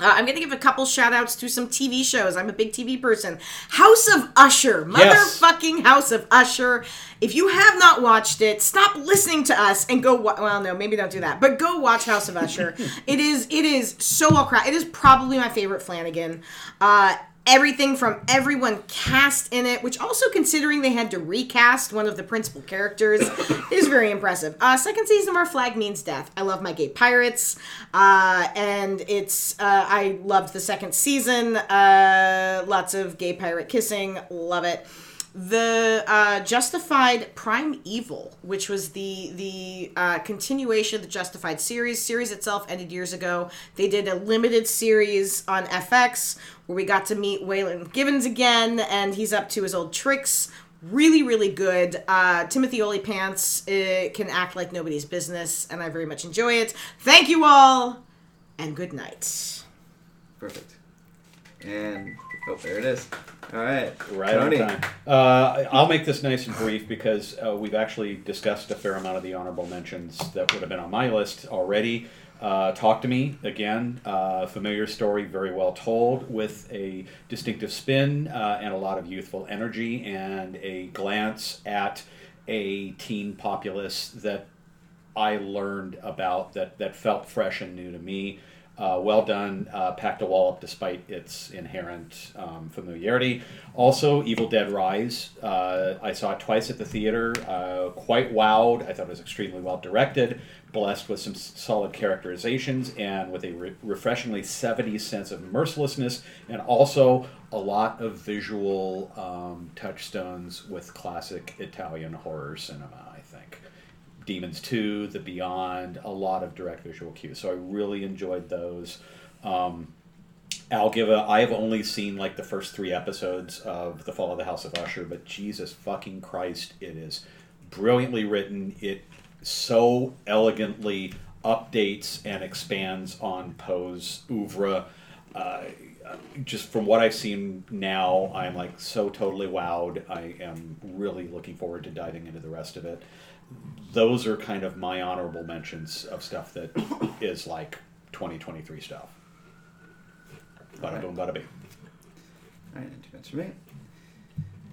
Uh, I'm going to give a couple shout outs to some TV shows. I'm a big TV person. House of Usher. Yes. Motherfucking House of Usher. If you have not watched it, stop listening to us and go wa- well no, maybe don't do that. But go watch House of Usher. it is it is so well crafted. It is probably my favorite Flanagan. Uh everything from everyone cast in it, which also considering they had to recast one of the principal characters, is very impressive. Uh, second season of Our Flag Means Death. I love my gay pirates, uh, and it's uh, I loved the second season. Uh, lots of gay pirate kissing, love it. The uh, Justified Primeval, which was the the uh, continuation of the Justified series. Series itself ended years ago. They did a limited series on FX where we got to meet Raylan Givens again, and he's up to his old tricks. Really, really good. Uh, Timothy Olyphants uh, can act like nobody's business, and I very much enjoy it. Thank you all, and good night. Perfect. And oh, there it is. All right, Right Tony. on time. Uh, I'll make this nice and brief because uh, we've actually discussed a fair amount of the honorable mentions that would have been on my list already. Uh, Talk to Me, again, uh, familiar story, very well told, with a distinctive spin uh, and a lot of youthful energy, and a glance at a teen populace that I learned about that, that felt fresh and new to me. Uh, well done, uh, packed a wall up despite its inherent um, familiarity. Also, Evil Dead Rise. Uh, I saw it twice at the theater. Uh, quite wowed. I thought it was extremely well directed, blessed with some solid characterizations, and with a re- refreshingly 70s sense of mercilessness, and also a lot of visual um, touchstones with classic Italian horror cinema. Demons 2, The Beyond, a lot of direct visual cues. So I really enjoyed those. Um, I'll give a. I have only seen like the first three episodes of The Fall of the House of Usher, but Jesus fucking Christ, it is brilliantly written. It so elegantly updates and expands on Poe's oeuvre. Uh, just from what I've seen now, I'm like so totally wowed. I am really looking forward to diving into the rest of it. Those are kind of my honorable mentions of stuff that is like 2023 stuff. Bada boom, bada bing. All right, two minutes for me.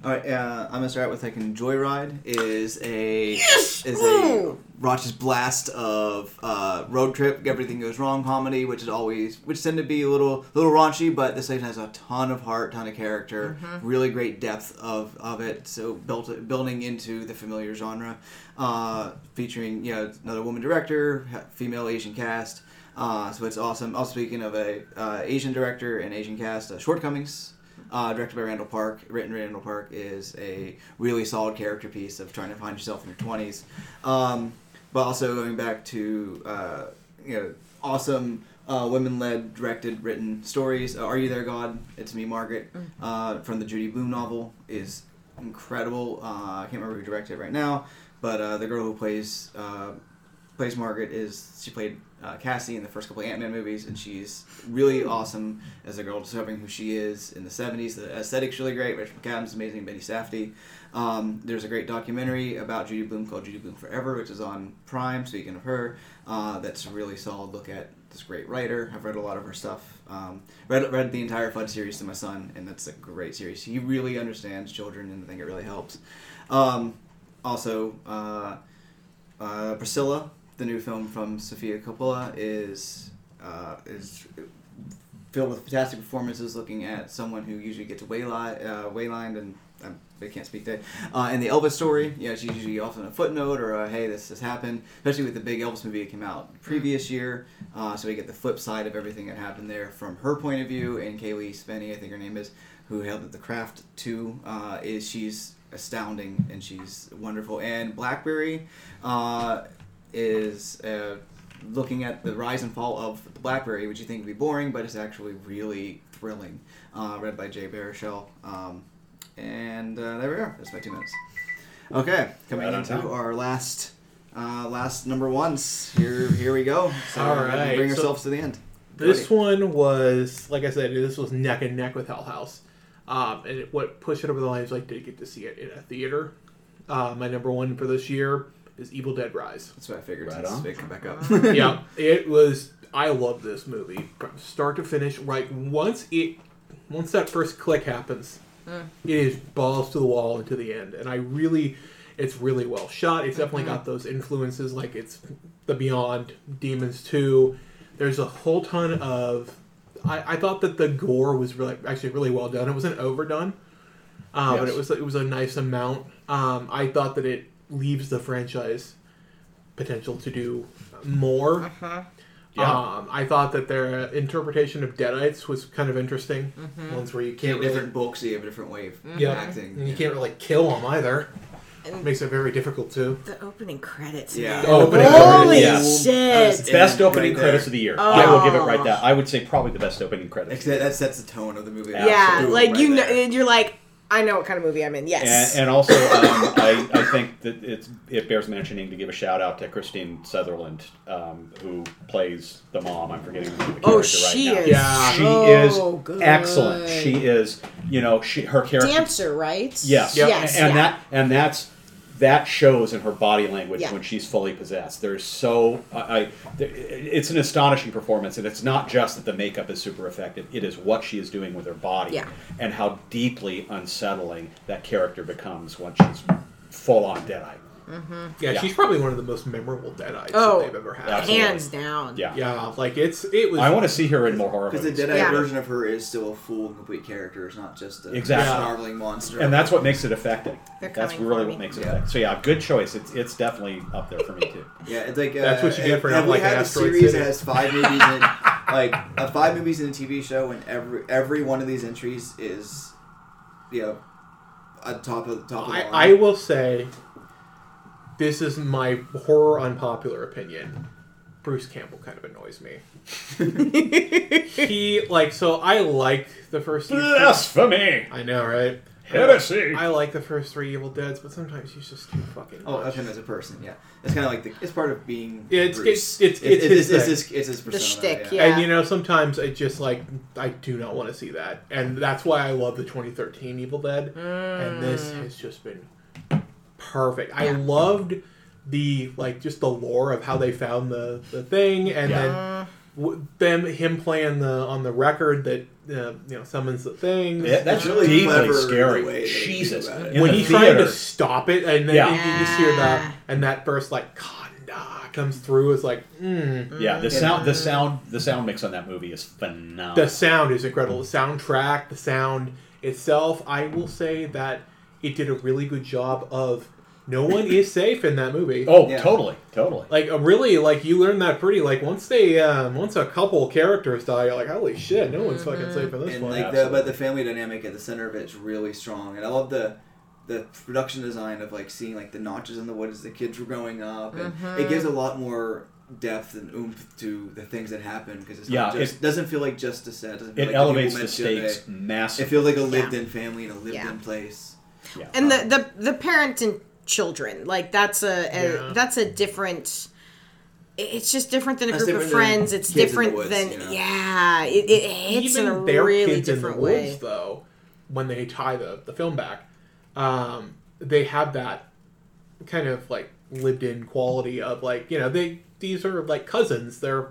All right, uh, I'm gonna start out with like Joyride is a is a Ooh. raucous blast of uh, road trip. Everything goes wrong comedy, which is always which tend to be a little little raunchy, but this thing has a ton of heart, ton of character, really great depth of, of it. So built building into the familiar genre, uh, featuring you know another woman director, female Asian cast. Uh, so it's awesome. Also speaking of a uh, Asian director and Asian cast, uh, Shortcomings uh, directed by Randall Park, written by Randall Park, is a really solid character piece of trying to find yourself in your twenties. Um, but also going back to uh, you know awesome uh, women-led, directed, written stories. Uh, Are You There, God? It's Me, Margaret, uh, from the Judy Blume novel is incredible. Uh, I can't remember who directed it right now, but uh, the girl who plays uh, plays Margaret is she played uh, Cassie in the first couple Ant Man movies, and she's really awesome as a girl discovering who she is in the '70s. The aesthetic's really great. Rachel McAdams amazing. Benny Safdie. Um, there's a great documentary about Judy Blume called Judy Blume Forever, which is on Prime. Speaking of her, uh, that's a really solid look at this great writer. I've read a lot of her stuff. Um, read read the entire Fudge series to my son, and that's a great series. He really understands children, and I think it really helps. Um, also, uh, uh, Priscilla, the new film from Sofia Coppola, is uh, is filled with fantastic performances. Looking at someone who usually gets wayli- uh, waylined and um, I can't speak that. Uh, and the Elvis story, yeah, she's usually often a footnote or a, hey, this has happened. Especially with the big Elvis movie that came out previous year, uh, so we get the flip side of everything that happened there from her point of view. And Cailee Spaeny, I think her name is, who held the craft too, uh, is she's astounding and she's wonderful. And Blackberry uh, is uh, looking at the rise and fall of the BlackBerry, which you think would be boring, but it's actually really thrilling. Uh, read by Jay Baruchel. Um, and uh, there we are. That's my two minutes. Okay, coming Right into our last uh, last number ones. Here, here we go. So All we're bring so- ourselves to the end. This one was, like I said, this was neck and neck with Hell House. Um, and it, what pushed it over the line is I did get to see it in a theater. Uh, my number one for this year is Evil Dead Rise. That's what I figured. Right since on. they come back up. yeah, it was. I love this movie from start to finish. Right, once it, once that first click happens, it is balls to the wall into the end, and I really, it's really well shot. It's definitely got those influences, like it's the Beyond, Demons Two. There's a whole ton of. I, I thought that the gore was really actually really well done. It wasn't overdone, uh, but it was it was a nice amount. Um, I thought that it leaves the franchise potential to do more. Uh-huh. Yeah. Um, I thought that their interpretation of Deadites was kind of interesting. Ones where you Can't can't really, different books, you have a different way of yeah, acting. and you can't really kill them either. And Makes it very difficult too. the opening credits. Yeah. man. The opening Holy credits, yes. shit! Best Yeah, opening right credits of the year. Oh. I will give it right that. I would say probably the best opening credits. Except that sets the tone of the movie. yeah, Absolutely, like right you know, there. you're like, I know what kind of movie I'm in. Yes. And, and also, um, I, I think that it's, it bears mentioning to give a shout out to Christine Sutherland, um, who plays the mom. I'm forgetting the name of the oh, character she right now. is. Yeah. She so is good. excellent. She is, you know, she her character. dancer, right? Yes, Yep. Yes. and yeah. that and that's that shows in her body language Yeah. when she's fully possessed. There's so I, I it's an astonishing performance, and it's not just that the makeup is super effective. It is what she is doing with her body, Yeah. and how deeply unsettling that character becomes once she's full on Deadite. Yeah, Yeah. she's probably one of the most memorable Deadites Oh, that they've ever had. Absolutely. Hands down. Yeah. Yeah, like it's it was. I want to see her in more horror Because the movies. Deadite Yeah. version of her is still a full and complete character. It's not just a Exactly. snarling monster. and that's what makes it effective. They're That's really what makes it Yeah. effective. So yeah, good choice. It's it's definitely up there for me too. Yeah, it's like uh, That's what you get for have not we liking had a series that has five movies in like uh, five movies in a TV show, and every every one of these entries is, you know, on top of the top of the I. I will say, this is my horror unpopular opinion. Bruce Campbell kind of annoys me. he like so I like the first. few- Blasphemy, I know, right? heresy. I like the first three Evil Deads, but sometimes he's just too fucking. Oh, much. of him as a person, yeah. It's kind of like the, it's part of being. Yeah, it's- Bruce. it's- it's- it's it's, his it's, thing. his, it's his persona. shtick, yeah. yeah. And you know, sometimes I just like I do not want to see that, and that's why I love the 2013 Evil Dead. And this mm. has just been perfect. I loved the like just the lore of how they found the the thing, and Uh, then them him playing the on the record that uh, you know summons the thing. Yeah, that's really deeply clever the scary. way Jesus, about it. In when the he's trying to stop it, and then Yeah. you just hear that, and that burst like Kanda comes through is like. Mm. Yeah, the sound, the sound, the sound mix on that movie is phenomenal. The sound is incredible. The soundtrack, the sound itself, I will say that it did a really good job of no one is safe in that movie. oh, Yeah. totally, totally. Like uh, really, like you learn that pretty. Like once they, um, once a couple characters die, you're like, holy shit, no one's fucking safe in this and one. like the, but the family dynamic at the center of it is really strong, and I love the the production design of like seeing like the notches in the wood as the kids were growing up, and it gives a lot more depth and oomph to the things that happen because it's not Yeah, just it- doesn't feel like just a set. Doesn't feel It like elevates people the meant to, stakes they- massively. It feels like a lived-in family and a lived-in Yeah. place. yeah. and the, the the parent and children like that's a, a Yeah. that's a different it's just different than a That's group of friends it's kids in the different woods, than you know? yeah it, it hits in a Even really kids in the different woods, way though, when they tie the the film back, um, they have that kind of like lived-in quality of like you know they these are like cousins. They're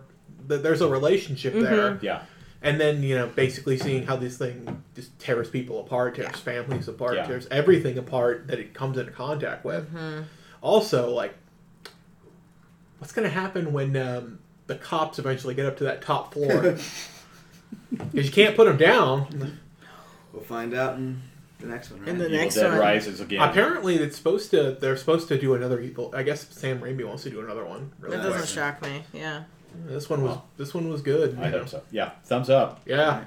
there's a relationship Mm-hmm. there. yeah, and then you know basically seeing how this thing just tears people apart tears families apart Yeah. tears everything apart that it comes into contact with also like what's going to happen when um, the cops eventually get up to that top floor because you can't put them down We'll find out in the next one. Right? In the Evil next Dead one. rises again. apparently it's supposed to they're supposed to do another evil i guess sam raimi wants to do another one really that doesn't shock me yeah this one was this one was good I you know. hope so. Yeah, thumbs up. yeah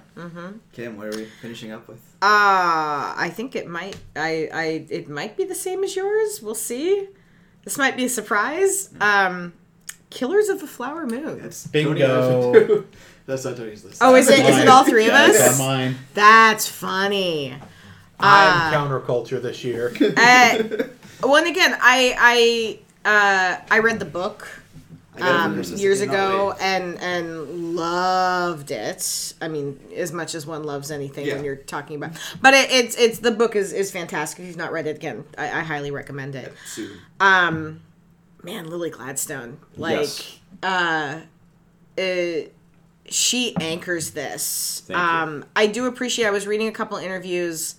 Kim, what are we finishing up with? Uh, I think it might. I, I, it might be the same as yours. We'll see. This might be a surprise. Um, Killers of the Flower Moon. That's Bingo. Tony's list. That's not Tony's list. Oh, is it? Is it all three of us? on mine. That's funny. i'm counterculture this year Uh, well, and again, I, I, uh, I read the book um, years ago and and loved it. I mean, as much as one loves anything Yeah. when you're talking about, but it, it's it's the book is is fantastic. If you've not read it again, I, I highly recommend it. Um man lily gladstone like Yes. uh it, she anchors this Thank you. um i do appreciate i was reading a couple interviews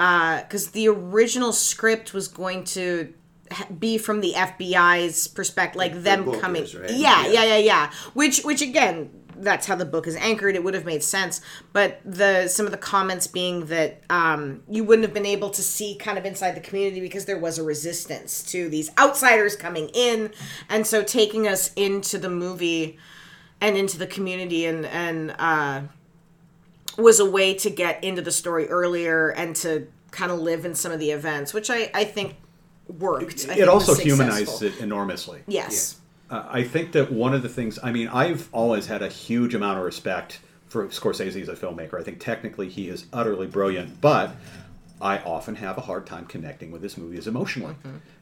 uh because the original script was going to be from the fbi's perspective like Like them book coming is, right? yeah, Yeah. yeah yeah yeah which which again that's how the book is anchored it would have made sense but the some of the comments being that um, you wouldn't have been able to see kind of inside the community because there was a resistance to these outsiders coming in and so taking us into the movie and into the community and and uh, was a way to get into the story earlier and to kind of live in some of the events which i i think worked It also humanizes it enormously. yes Uh, I think that one of the things, I mean, I've always had a huge amount of respect for Scorsese as a filmmaker. I think technically he is utterly brilliant, but I often have a hard time connecting with his movies emotionally.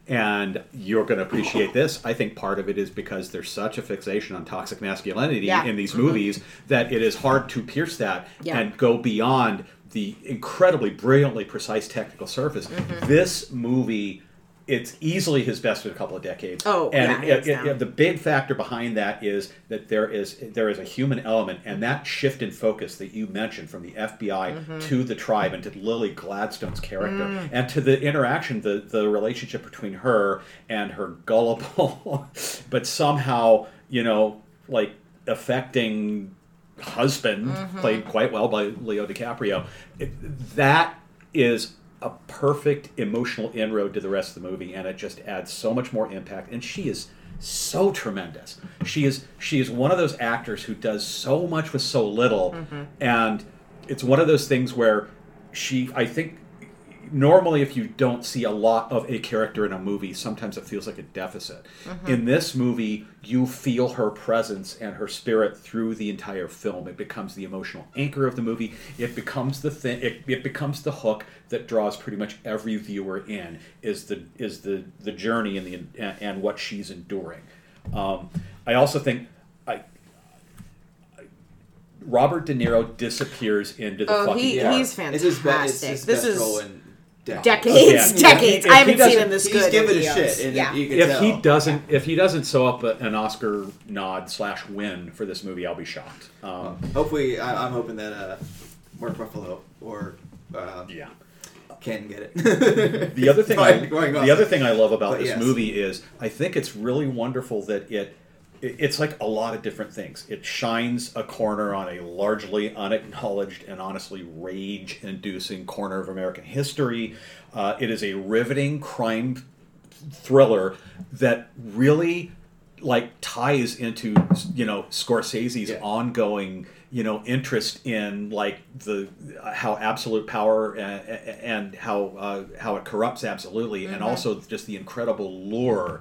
And you're going to appreciate this. I think part of it is because there's such a fixation on toxic masculinity Yeah. in these movies that it is hard to pierce that Yeah. and go beyond the incredibly brilliantly precise technical surface. This movie it's easily his best in a couple of decades. Oh, and yeah, it- hands it- the big factor behind that is that there is there is a human element, and that shift in focus that you mentioned from the FBI Mm-hmm. to the tribe and to Lily Gladstone's character, Mm. and to the interaction, the the relationship between her and her gullible, but somehow you know like affecting husband Mm-hmm. played quite well by Leo DiCaprio. It, that is a perfect emotional inroad to the rest of the movie, and it just adds so much more impact. And she is so tremendous. She is she is one of those actors who does so much with so little, mm-hmm. and it's one of those things where she I think normally if you don't see a lot of a character in a movie sometimes it feels like a deficit. In this movie you feel her presence and her spirit through the entire film. It becomes the emotional anchor of the movie. It becomes the thing it, it becomes the hook that draws pretty much every viewer in is the is the the journey and the and, and what she's enduring. Um, i also think i Robert De Niro disappears into the Oh, fucking he- park. he's It's his, be- it's fantastic. his This best is role in decades. decades, Yeah. decades. If I haven't seen him this He's good. giving in a shit, and yeah. if tell. he doesn't if he doesn't sew up a- an Oscar nod slash win for this movie, I'll be shocked. Um, Hopefully, I, I'm hoping that uh, Mark Ruffalo or uh, yeah. can get it. The other thing, I, Fine, going on. the other thing I love about But this yes. movie is I think it's really wonderful that it, it it's like a lot of different things. It shines a corner on a largely unacknowledged and honestly rage-inducing corner of American history. Uh, it is a riveting crime thriller that really like ties into you know Scorsese's Yeah. ongoing you know interest in like the how absolute power and, and how uh, how it corrupts absolutely and also just the incredible lure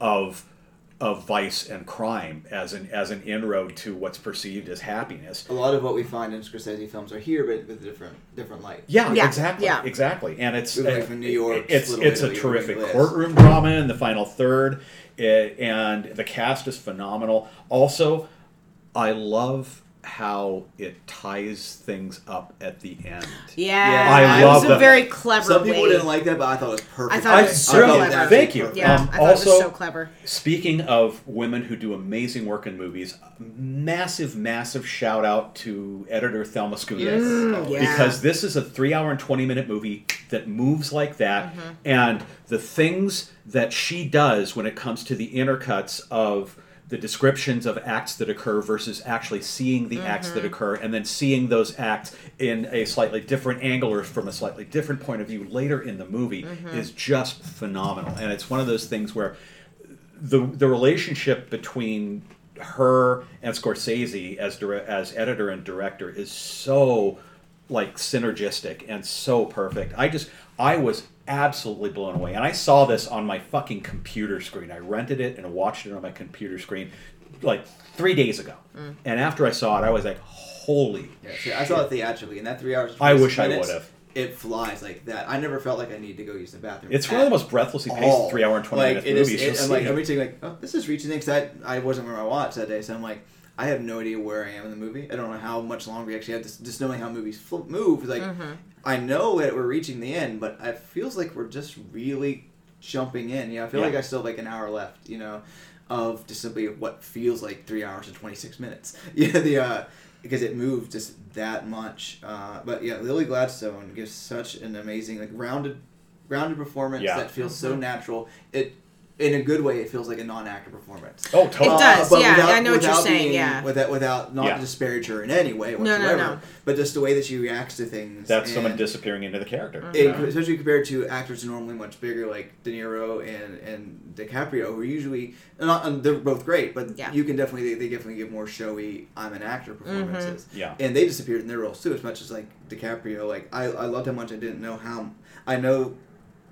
of of vice and crime as an as an inroad to what's perceived as happiness a lot of what we find in Scorsese films are here, but with a different different light. yeah, Yeah, exactly, yeah. exactly, and it's Moving away from New York, It's Little it's a terrific courtroom drama in the final third, eh, and the cast is phenomenal. Also, I love how it ties things up at the end. Yeah, yeah. I it was love a very clever Some people way. didn't like that, but I thought it was perfect. I thought it was I- so really- clever. thank you. Yeah, Um, I thought it was also- so clever. Speaking of women who do amazing work in movies, massive, massive shout out to editor Thelma Schoonmaker. Mm, yeah. Because this is a three hour and 20 minute movie that moves like that. Mm-hmm. And the things that she does when it comes to the intercuts of the descriptions of acts that occur versus actually seeing the acts Mm-hmm. that occur and then seeing those acts in a slightly different angle or from a slightly different point of view later in the movie Mm-hmm. is just phenomenal. And it's one of those things where the the relationship between her and Scorsese as dire- as editor and director is so like synergistic and so perfect. I just I was absolutely blown away. And I saw this on my fucking computer screen. I rented it and watched it on my computer screen like 3 days ago. Mm. And after I saw it, I was like, "Holy Yeah, see, I saw it theatrically, and that three hours. I 26 wish I would've. It flies like that. I never felt like I need to go use the bathroom. It's one of the most breathlessly paced 3 hour and 20 like, minute it is- movies. it- you'll I'm like see. every time like, oh, this is reaching because I I wasn't where I watched that day, so I'm like, I have no idea where I am in the movie. I don't know how much longer we actually have. Just, just knowing how movies fl- move, like I know that we're reaching the end, but it feels like we're just really jumping in. You know, I feel Yeah. like I still have like an hour left. You know, of just simply what feels like three hours and twenty six minutes. Yeah, the uh, because it moved just that much. Uh, but yeah, Lily Gladstone gives such an amazing, like rounded, rounded performance Yeah. that feels so natural. It. In a good way, it feels like a non-actor performance. Oh, totally. It does, but yeah, I know what you're saying, being- yeah. Without, without not Yeah. disparage her in any way No, no, no. but just the way that she reacts to things. That's someone disappearing into the character. Mm-hmm. it- especially compared to actors who are normally much bigger, like De Niro and and DiCaprio, who are usually not. and they're both great, but Yeah. you can definitely they, they definitely give more showy "I'm an actor" performances. Yeah. and they disappeared in their roles too, as much as like DiCaprio. Like I I loved how much I didn't know how I know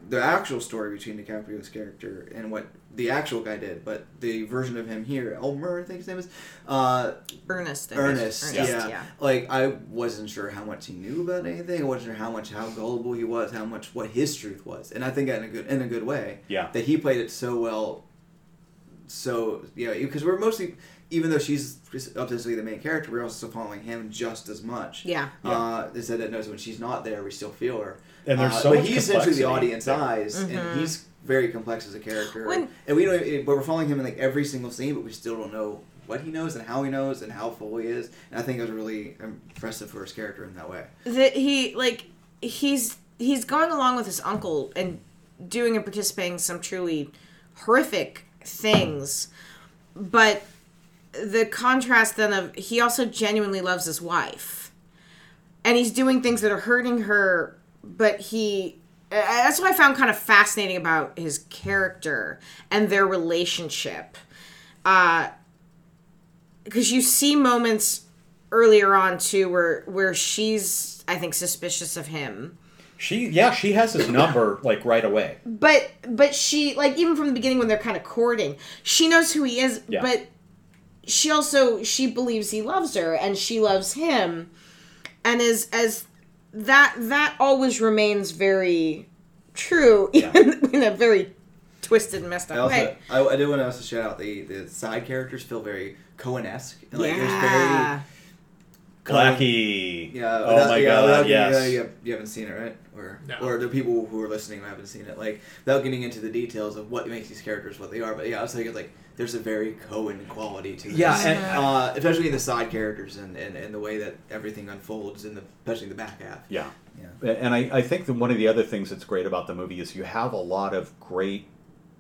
the actual story between DiCaprio's character and what the actual guy did, but the version of him here, Elmer, I think his name is, uh, Ernest. Ernest, Ernest, yeah. Like I wasn't sure how much he knew about anything. I wasn't sure how much how gullible he was, how much what his truth was, and I think in a good in a good way. Yeah. That he played it so well. So yeah, because we're mostly, even though she's obviously the main character, we're also following him just as much. Yeah. Uh, they said that knows when she's not there, we still feel her. And there's Uh, so but much he's essentially the audience there. eyes, Mm-hmm. and he's very complex as a character, When- and we don't. But we're following him in like every single scene, but we still don't know what he knows and how he knows and how full he is. And I think it was really impressive for his character in that way. that he like he's he's going along with his uncle and doing and participating in some truly horrific things but the contrast then of he also genuinely loves his wife and he's doing things that are hurting her but he uh, that's what i found kind of fascinating about his character and their relationship uh because you see moments earlier on too where where she's i think suspicious of him She, yeah, she has his number like right away. but but she like even from the beginning when they're kind of courting she knows who he is Yeah. but she also she believes he loves her and she loves him and as as that that always remains very true even in a very twisted and messed I up also way I, I do want to also shout out the the side characters feel very Coen-esque. And, like, there's yeah Coen- Blackie. Yeah. Oh without- my yeah, god. without getting- yes. uh, you, have, you haven't seen it, right? Or No. or the people who are listening who haven't seen it, like without getting into the details of what makes these characters what they are. But yeah, I was thinking it's like there's a very Coen quality to this. Yeah, and- uh, especially in the side characters and, and, and the way that everything unfolds in the especially the back half. Yeah. Yeah. And I, I think that one of the other things that's great about the movie is you have a lot of great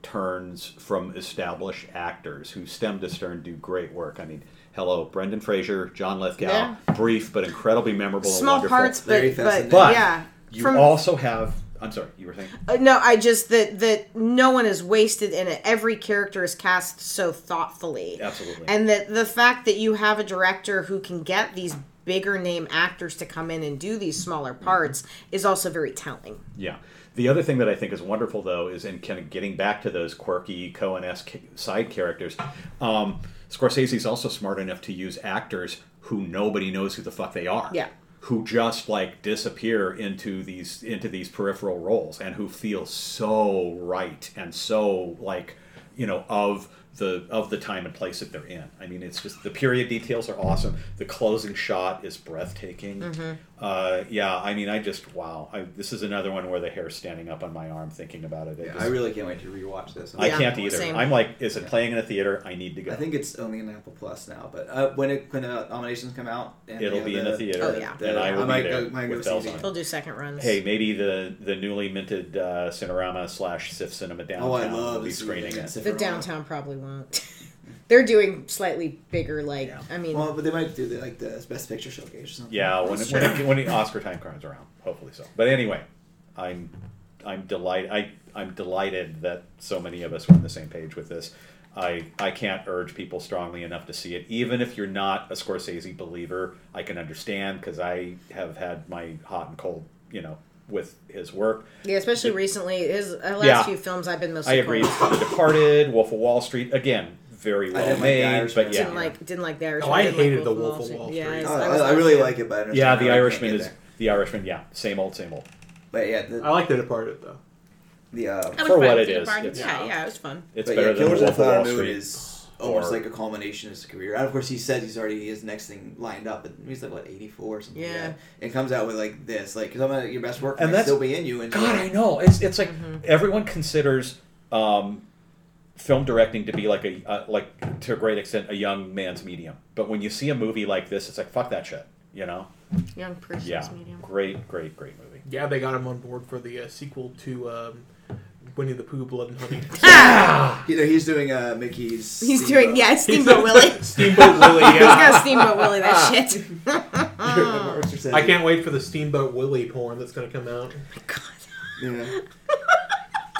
turns from established actors who stem to stern do great work. I mean, hello, Brendan Fraser, John Lithgow, Yeah. brief but incredibly memorable and small wonderful. parts but Very but. But yeah You from also have. I'm sorry, you were saying. Uh, no, I just that that no one is wasted in it. Every character is cast so thoughtfully, Absolutely. and that the fact that you have a director who can get these bigger name actors to come in and do these smaller parts is also very telling. Yeah. The other thing that I think is wonderful, though, is in kind of getting back to those quirky Coen-esque side characters. Um, Scorsese's also smart enough to use actors who nobody knows who the fuck they are. Yeah. Who just like disappear into these into these peripheral roles and who feel so right and so like you know of the of the time and place that they're in. I mean, it's just the period details are awesome. The closing shot is breathtaking. Mm-hmm. Uh, yeah, I mean, I just wow. I, this is another one where the hair's standing up on my arm thinking about it. It Yeah, just- I really can't wait to rewatch this. I Yeah, can't either. same. I'm like, is it playing in a theater? I need to go. I think it's only in Apple Plus now, but uh, when it when the nominations come out, and it'll yeah, be in the- a theater, Oh, yeah. and I will might be there go, might go with see bells on. They'll do second runs. Hey, maybe the the newly minted uh, Cinerama slash SIFF Cinema downtown Oh, I love will be screening it. the the downtown probably won't. They're doing slightly bigger, like Yeah. I mean, Well, but they might do the, like the best picture showcase or something. Yeah, when it, when, it, when the Oscar time comes around, hopefully so. But anyway, I'm I'm delighted. I I'm delighted that so many of us were on the same page with this. I I can't urge people strongly enough to see it. Even if you're not a Scorsese believer, I can understand because I have had my hot and cold, you know, with his work. yeah, especially recently. His uh, last Yeah. few films, I've been most. I agree. The Departed, Wolf of Wall Street, again, very I well didn't like The made, Irishman. but yeah, Didn't like didn't like the Irishman. Oh, I hated like The Wolf Wolf of Street. Wall Yeah, Street. I, Oh, I I, I really a like it, but I understand yeah, The Irishman is there. The Irishman. Yeah, same old, same old. But yeah, the, I like The Departed though. the uh, For what with it the is, Departed. it's- Yeah, yeah, it was fun. It's but better yeah, than Killers the of the Wolf of Wall Flower Moon Street. is almost like a culmination of his career. And of course, he said he's already his next thing lined up, and he's like what eighty four or something. Yeah. that. and comes out with like this, like some of your best work And might that's- still be in you. And God, I know. It's it's like Mm-hmm. everyone considers um, film directing to be like a uh, like to a great extent a young man's medium. But when you see a movie like this, it's like fuck that shit. You know? Young person's Yeah. medium. Great, great, great movie. Yeah, they got him on board for the uh, sequel to um, Winnie the Pooh: Blood and Honey. Either he's doing uh, Mickey's. He's Steamboat. doing yeah, Steamboat Willie. Steamboat Willie. Yeah. He's got Steamboat Willie. That shit. I can't wait for the Steamboat Willie porn that's going to come out. My God. Yeah.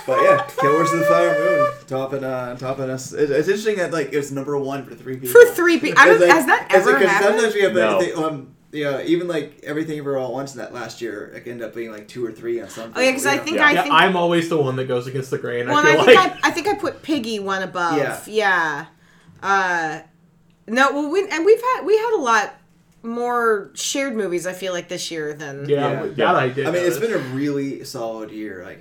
But yeah, Killers of the Flower Moon, topping uh, topping us. It, it's interesting that like it's number one for three people. For three people, I don't, It's like- has that it's ever like, 'cause happened? Sometimes we have No. everything, um, yeah, even like everything ever all at once in that last year, it ended up being like two or three on something. Oh yeah, because I think Yeah. I Yeah, think I'm always the one that goes against the grain. well, I feel I think like I, I think I put Piggy one above. Yeah. Yeah. Uh, no, well, we and we've had we had a lot more shared movies. I feel like this year than yeah, Yeah. that I did. I mean, it's been a really solid year. Like,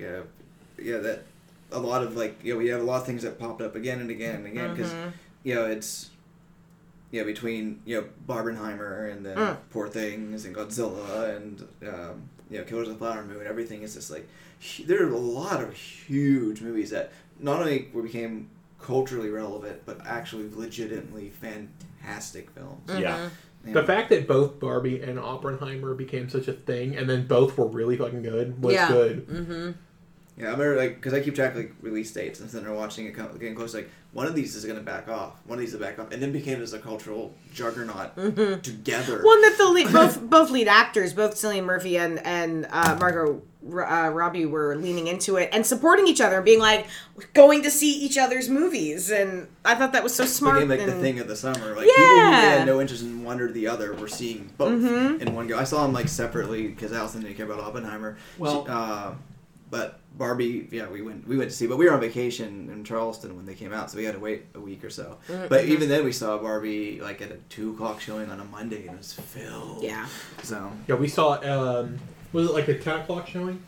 yeah, that a lot of like, you know, we have a lot of things that popped up again and again and again because, Mm-hmm. you know, it's, you know, between you know Barbenheimer and then Mm. Poor Things and Godzilla and um, you know, Killers of the Flower Moon. Everything is just like there are a lot of huge movies that not only were became culturally relevant, but actually legitimately fantastic films. Yeah. You The fact that both Barbie and Oppenheimer became such a thing, and then both were really fucking good, was Yeah. good. Mm-hmm. Yeah, I remember like because I keep track of like release dates and then they're watching it come- getting close. Like one of these is gonna back off, one of these is back off, and then became as a cultural juggernaut together. One that the lead, both both lead actors, both Cillian Murphy and and uh, Margot uh, Robbie, were leaning into it and supporting each other, being like going to see each other's movies, and I thought that was so smart. became like the thing of the summer. Like people who had no interest in one or the other were seeing both Mm-hmm. in one go. I saw them like separately because Allison didn't care about Oppenheimer. Well- She- uh, but Barbie, yeah, we went we went to see, but we were on vacation in Charleston when they came out, so we had to wait a week or so. Mm-hmm. But even then, we saw Barbie like at a two o'clock showing on a Monday, and it was filled. Yeah. So Yeah, we saw. Um, was it like a ten o'clock showing?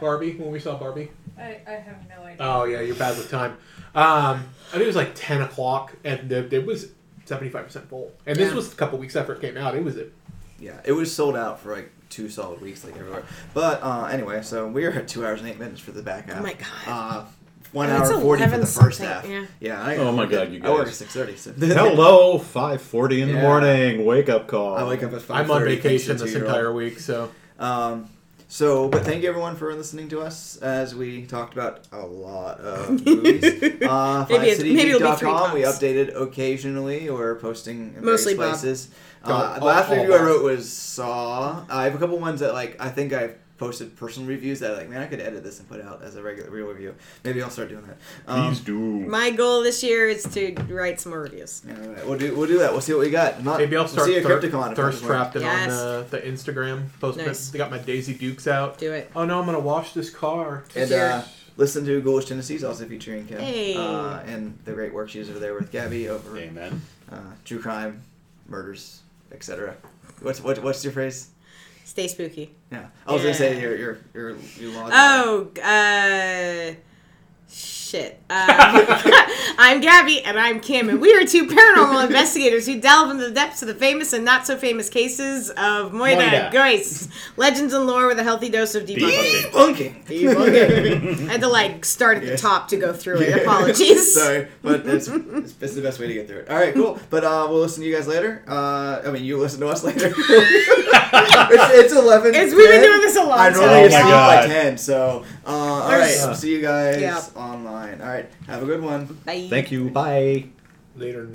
Barbie when we saw Barbie. I, I have no idea. Oh yeah, you're bad with time. Um, I think it was like ten o'clock, and it, it was seventy five percent full. And this Yeah. was a couple weeks after it came out. It was it. yeah, it was sold out for like two solid weeks, like everywhere. But uh, anyway, so we were at two hours and eight minutes for the back half. Oh my God. Uh, one And hour forty for the first half. yeah. I, Oh my God, you I work at six thirty. So Hello, five forty in the Yeah. morning. Wake up call. I wake up at five. I'm on vacation this entire week, so Um, so, but thank you everyone for listening to us as we talked about a lot of movies. uh, Maybe it's- maybe it'll be three FiveCityGeek.com. We updated occasionally or posting in Mostly various Bob. places. Uh, the all- last all review I wrote was Saw. I have a couple ones that like I think I've posted personal reviews that like man I could edit this and put out as a regular real review. Maybe I'll start doing that. Um, Please do. My goal this year is to write some more reviews. yeah, all right. We'll do we'll do that. We'll see what we got. Not, maybe I'll we'll start see a thir- Crypticon if thirst that works. trapping Yes. on uh, the Instagram post. Nice. They got my Daisy Dukes out. Do it. Oh no, I'm gonna wash this car. And uh, listen to Ghoulish Tendencies, also featuring Kim. Hey. Uh, and the great work she's over there with Gabby over Amen. uh, true crime, murders, etc. What's what, what's your phrase? Stay spooky. Yeah, I was gonna say Yeah. your your your you log. Oh, uh, shit. Uh, I'm Gabby, and I'm Kim, and we are two paranormal investigators who delve into the depths of the famous and not so famous cases of Moira Moira. Ghosts, legends and lore with a healthy dose of debunking. Debunking. Debunking. I had to like start at the Yeah. top to go through it. Apologies. Sorry, but it's, it's, it's the best way to get through it. All right, cool. But uh, we'll listen to you guys later. Uh, I mean, you listen to us later. it's, it's eleven. It's- we've been doing this a long I time. normally Oh get my sleep by God. ten. So, uh, all right. There's- We'll see you guys Yeah. online. All right. Have a good one. Bye. Thank you. Bye. Later.